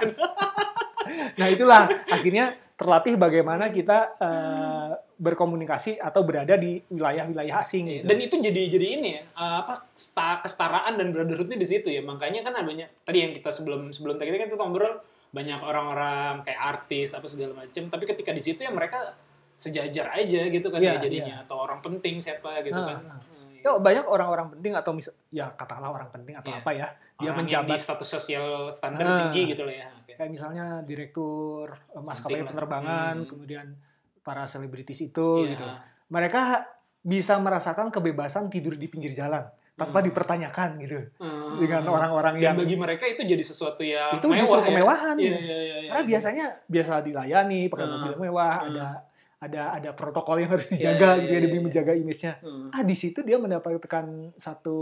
Nah itulah akhirnya terlatih bagaimana kita eh, berkomunikasi atau berada di wilayah-wilayah asing. gitu. dan itu jadi jadi ini ya uh, apa sta- kesetaraan dan brotherhoodnya di situ ya makanya kan ada banyak tadi yang kita sebelum sebelum tadi kan kita ngobrol banyak orang-orang kayak artis apa segala macam tapi ketika di situ ya mereka sejajar aja gitu kan Iya, ya jadinya atau orang penting siapa gitu Ah, kan ah. Ya, banyak orang-orang penting atau mis ya katakanlah orang penting atau Iya. apa ya, dia orang yang di menjabat status sosial standar Ah. tinggi gitu lah ya Oke. kayak misalnya direktur eh, maskapai penerbangan, Hmm. kemudian para selebritis itu Iya. gitu. Mereka bisa merasakan kebebasan tidur di pinggir jalan tanpa Hmm. dipertanyakan gitu Hmm. dengan orang-orang dan yang bagi mereka itu jadi sesuatu yang itu mewah justru ya. kemewahan. Iya, gitu. iya, iya, iya. Karena biasanya biasa dilayani pakai Hmm. mobil mewah, Hmm. ada ada ada protokol yang harus Iya, dijaga iya, gitu ya iya, demi iya. menjaga image-nya. Hmm. Ah di situ dia mendapatkan satu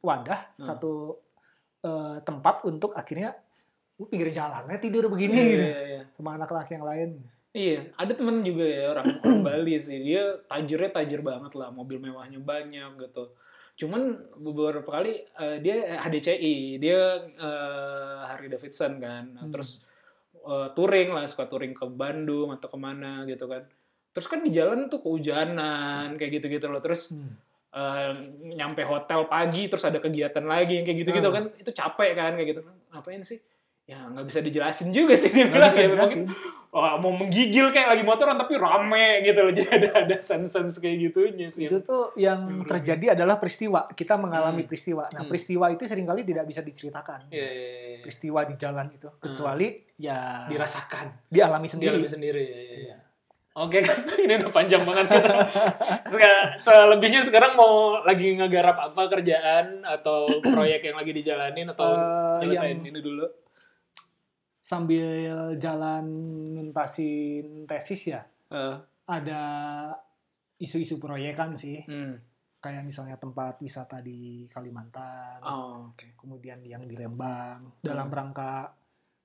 wadah, Hmm. satu eh, tempat untuk akhirnya "Lu pinggir jalannya tidur begini Iya, gitu. iya, iya. sama anak laki yang lain. Iya, ada temen juga ya orang, orang Bali sih. Dia tajirnya tajir banget lah, mobil mewahnya banyak gitu. Cuman beberapa kali eh, dia HDCI, dia eh, Harley Davidson kan. Nah, Hmm. Terus eh, touring lah, suka touring ke Bandung atau ke mana gitu kan. Terus kan di jalan tuh kehujanan kayak gitu-gitu loh. Terus Hmm. eh, nyampe hotel pagi terus ada kegiatan lagi kayak gitu-gitu Hmm. kan. Itu capek kan kayak gitu. Ngapain sih? Ya nggak bisa dijelasin juga sih dia bilang ya. Mungkin. Wah, mau menggigil kayak lagi motoran tapi rame gitu loh. Jadi ada ada sense-sense kayak gitunya sih. itu tuh yang yang terjadi adalah peristiwa. Kita mengalami Hmm. peristiwa. Nah, Hmm. peristiwa itu sering kali tidak bisa diceritakan. Iya, iya, iya, iya. Peristiwa di jalan itu, kecuali ya dirasakan dialami sendiri. dialami sendiri. Iya, iya, iya. Oke kan, ini udah panjang banget kita. Seka- Selebihnya sekarang mau lagi ngegarap apa kerjaan atau proyek yang lagi dijalanin atau Eh, nyelesain yang ini dulu? sambil jalan nuntasin tesis ya, Eh, ada isu-isu proyekan sih. hmm. Kayak misalnya tempat wisata di Kalimantan, Oh, oke. kemudian yang di Lembang. Dalam rangka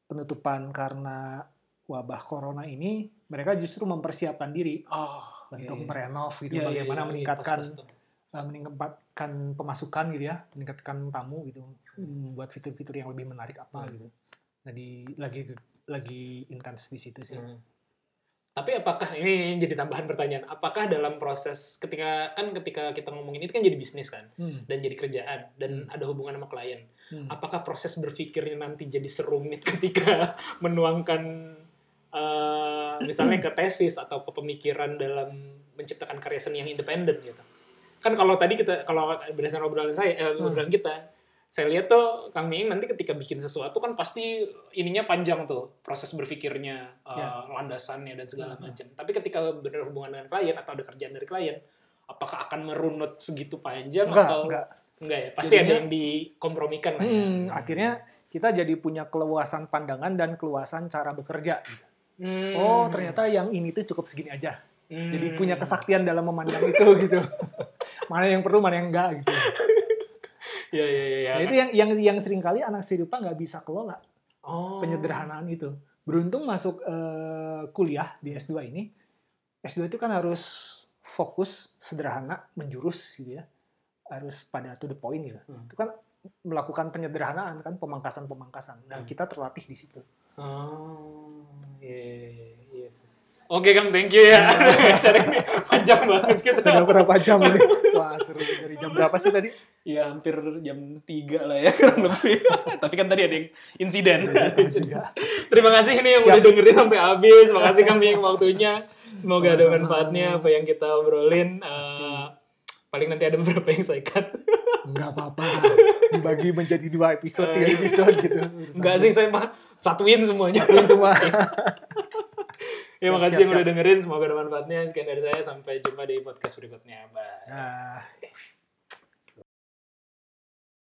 penutupan karena wabah corona ini, mereka justru mempersiapkan diri Oh, untuk iya, iya. merenov gitu, Iya, iya, bagaimana iya, meningkatkan tuh. eh, meningkatkan pemasukan gitu ya, meningkatkan tamu gitu, membuat fitur-fitur yang lebih menarik apa Hmm. gitu. Jadi lagi lagi intens di situ sih. Hmm. Tapi apakah ini jadi tambahan pertanyaan? Apakah dalam proses ketika kan ketika kita ngomongin itu kan jadi bisnis kan Hmm. dan jadi kerjaan dan ada hubungan sama klien. Hmm. Apakah proses berpikirnya nanti jadi serumit ketika menuangkan eh, misalnya ke tesis atau ke pemikiran dalam menciptakan karya seni yang independen gitu? Kan kalau tadi kita kalau berdasarkan obrolan saya eh, Hmm. obrolan kita saya lihat tuh Kang Miing nanti ketika bikin sesuatu kan pasti ininya panjang tuh proses berpikirnya, eh, Ya. landasannya dan segala Hmm. macam. Tapi ketika berhubungan dengan klien atau ada kerjaan dari klien, apakah akan merunut segitu panjang Enggak, atau enggak. enggak ya? Pasti ada Jadinya- yang dikompromikan lah ya. Hmm, akhirnya kita jadi punya keluasan pandangan dan keluasan cara bekerja. Hmm. Oh, ternyata yang ini tuh cukup segini aja. Hmm. Jadi punya kesaktian dalam memandang itu gitu. mana yang perlu, mana yang enggak gitu. Iya iya iya. Nah, itu yang yang yang sering kali anak Sirupa nggak bisa kelola oh. penyederhanaan itu. Beruntung masuk eh, kuliah di S2 ini. S2 itu kan harus fokus, sederhana, menjurus gitu ya. Harus pada to the point gitu. Hmm. Itu kan melakukan penyederhanaan kan, pemangkasan-pemangkasan. Dan Hmm. kita terlatih di situ. Oh. Iya Iya, iya sih. Oke Kang, thank you ya. Sharing ini panjang banget kita. Udah berapa jam ini? Wah seru dari jam berapa sih tadi? Ya hampir jam 3 lah ya kurang lebih. Tapi kan tadi ada yang insiden. Terima kasih ini yang udah dengerin sampai habis. Makasih Kang yang waktunya. Semoga ada manfaatnya apa yang kita obrolin. Eh, paling nanti ada beberapa yang saya cut. Enggak apa-apa. Dibagi menjadi dua episode, tiga episode gitu. Enggak sih, saya mah satuin semuanya. Cuma Ya Siap, makasih siap, yang udah dengerin. Semoga ada manfaatnya. Sekian dari saya. Sampai jumpa di podcast berikutnya. Bye. Nah,